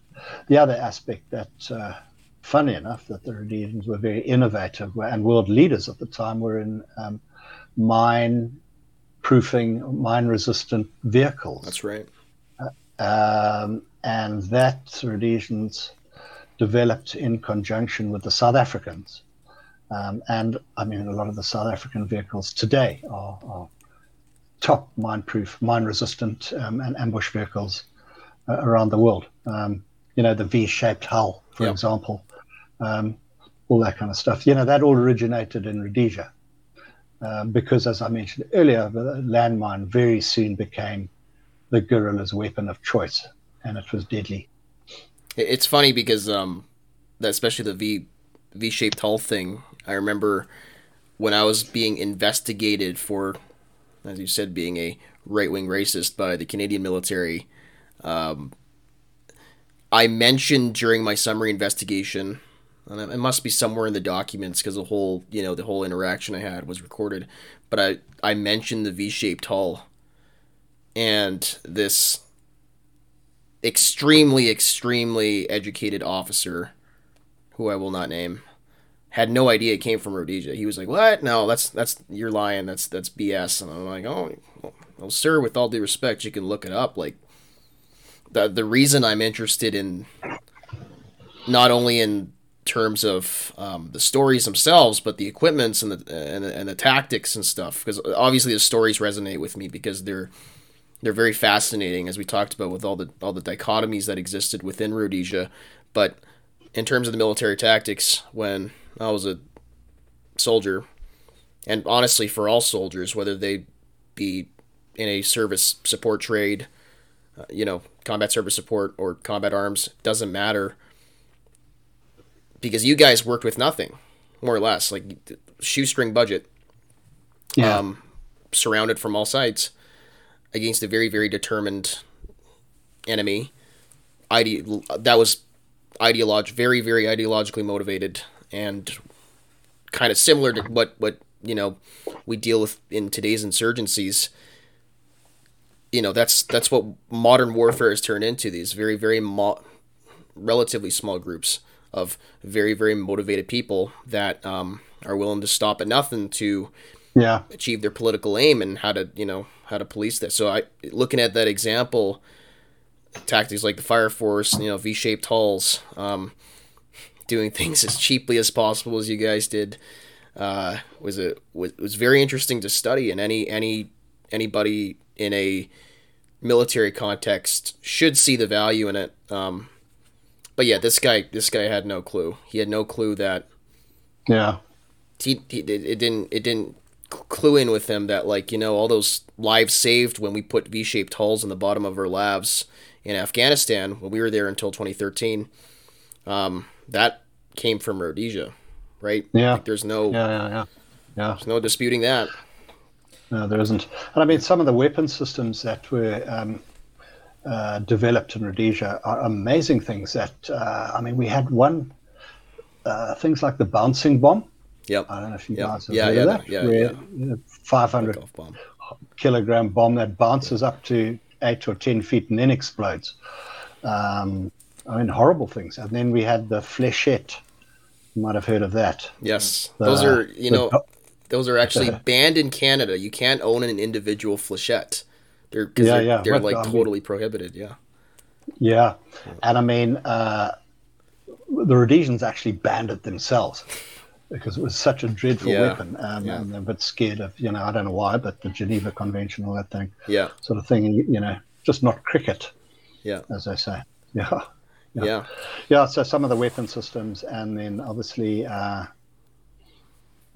E: The other aspect that, uh, funny enough, that the Rhodesians were very innovative and world leaders at the time were in um, mine proofing, mine resistant vehicles.
C: That's right.
E: Uh, um, and that Rhodesians developed in conjunction with the South Africans. Um, and I mean, a lot of the South African vehicles today are, are top mine-proof, mine-resistant, um, and ambush vehicles uh, around the world. Um, you know, the V-shaped hull, for yep. example, um, all that kind of stuff. You know, that all originated in Rhodesia, um, because, as I mentioned earlier, the landmine very soon became the guerrilla's weapon of choice, and it was deadly.
C: It's funny because um, that especially the V V shaped hull thing. I remember when I was being investigated for, as you said, being a right wing racist by the Canadian military. Um, I mentioned during my summary investigation, and it must be somewhere in the documents because the whole you know the whole interaction I had was recorded. But I I mentioned the V shaped hull, and this extremely, extremely educated officer, who I will not name, had no idea it came from Rhodesia. He was like, "What? No, that's that's you're lying. That's that's BS." And I'm like, "Oh, well, sir, with all due respect, you can look it up. Like, the the reason I'm interested in not only in terms of um, the stories themselves, but the equipments and the and the, and the tactics and stuff. Because obviously the stories resonate with me because they're they're very fascinating, as we talked about with all the all the dichotomies that existed within Rhodesia. But in terms of the military tactics, when I was a soldier, and honestly for all soldiers, whether they be in a service support trade, uh, you know, combat service support or combat arms, doesn't matter. Because you guys worked with nothing, more or less, like shoestring budget. Yeah. Um, surrounded from all sides against a very very determined enemy. Ide- that was ideologue very very ideologically motivated and kind of similar to what what you know we deal with in today's insurgencies. You know, that's that's what modern warfare has turned into. These very very mo- relatively small groups of very very motivated people that um, are willing to stop at nothing to
E: yeah
C: achieve their political aim and how to you know how to police that. So I looking at that example, tactics like the fire force, you know, V-shaped hulls, um, doing things as cheaply as possible as you guys did, uh, was a was, was very interesting to study. And any any anybody in a military context should see the value in it. Um, but yeah, this guy this guy had no clue. He had no clue that
E: yeah
C: he, he it didn't it didn't clue in with him that like you know all those lives saved when we put V-shaped hulls in the bottom of our LAVs in Afghanistan when we were there until 2013. Um, that came from Rhodesia, right?
E: Yeah.
C: Like, there's no
E: yeah yeah yeah yeah.
C: there's no disputing that.
E: No, there isn't. And I mean, some of the weapon systems that were um, uh, developed in Rhodesia are amazing things. That uh, I mean, we had one uh, things like the bouncing bomb.
C: Yep.
E: I don't know if you
C: Yep.
E: guys have
C: Yeah,
E: heard
C: yeah,
E: of that.
C: yeah,
E: where,
C: yeah.
E: you know, 500
C: Golf bomb.
E: kilogram bomb that bounces up to eight or ten feet and then explodes. Um, I mean, horrible things. And then we had the flechette. You might have heard of that.
C: Yes,
E: The-
C: those are you
E: the
C: know
E: do-
C: those are actually banned in Canada. You can't own an individual flechette. They're 'cause
E: Yeah,
C: they're,
E: yeah.
C: they're
E: What-
C: like
E: I mean-
C: totally prohibited. Yeah.
E: Yeah, and I mean, uh, the Rhodesians actually banned it themselves because it was such a dreadful
C: Yeah,
E: weapon, um,
C: yeah.
E: and they're a bit scared of, you know, I don't know why, but the Geneva Convention, all that thing,
C: Yeah.
E: sort of thing, you know, just not cricket,
C: Yeah.
E: as they say. Yeah,
C: Yeah. Yeah.
E: yeah. So some of the weapon systems, and then obviously uh,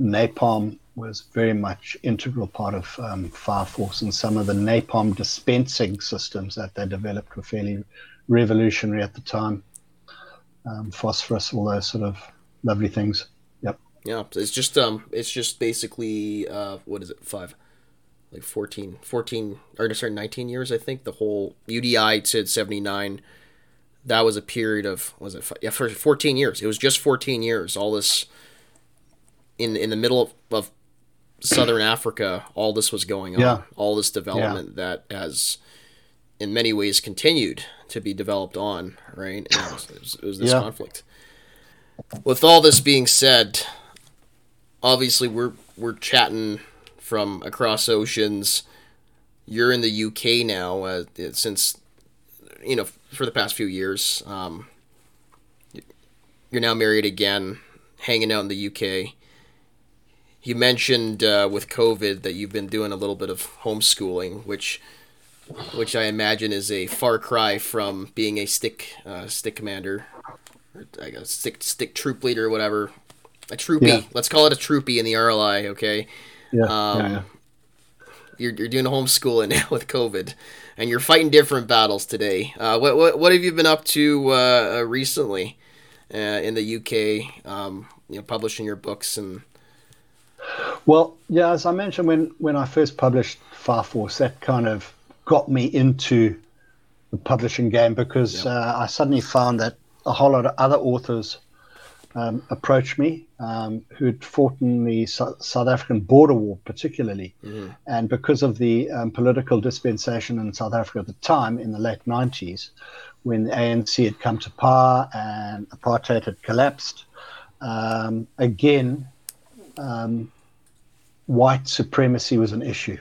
E: napalm was very much integral part of um, Fire Force, and some of the napalm dispensing systems that they developed were fairly revolutionary at the time. Um, phosphorus, all those sort of lovely things.
C: Yeah, it's just um, it's just basically uh, what is it, five, like 14, 14 or sorry, nineteen years, I think. The whole UDI said seventy nine. That was a period of was it fi- yeah for fourteen years. It was just fourteen years. All this in in the middle of, of southern Africa, all this was going on.
E: Yeah.
C: All this development that has in many ways continued to be developed on right. And it, was, it, was, it was this
E: Yeah.
C: conflict with all this being said, obviously we're we're chatting from across oceans. You're in the UK now, uh, since you know for the past few years. Um, you're now married again, hanging out in the UK. You mentioned uh, with COVID that you've been doing a little bit of homeschooling, which which I imagine is a far cry from being a stick uh, stick commander or I guess stick stick troop leader or whatever. A troopy.
E: Yeah.
C: Let's call it a troopy in the RLI, okay?
E: Yeah.
C: Um,
E: yeah, yeah.
C: You're, you're doing homeschooling now with COVID, and you're fighting different battles today. Uh, what, what what have you been up to uh, uh, recently uh, in the UK? Um, you know, publishing your books and
E: Well, yeah, as I mentioned when when I first published Fire Force, that kind of got me into the publishing game because uh, I suddenly found that a whole lot of other authors um, approached me um, who'd fought in the Sou- South African border war, particularly, and because of the um, political dispensation in South Africa at the time in the late '90s, when the ANC had come to power and apartheid had collapsed, um, again white supremacy was an issue.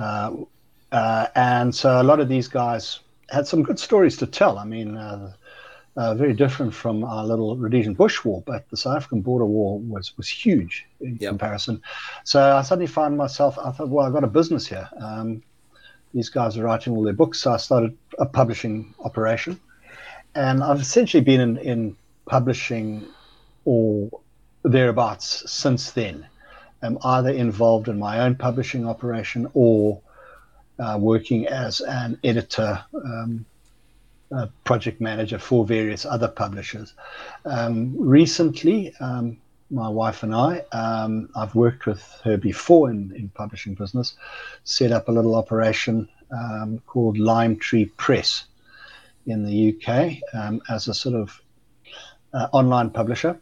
E: Uh, uh, and so a lot of these guys had some good stories to tell. I mean, uh, uh, very different from our little Rhodesian Bush War, but the South African border war was, was huge in
C: Yep.
E: comparison. So I suddenly found myself, I thought, well, I've got a business here. Um, these guys are writing all their books. So I started a publishing operation. And I've essentially been in, in publishing or thereabouts since then. I'm either involved in my own publishing operation or uh, working as an editor, um, project manager for various other publishers. Um, recently, um, my wife and I, um, I've worked with her before in, in publishing business, set up a little operation um, called Lime Tree Press in the UK um, as a sort of uh, online publisher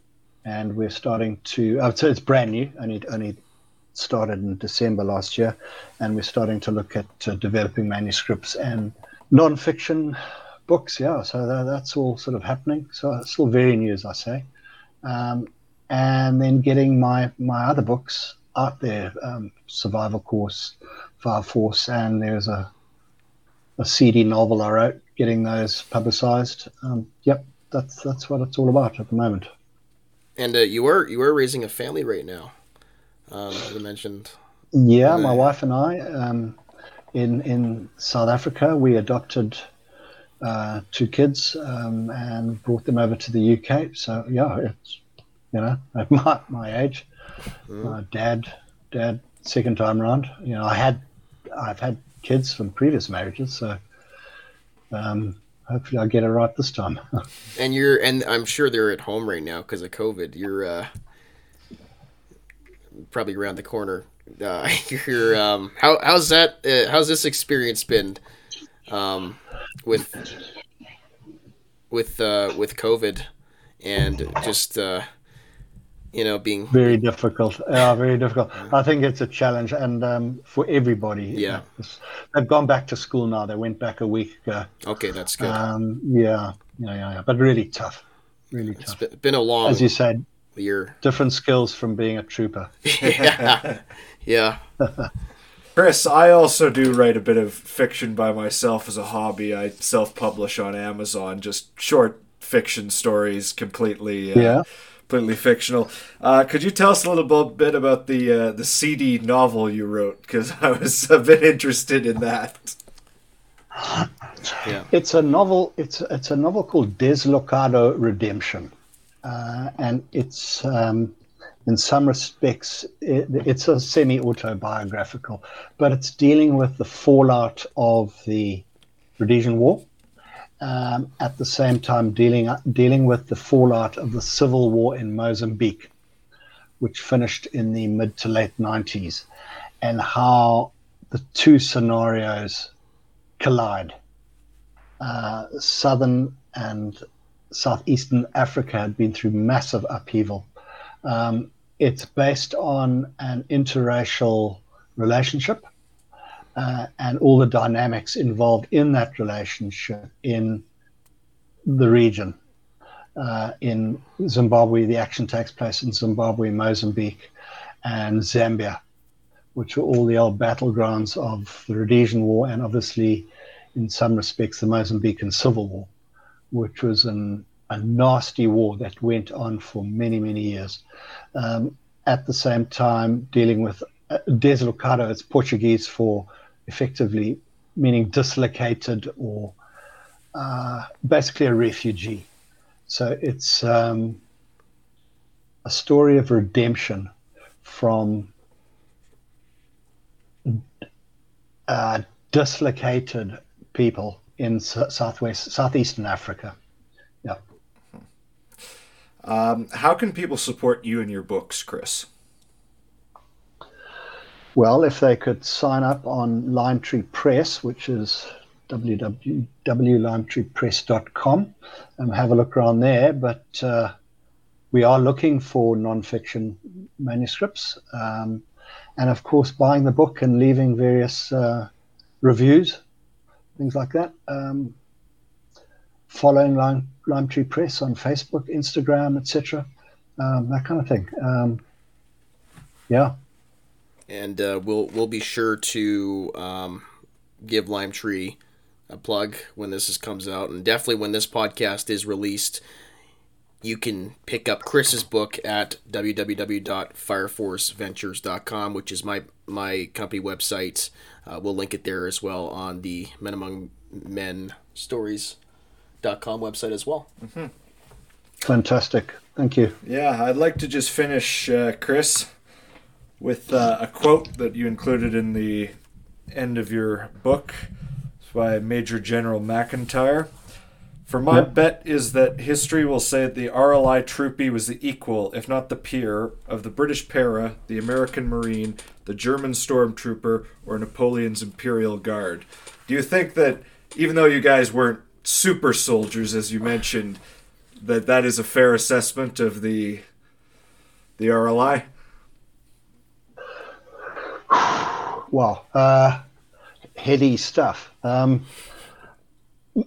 E: and we're starting to. Oh, so it's brand new. Only only started in December last year, and we're starting to look at uh, developing manuscripts and non-fiction books. Yeah, so that, that's all sort of happening. So it's still very new, as I say, um, and then getting my my other books out there, um, Survival Course, Fire Force, and there's a a CD novel I wrote, getting those publicized. Um, yep, that's that's what it's all about at the moment.
C: And uh, you are you are raising a family right now, um, as I mentioned.
E: Yeah, my wife and I, um, in in South Africa, we adopted uh, two kids um, and brought them over to the UK. So yeah, it's you know at my my age, mm. uh, dad dad second time around. You know, I had I've had kids from previous marriages, so um, hopefully I get it right this time.
C: and you're, and I'm sure they're at home right now because of COVID. You're uh, probably around the corner. Uh, you're, um, how, how's that? Uh, how's this experience been um, with with uh, with COVID and just uh, you know, being
E: very difficult. Yeah, very difficult. I think it's a challenge, and um, for everybody.
C: Yeah,
E: they've gone back to school now. They went back a week ago.
C: Okay, that's good.
E: Um, yeah, yeah, yeah, yeah, but really tough. Really
C: it's
E: tough.
C: been a long,
E: as you said,
C: year.
E: Different skills from being a trooper.
C: yeah, yeah.
D: Chris, I also do write a bit of fiction by myself as a hobby. I self-publish on Amazon, just short fiction stories, completely. Uh,
E: yeah
D: completely fictional. Uh, could you tell us a little bit about the uh, the CD novel you wrote? Because I was a bit interested in that.
E: Yeah. It's a novel. It's it's a novel called Deslocado Redemption, uh, and it's um, in some respects it, it's a semi autobiographical, but it's dealing with the fallout of the Rhodesian War um, at the same time dealing dealing with the fallout of the civil war in Mozambique, which finished in the mid to late 90s, and how the two scenarios collide. Uh, southern and southeastern Africa had been through massive upheaval. Um, it's based on an interracial relationship uh, and all the dynamics involved in that relationship in the region. Uh, in Zimbabwe, the action takes place in Zimbabwe, Mozambique, and Zambia, which were all the old battlegrounds of the Rhodesian War and obviously, in some respects, the Mozambican Civil War, which was an, a nasty war that went on for many, many years. Um, at the same time, dealing with uh, deslocado, it's Portuguese for effectively meaning dislocated or uh, basically a refugee. So it's um, a story of redemption from uh, dislocated people in southwest southeastern Africa.
D: Um, how can people support you and your books, Chris?
E: Well, if they could sign up on Limetree Press, which is www.limetreepress.com, and have a look around there. But uh, we are looking for nonfiction manuscripts. Um, and of course, buying the book and leaving various uh, reviews, things like that. Um, following Lime, Limetree Press on Facebook, Instagram, etc. Um, that kind of thing. Um, yeah
C: and uh, we'll we'll be sure to um, give Lime Tree a plug when this is, comes out, and definitely when this podcast is released, you can pick up Chris's book at www.fireforceventures.com, which is my my company website. Uh, we'll link it there as well on the Men Among Men Stories.com website as well.
E: Mm-hmm. Fantastic. Thank you.
D: Yeah, I'd like to just finish, uh, Chris, with uh, a quote that you included in the end of your book. It's by Major General McIntyre. For my yep. bet is that history will say that the RLI Troopy was the equal, if not the peer, of the British Para, the American Marine, the German Stormtrooper, or Napoleon's Imperial Guard. Do you think that, even though you guys weren't super soldiers, as you mentioned, that that is a fair assessment of the the RLI?
E: Wow, uh, heady stuff. Um,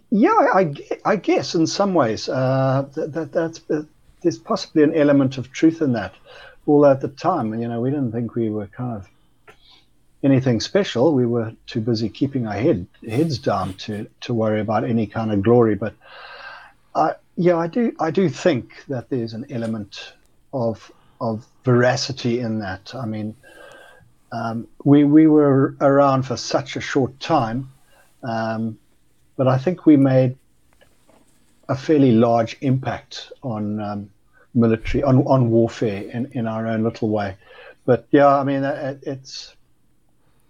E: yeah, I, I, guess in some ways uh, that, that, that's uh, there's possibly an element of truth in that. Although at the time, you know, we didn't think we were kind of anything special. We were too busy keeping our head heads down to to worry about any kind of glory. But I, yeah, I do I do think that there's an element of of veracity in that. I mean, um, we we were around for such a short time, um, but I think we made a fairly large impact on um, military on on warfare in, in our own little way. But yeah, I mean, it, it's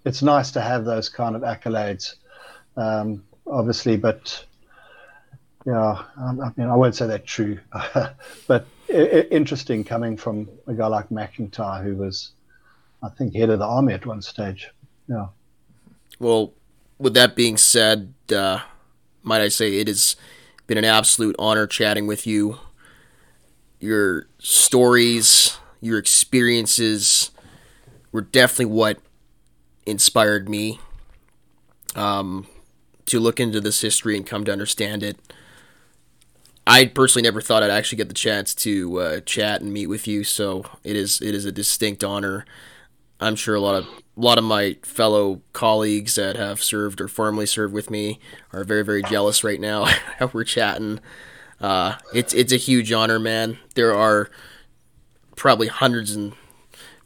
E: it's nice to have those kind of accolades, um, obviously. But yeah, I mean, I won't say that true, but interesting coming from a guy like McIntyre, who was, I think, head of the army at one stage. Yeah.
C: Well, with that being said, uh, might I say it has been an absolute honor chatting with you. Your stories, your experiences were definitely what inspired me um, to look into this history and come to understand it. I personally never thought I'd actually get the chance to uh, chat and meet with you, so it is it is a distinct honor. I'm sure a lot of a lot of my fellow colleagues that have served or formerly served with me are very very jealous right now how we're chatting. Uh, it's it's a huge honor, man. There are probably hundreds and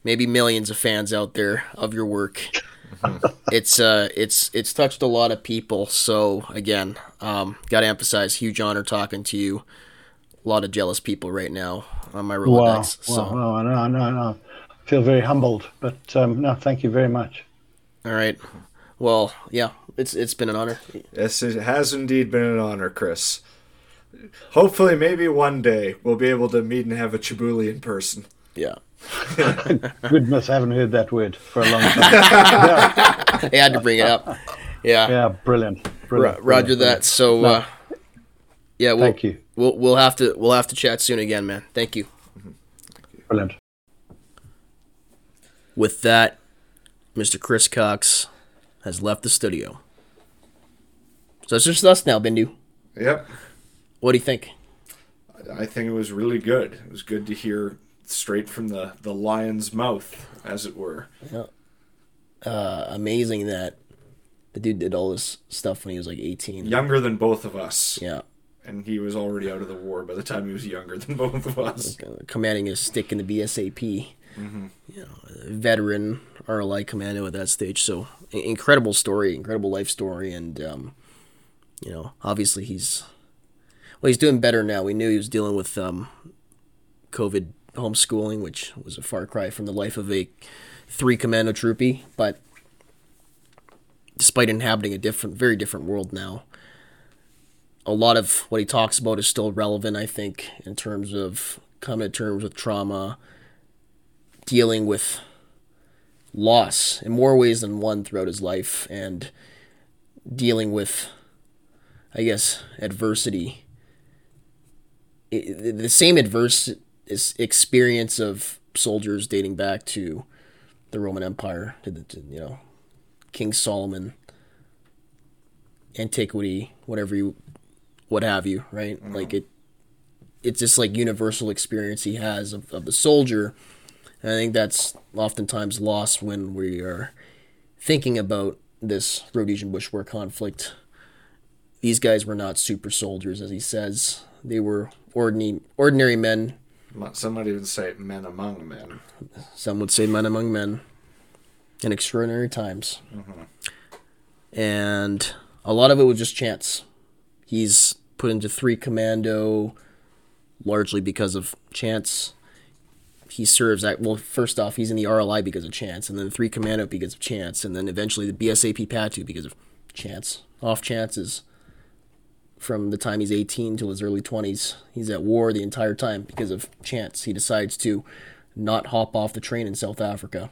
C: maybe millions of fans out there of your work. it's uh it's it's touched a lot of people. So again, um, got to emphasize, huge honor talking to you. A lot of jealous people right now on my Rolodex.
E: Wow, so. wow, no, no, no. I feel very humbled, but um, no, thank you very much.
C: All right. Well, yeah, it's it's been an honor.
D: Yes, it has indeed been an honor, Chris. Hopefully, maybe one day we'll be able to meet and have a Chibuli in person.
C: Yeah.
E: Goodness, I haven't heard that word for a long time.
C: yeah. I had to bring it up. Yeah.
E: Yeah, brilliant. brilliant
C: Roger
E: brilliant,
C: that. So, no. uh, yeah, we'll,
E: thank you.
C: We'll we'll have to we'll have to chat soon again, man. Thank you.
E: Brilliant.
C: With that, Mr. Chris Cocks has left the studio. So it's just us now, Bindu.
D: Yep.
C: What do you think?
D: I think it was really good. It was good to hear straight from the the lion's mouth, as it were.
C: Yeah. Uh, amazing that the dude did all this stuff when he was like 18.
D: Younger than both of us.
C: Yeah.
D: And he was already out of the war by the time he was younger than both of us.
C: Uh, commanding his stick in the BSAP. Mm-hmm. You know, veteran RLI commando at that stage. So incredible story, incredible life story, and um, you know, obviously he's well, he's doing better now. We knew he was dealing with um, COVID homeschooling, which was a far cry from the life of a three commando troopy, but despite inhabiting a different, very different world now, a lot of what he talks about is still relevant, I think, in terms of coming to terms with trauma, dealing with loss in more ways than one throughout his life, and dealing with, I guess, adversity. It, the same adverse experience of soldiers dating back to the Roman Empire, to the, to, you know, King Solomon, antiquity, whatever you, what have you, right? Mm-hmm. Like it, it's just like universal experience he has of, of the soldier. And I think that's oftentimes lost when we are thinking about this Rhodesian Bush War conflict. These guys were not super soldiers, as he says. They were ordinary, ordinary men
D: some might even say men among men.
C: Some would say men among men in extraordinary times. Mm-hmm. And a lot of it was just chance. He's put into three commando largely because of chance. He serves at, well, first off, he's in the RLI because of chance, and then three commando because of chance, and then eventually the BSAP PATU because of chance. Off chances from the time he's 18 till his early 20s. He's at war the entire time because of chance. He decides to not hop off the train in South Africa.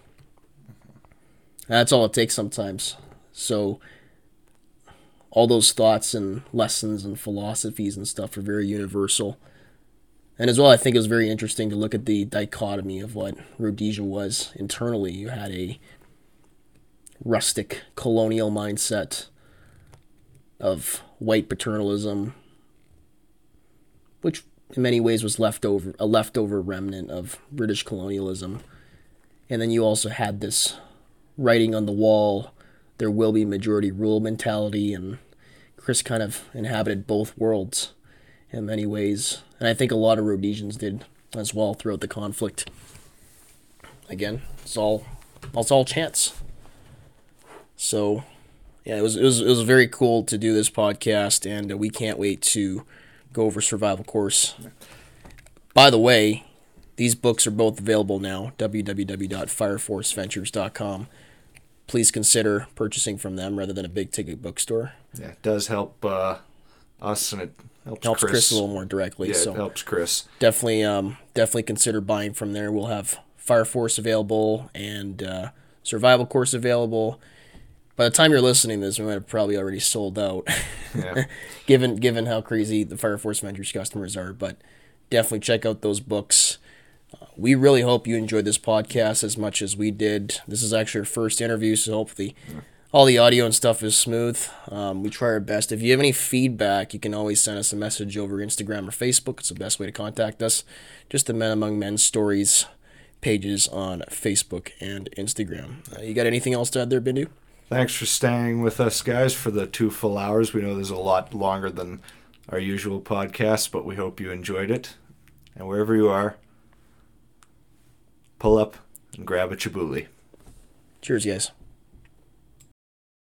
C: That's all it takes sometimes. So, all those thoughts and lessons and philosophies and stuff are very universal. And as well, I think it was very interesting to look at the dichotomy of what Rhodesia was internally. You had a rustic colonial mindset of white paternalism, which in many ways was leftover a leftover remnant of British colonialism. And then you also had this writing on the wall, there will be majority rule mentality, and Chris kind of inhabited both worlds in many ways. And I think a lot of Rhodesians did as well throughout the conflict. Again, it's all it's all chance. So, yeah, it was it was it was very cool to do this podcast, and uh, we can't wait to go over survival course. By the way, these books are both available now. www.fireforceventures.com. Please consider purchasing from them rather than a big ticket bookstore.
D: Yeah, it does help uh, us, and it helps,
C: Helps
D: Chris.
C: Chris, a little more directly.
D: yeah,
C: so
D: it helps Chris.
C: definitely um definitely consider buying from there. We'll have Fire Force available and uh, Survival Course available. By the time you're listening to this, we might have probably already sold out,
D: Yeah.
C: given given how crazy the Fire Force Ventures customers are. But definitely check out those books. Uh, we really hope you enjoyed this podcast as much as we did. This is actually our first interview, so hopefully all the audio and stuff is smooth. Um, we try our best. If you have any feedback, you can always send us a message over Instagram or Facebook. It's the best way to contact us. Just the Men Among Men stories pages on Facebook and Instagram. Uh, you got anything else to add there, Bindu?
D: Thanks for staying with us, guys, for the two full hours. We know there's a lot longer than our usual podcast, but we hope you enjoyed it. And wherever you are, pull up and grab a chibuli.
C: Cheers, guys.